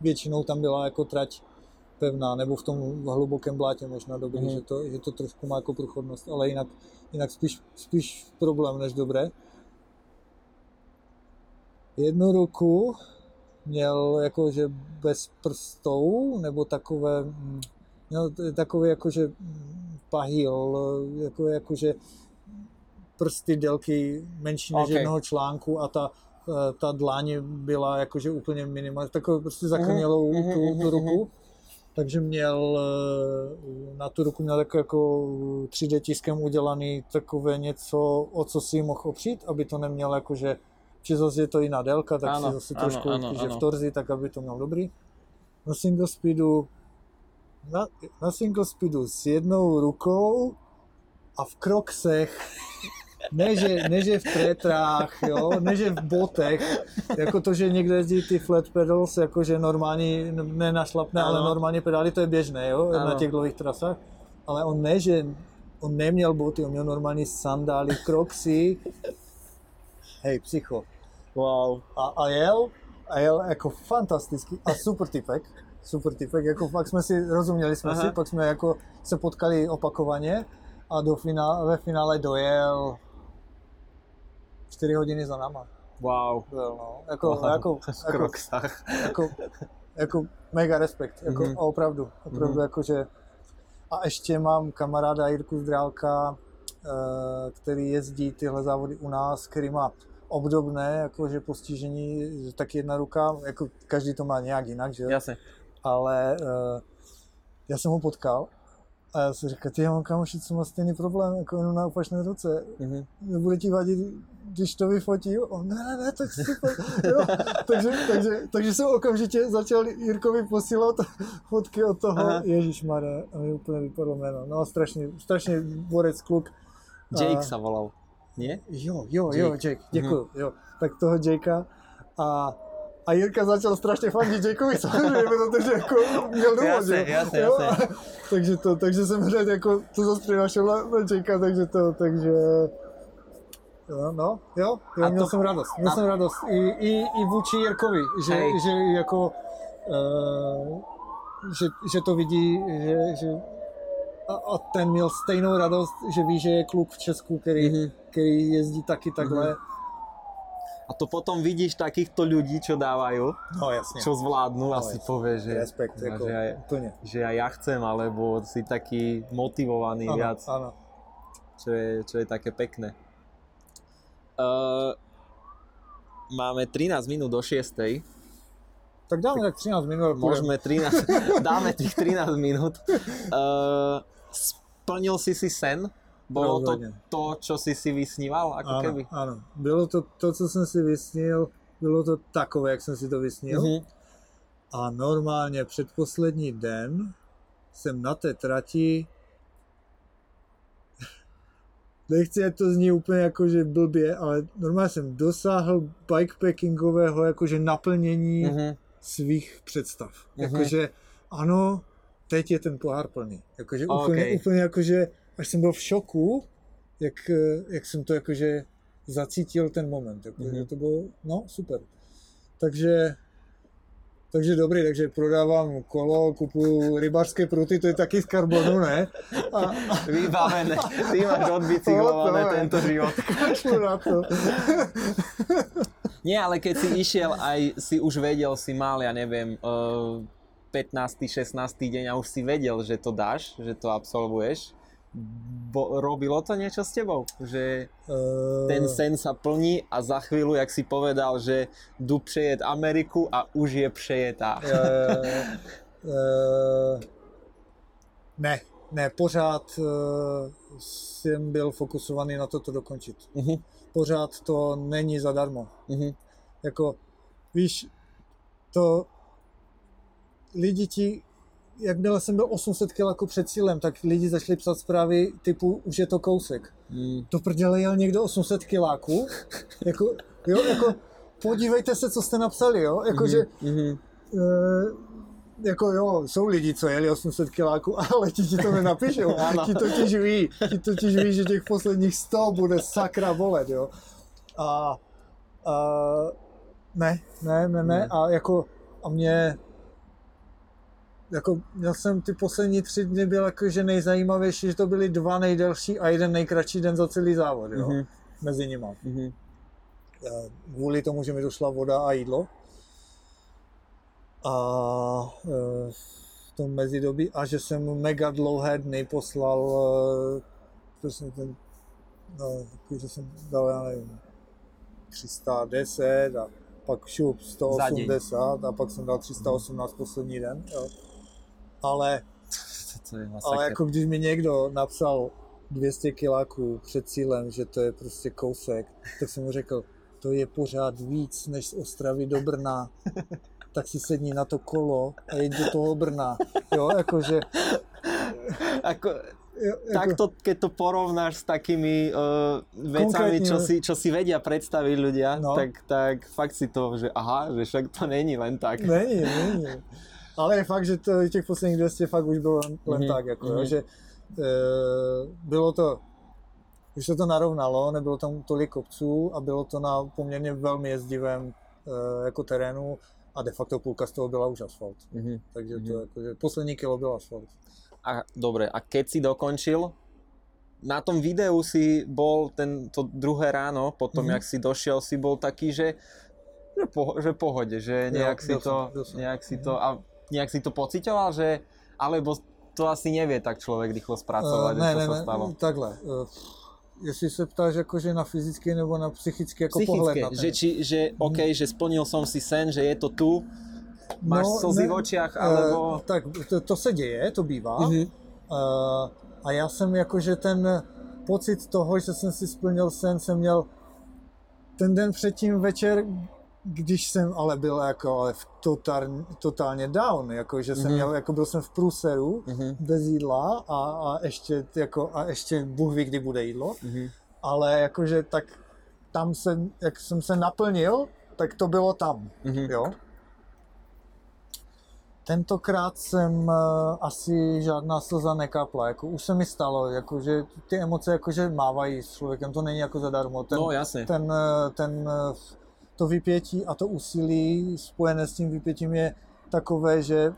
většinou tam byla jako trať pevná, nebo v tom hlubokém blátě možná dobrý, Mhm. že, to, že to trošku má jako průchodnost, ale jinak, jinak spíš, spíš problém než dobré. Jednu ruku měl jakože bez prstou, nebo takové, mm, měl t- takový jakože mm, pahýl, jako, jakože prsty délky menší než Ok. jednoho článku a ta, eh, ta dláň byla jakože úplně minimální, takovou prostě zakrnělou Mhm, tu, mhm, tu ruku. Takže měl eh, na tu ruku měl jako, jako 3D tiskem udělaný takové něco, o co si mohl opřít, aby to neměl jakože, či zase je to jiná délka, tak Ano, si zase ano, trošku ano, že ano. v torzi, tak aby to měl dobrý. Na single speedu na, na single speedu s jednou rukou a v kroksech, ne že, ne že v prétrách, jo, ne že v botech, jako to, že někde jezdí ty flat pedals, jakože normální, ne našlapné, ale Ano. normální pedály, to je běžné, jo, na Ano. těch dlouhých trasách, ale on ne, že on neměl boty, on měl normální sandály, kroksy, hej, psycho. Wow. A, a jel, a jel jako fantastický a super typek, super typek, jako fakt jsme si, rozuměli jsme Aha. si, pak jsme jako se potkali opakovaně a do finále, ve finále dojel 4 hodiny za náma. Wow. Byl, no. Jako, wow. jako, jako, jako, jako, mega respekt, jako, Mhm. a opravdu, opravdu Mhm. jako, že a ještě mám kamaráda Jirku Zdrálka, eh, který jezdí tyhle závody u nás, který má obdobné jakože postižení, že tak jedna ruka, jako každý to má nějak jinak, že jo? Jasne. ale uh, já jsem ho potkal a já jsem říkal, ty já mám kamoši, co má stejný problém, jako jenom na opačné ruce, Mhm. nebude ti vadit, když to vyfotí? On, ne, ne, ne, tak super. Jo. takže, takže, takže jsem okamžitě začal Jirkovi posílat fotky od toho. Ježíš Mare, a mi úplně vypadlo jméno, no strašně, strašně borec kluk. Jake A- sa volal. Nie? Jo, jo, jo, Jake. Jake, děkuju, jo. Tak toho Jakea a a Jirka začal strašně fandit Jakeovi samozřejmě, protože jako měl důvod, Jasně, jo. jasně, Jo, jasně. takže to, takže jsem hned jako to zase přinašel na, Jakea, takže to, takže Jo, no, jo, jo A měl to- jsem radost, měl a- jsem radost i, i, i vůči Jirkovi, že, Hej. že jako, uh, že, že to vidí, že, že a, a ten měl stejnou radost, že ví, že je kluk v Česku, který, Mhm. Který jezdí taky takhle. A to potom vidíš takýchto ľudí, čo dávajú, No čo zvládnu a No, si jasne. povie, že, respekt, no, jako že, aj, úplně. že aj ja chcem, alebo si taký motivovaný Ano, viac, ano. čo je, čo je také pekné. Uh, máme 13 minút do 6. Tak dáme tak 13 minut a. Môžeme 13, dáme tých 13 minút. Uh, splnil si si sen? Bolo to to, čo si si vysníval? Ako ano, keby? ano. Bylo to to, co jsem si vysnil, bylo to takové, jak jsem si to vysnil. Mhm. A normálně předposlední den jsem na té trati nechci, ať to zní úplně jakože blbě, ale normálně jsem dosáhl bikepackingového jakože naplnění Mhm. svých představ. Mhm. Jakože ano, teď je ten pohár plný. Jakože Ok. úplně, úplně jakože, až jsem byl v šoku, jak, eh, jak jsem to jakože zacítil ten moment. Jakože Mhm. to bylo, no, super. Takže takže dobrý, takže prodávám kolo, kupuju rybářské pruty, to je taky z karbonu, ne? A, a Vybavené. Ty máš odbicyklované tento život. kašlu na to. Nie, ale keď si išiel, aj si už vedel, si mal, ja neviem, eh, 15. 16. deň a už si vedel, že to dáš, že to absolvuješ. Bo, robilo to niečo s tebou? Že Eh, ten sen sa plní a za chvíľu, jak si povedal, že jdu přejet Ameriku a už je přejetá. Eh, eh, ne, ne, pořád eh, jsem byl fokusovaný na to, to dokončit. Mhm, Pořád to není zadarmo. mhm, Jako, víš, to lidi ti, jakmile jsem byl 800 kg jako před cílem, tak lidi začali psat zprávy typu, už je to kousek. mm, Do prdele jel někdo 800 kiláků, jako, jo, jako, podívejte se, co jste napsali, jo, jakože, mhm. Eh, jako jo, jsou lidi, co jeli 800 kiláků, ale ti, ti to nenapíšou. Ti totiž ví, ti totiž ví, že těch posledních 100 bude sakra bolet, jo. A, a ne, ne, ne, ne, a jako, a mě, jako měl jsem ty poslední tři dny byl jako, že nejzajímavější, že to byly dva nejdelší a jeden nejkratší den za celý závod, jo, Mhm. mezi nimi. Mhm. Eh, kvůli tomu, že mi došla voda a jídlo. A eh, v tom mezidobí, a že jsem mega dlouhé dny poslal, eh, prostě ten, no, že jsem dal, já nevím, 310 a pak šup 180 a pak jsem dal 318 poslední den, jo. Ale To je masakr. ale jako když mi někdo napsal 200 kiláků před cílem, že to je prostě kousek, tak jsem mu řekl, to je pořád víc než z Ostravy do Brna. Tak si sedni na to kolo a jeď do toho Brna. Jo, jakože... Ako, Jo, jako, takto, keď to porovnáš s takými uh, vecami, Konkrétne, čo si, čo si vedia predstaviť ľudia, No. tak, tak fakt si to, že aha, že však to není len tak. Není, není. Ale je fakt, že to, těch posledních 200 fakt už bylo len, len Mhm, tak, jako, mhm. jo, že e, bylo to, už se to narovnalo, nebylo tam tolik kopců a bylo to na poměrně velmi jezdivém e, jako terénu a de facto půlka z toho byla už asfalt. Mhm. Takže to jakože poslední kilo byl asfalt. A dobre, a keď si dokončil, na tom videu si bol ten, to druhé ráno, potom Mhm. jak si došiel, si bol taký, že, že, po, že pohode, že nejak, si, to, jsem, jsem. nejak si to, a nejak si to pocitoval, že, alebo to asi nevie tak človek rýchlo spracovať, Eh, že ne, ne, sa ne, stalo. takhle. e, jestli se ptáš jakože na fyzický nebo na psychický jako pohled Psychické, na ten. že, či, že OK, že splnil som si sen, že je to tu, máš No, slzy ne, v očiach, Eh, alebo... tak to, to se děje, to bývá. Mhm. Uh, a já jsem jakože ten pocit toho, že jsem si splnil sen, jsem měl ten den předtím večer, když jsem ale byl jako ale v totál, totálně down, jako že jsem Mhm. měl, jako byl jsem v průseru, Mhm. bez jídla a, a ještě jako, a ještě Bůh ví, kdy bude jídlo, Mhm. ale jakože tak tam jsem, jak jsem se naplnil, tak to bylo tam, Mhm. jo. Tentokrát jsem eh, asi žádná slza nekapla, jako už se mi stalo, jako, že ty emoce jakože mávají s člověkem, to není jako zadarmo. Ten, No jasne. ten, eh, ten, eh, to vypětí a to úsilí spojené s tím vypětím je takové, že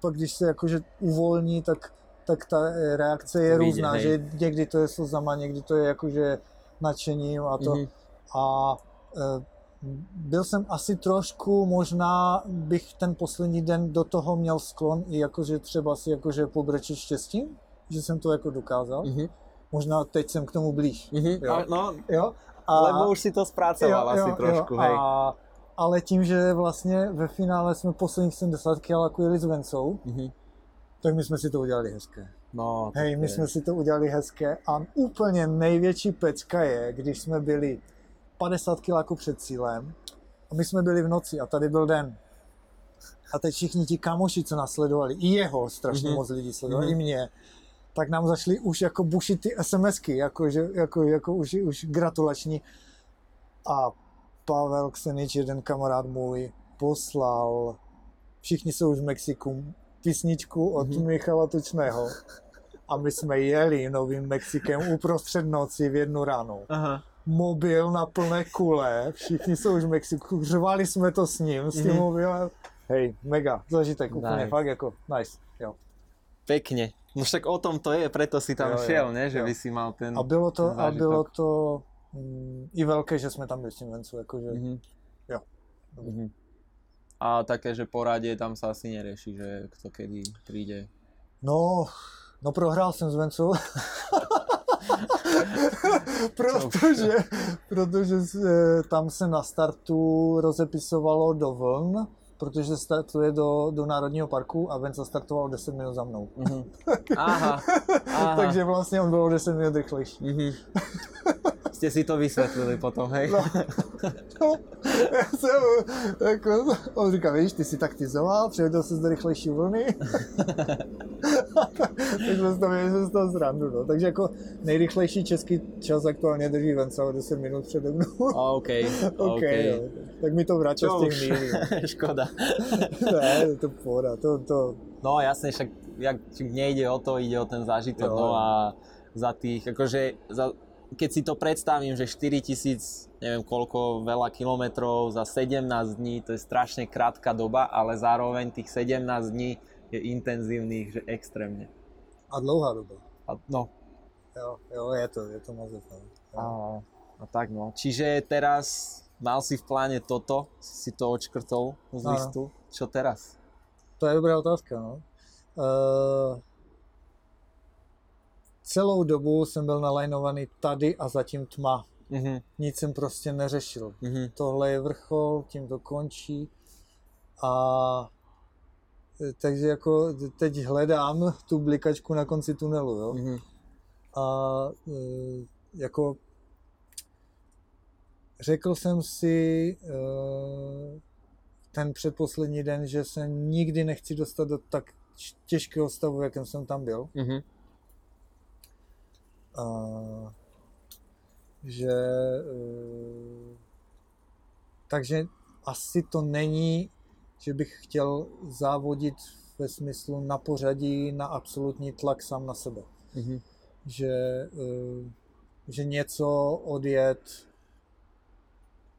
pak když se jakože uvolní, tak, tak ta reakce je různá, hej. že někdy to je slzama, někdy to je jakože nadšením a to. Mhm. A e, byl jsem asi trošku, možná bych ten poslední den do toho měl sklon i jakože třeba si jakože pobrečet štěstím, že jsem to jako dokázal. Mhm. Možná teď jsem k tomu blíž. Mhm. Jo. A, no, Jo? Lebo už si to spracoval asi trošku, hej. A, ale tím, že vlastně ve finále jsme posledních 70 kg jeli s Vencou, Mhm. tak my jsme si to udělali hezké. No, Hej, my je- jsme si to udělali hezké a úplně největší pecka je, když jsme byli 50 kg před cílem a my jsme byli v noci a tady byl den. A teď všichni ti kamoši, co nás sledovali, i jeho strašně Mhm. moc lidí sledovali, Mhm. i mě, tak nám zašli už jako bušit ty SMSky, jako, že, jako, jako už, už gratulační. A Pavel Ksenič, jeden kamarád můj, poslal, všichni jsou už v Mexiku, písničku od Mhm. Michala Tučného. A my jsme jeli Novým Mexikem uprostřed noci v jednu ráno. Aha. Mobil na plné kule, všichni jsou už v Mexiku, řvali jsme to s ním, s tím Mhm. mobilem. Hej, mega, zažitek, úplně Nice. fakt jako nice, jo. Pekne. No však o tom to je, preto si tam Jo, jo, šiel, ne? Že jo. by si mal ten... A bylo to, a bylo to mm, i velké, že jsme tam byli s tím vencu, jakože, Mhm. jo. Mhm. A také, že poradie tam sa asi nerieši, že kto kedy príde. No, No prohrál jsem s Vencou. protože, protože tam se na startu rozepisovalo do vln, protože startuje do, do Národního parku a Venca startoval 10 minut za mnou. Mhm. Aha, aha. Takže vlastně on byl o 10 minut rychlejší. Mhm. Ste si to vysvetlili potom, hej? No. No, já jsem, jako, on říká, víš, ty si taktizoval, přihodil se do rychlejší vlny. tak jsme z toho měli z toho srandu, no. Takže jako nejrychlejší český čas aktuálně drží Venca o 10 minut přede mnou. OK, OK. okay. Tak mi to vracia z těch mílí. Škoda. ne, to pohoda, to, to... No jasne, však jak, nejde o to, ide o ten zážitok, no a za tých, akože za, keď si to predstavím, že 4000, neviem koľko, veľa kilometrov za 17 dní, to je strašne krátka doba, ale zároveň tých 17 dní je intenzívnych, že extrémne. A dlouhá doba. A, no, Jo, jo, je to, je to moc a, a tak no. Čiže teraz mal si v pláne toto, si to odškrtol z listu. Čo teraz? To je dobrá otázka, no. Uh, celou dobu jsem byl nalajnovaný tady a zatím tma. Mhm, Nic jsem prostě neřešil. mhm, Tohle je vrchol, tím to končí. A e, takže jako teď hledám tu blikačku na konci tunelu, jo. mhm. A e, jako řekl jsem si e, ten předposlední den, že se nikdy nechci dostat do tak těžkého stavu, jakém jsem tam byl. mhm. A, že e, takže asi to není, že bych chtěl závodit ve smyslu na pořadí, na absolutní tlak sám na sebe. Mhm. Že, eh, že něco odjet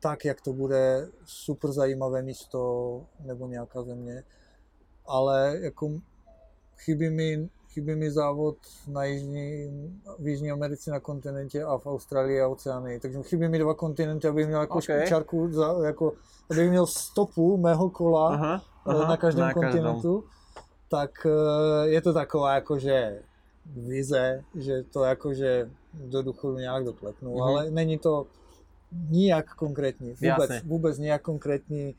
tak, jak to bude super zajímavé místo nebo nějaká země, ale jako chybí mi, chybí mi závod na jižní, v Jižní Americe na kontinentě a v Austrálii a Oceánii. Takže chybí mi dva kontinenty, abych měl jako Okay. čárku, za, jako, abych měl stopu mého kola Aha, eh, na každém na každém. kontinentu, tak eh, je to taková jakože vize, že to jakože do důchodu nějak doklepnu, Mhm. ale není to nijak konkrétní, vůbec, Jasne. vůbec nijak konkrétní.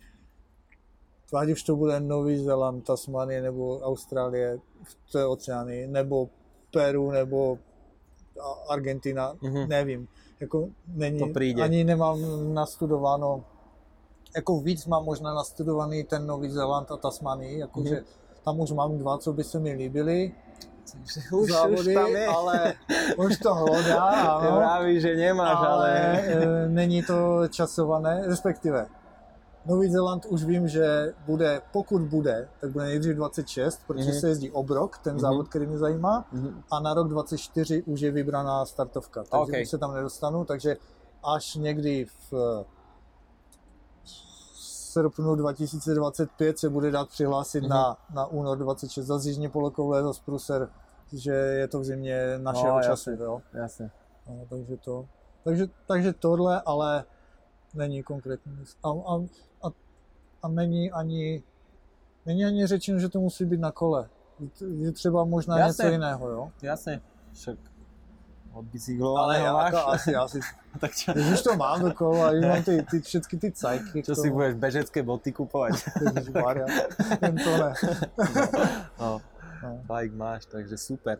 Ať už to bude Nový Zéland, Tasmanie nebo Austrálie v té oceány, nebo Peru, nebo Argentina, Mhm. nevím. Jako není, To přijde. ani nemám nastudováno, jako víc mám možná nastudovaný ten Nový Zéland a Tasmanii, jakože Mhm. tam už mám dva, co by se mi líbily, Už, závody, už tam je. ale už to hlodá, ano, vravíš, že nemáš, ale... ale e, není to časované, respektive Nový Zéland už vím, že bude, pokud bude, tak bude nejdřív 26, protože Mhm. se jezdí obrok, ten Mhm. závod, který mě zajímá, Mhm. a na rok 24 už je vybraná startovka, takže OK. už se tam nedostanu, takže až někdy v srpnu 2025 se bude dát přihlásit Mhm. na, na únor 26 za jižní polokoule, za Spruser, že je to v zimě našeho No, času, jasně. jo. Jasne. No, takže to, takže, takže tohle, ale není konkrétní. A, a, a, a není ani, není ani řečeno, že to musí být na kole. Je třeba možná Jasně. něco jiného, jo. Jasne. Však od bicyklovaného já máš. to asi, asi, tak čo, už to mám dokola, a mám ty, ty, všetky ty cajky. čo si budeš bežecké boty kupovať? Ježišmarja, jen to ne. No, No. bike máš, takže super.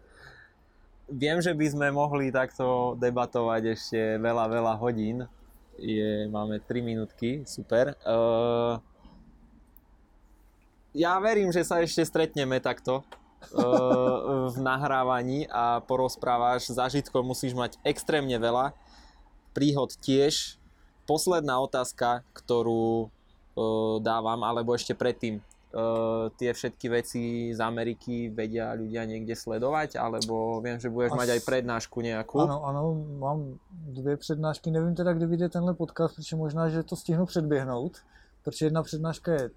Viem, že by sme mohli takto debatovať ešte veľa, veľa hodín. Je, máme 3 minútky, super. Uh, ja verím, že sa ešte stretneme takto uh, v nahrávaní a porozprávaš. Zážitkov musíš mať extrémne veľa. Príhod tiež. Posledná otázka, ktorú uh, dávam, alebo ešte predtým. Uh, tie všetky veci z Ameriky vedia ľudia niekde sledovať, alebo viem, že budeš As- mať aj prednášku nejakú. Ano, ano, mám dvě přednášky, nevím teda, kdy vyjde tenhle podcast, protože možná, že to stihnu předběhnout, protože jedna přednáška je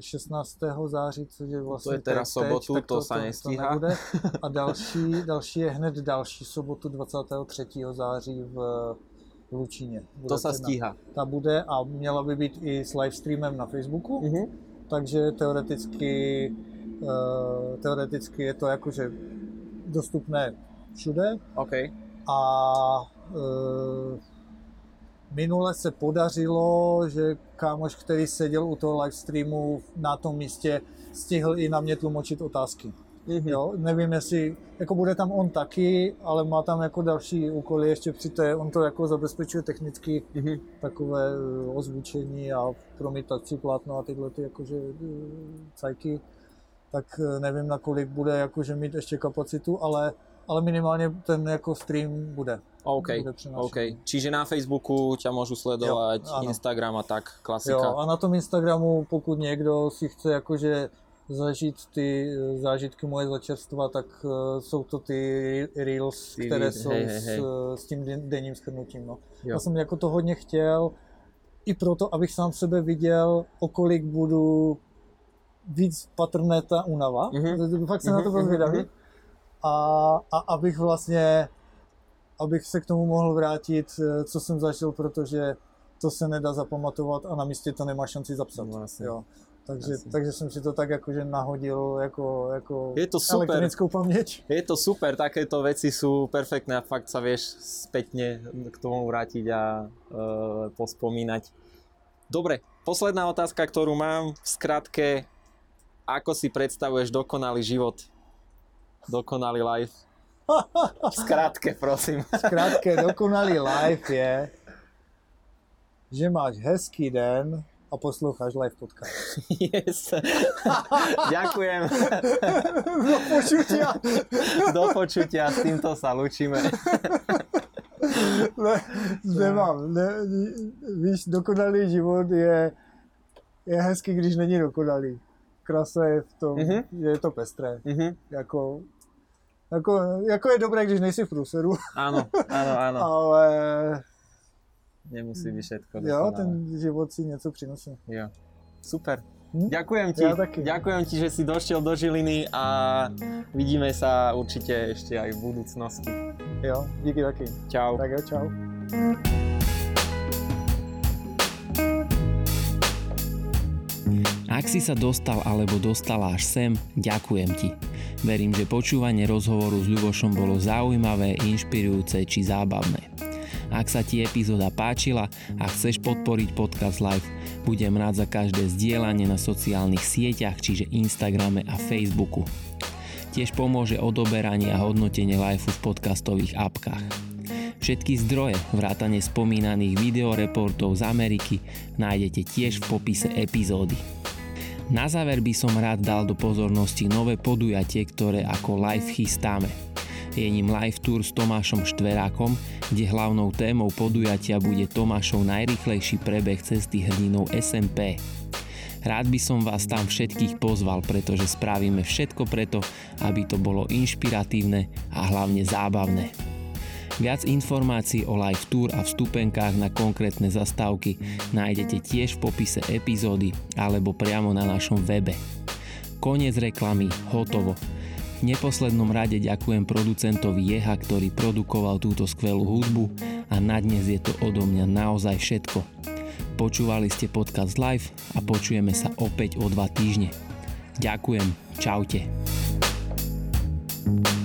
16. září, což je vlastně je teda teď, sobotu, tak to sa nestíhá. nebude. A další, další je hned další sobotu 23. září v Lučíně. Bude To předná- stíha. Ta bude a měla by být i s livestreamem na Facebooku. Mhm. takže teoreticky, eh, teoreticky je to jako, že dostupné všude. OK. A e, minule se podařilo, že kámoš, který seděl u toho livestreamu na tom místě, stihl i na mě tlumočit otázky. Mm-hmm. Jo, nevím, jestli, jako bude tam on taky, ale má tam jako další úkoly ještě při té, on to jako zabezpečuje technicky mm-hmm. takové e, ozvučení a promítací plátno a tyhle ty jakože e, cajky, tak e, nevím, na kolik bude jakože mít ještě kapacitu, ale, ale minimálně ten jako stream bude. OK, bude OK. Čiže na Facebooku ťa môžu sledovať, jo, Instagram a tak, klasika. Jo, a na tom Instagramu, pokud někdo si chce jakože zažít ty eh, zážitky moje začerstva, tak uh, jsou to ty reels, ty které jsou hej, hej. S, s tím denním schrnutím. No. Já jsem jako to hodně chtěl, i proto, abych sám sebe viděl, o kolik budu víc patrné ta únava. Mm-hmm. Fakt jsem mm-hmm, na to byl mhm, zvědavý. Mm-hmm. A, a abych vlastně, abych se k tomu mohl vrátit, eh, co jsem zažil, protože to se nedá zapamatovat a na místě to nemá šanci zapsat. Vlastně. Jo. Takže, takže jsem si to tak jakože nahodil jako, jako je to super. elektronickou paměť. Je to super, takéto veci sú perfektné a fakt sa vieš spätne k tomu vrátiť a e, pospomínať. Dobre, posledná otázka, ktorú mám v skratke. Ako si predstavuješ dokonalý život? Dokonalý life? V skratke, prosím. V skratke, dokonalý life je, že máš hezký den, a posloucháš live podcast. Yes. Ďakujem. Do počutia. Do počutia, s týmto sa lučíme. ne, nemám. Ne, víš, dokonalý život je, je hezký, když není dokonalý. Krasa je v tom, mm-hmm. je to pestré. Mm-hmm. Jako, jako, jako je dobré, když nejsi v průseru. Áno, áno, áno. Ale nemusí byť všetko dokonalé. Jo, ten život si něco přinosí. Jo, super. Hm? Ďakujem ti, ja taky. ďakujem ti, že si došiel do Žiliny a vidíme sa určite ešte aj v budúcnosti. Jo, díky taky. Čau. Tak jo, čau. Ak si sa dostal alebo dostala až sem, ďakujem ti. Verím, že počúvanie rozhovoru s Ľubošom bolo zaujímavé, inšpirujúce či zábavné. Ak sa ti epizóda páčila a chceš podporiť podcast Live, budem rád za každé zdieľanie na sociálnych sieťach, čiže Instagrame a Facebooku. Tiež pomôže odoberanie a hodnotenie live v podcastových apkách. Všetky zdroje, vrátane spomínaných videoreportov z Ameriky, nájdete tiež v popise epizódy. Na záver by som rád dal do pozornosti nové podujatie, ktoré ako live chystáme – je ním live tour s Tomášom Štverákom, kde hlavnou témou podujatia bude Tomášov najrychlejší prebeh cesty hrdinou SMP. Rád by som vás tam všetkých pozval, pretože spravíme všetko preto, aby to bolo inšpiratívne a hlavne zábavné. Viac informácií o live tour a vstupenkách na konkrétne zastávky nájdete tiež v popise epizódy alebo priamo na našom webe. Koniec reklamy, hotovo neposlednom rade ďakujem producentovi Jeha, ktorý produkoval túto skvelú hudbu a na dnes je to odo mňa naozaj všetko. Počúvali ste podcast live a počujeme sa opäť o dva týždne. Ďakujem, čaute. thank you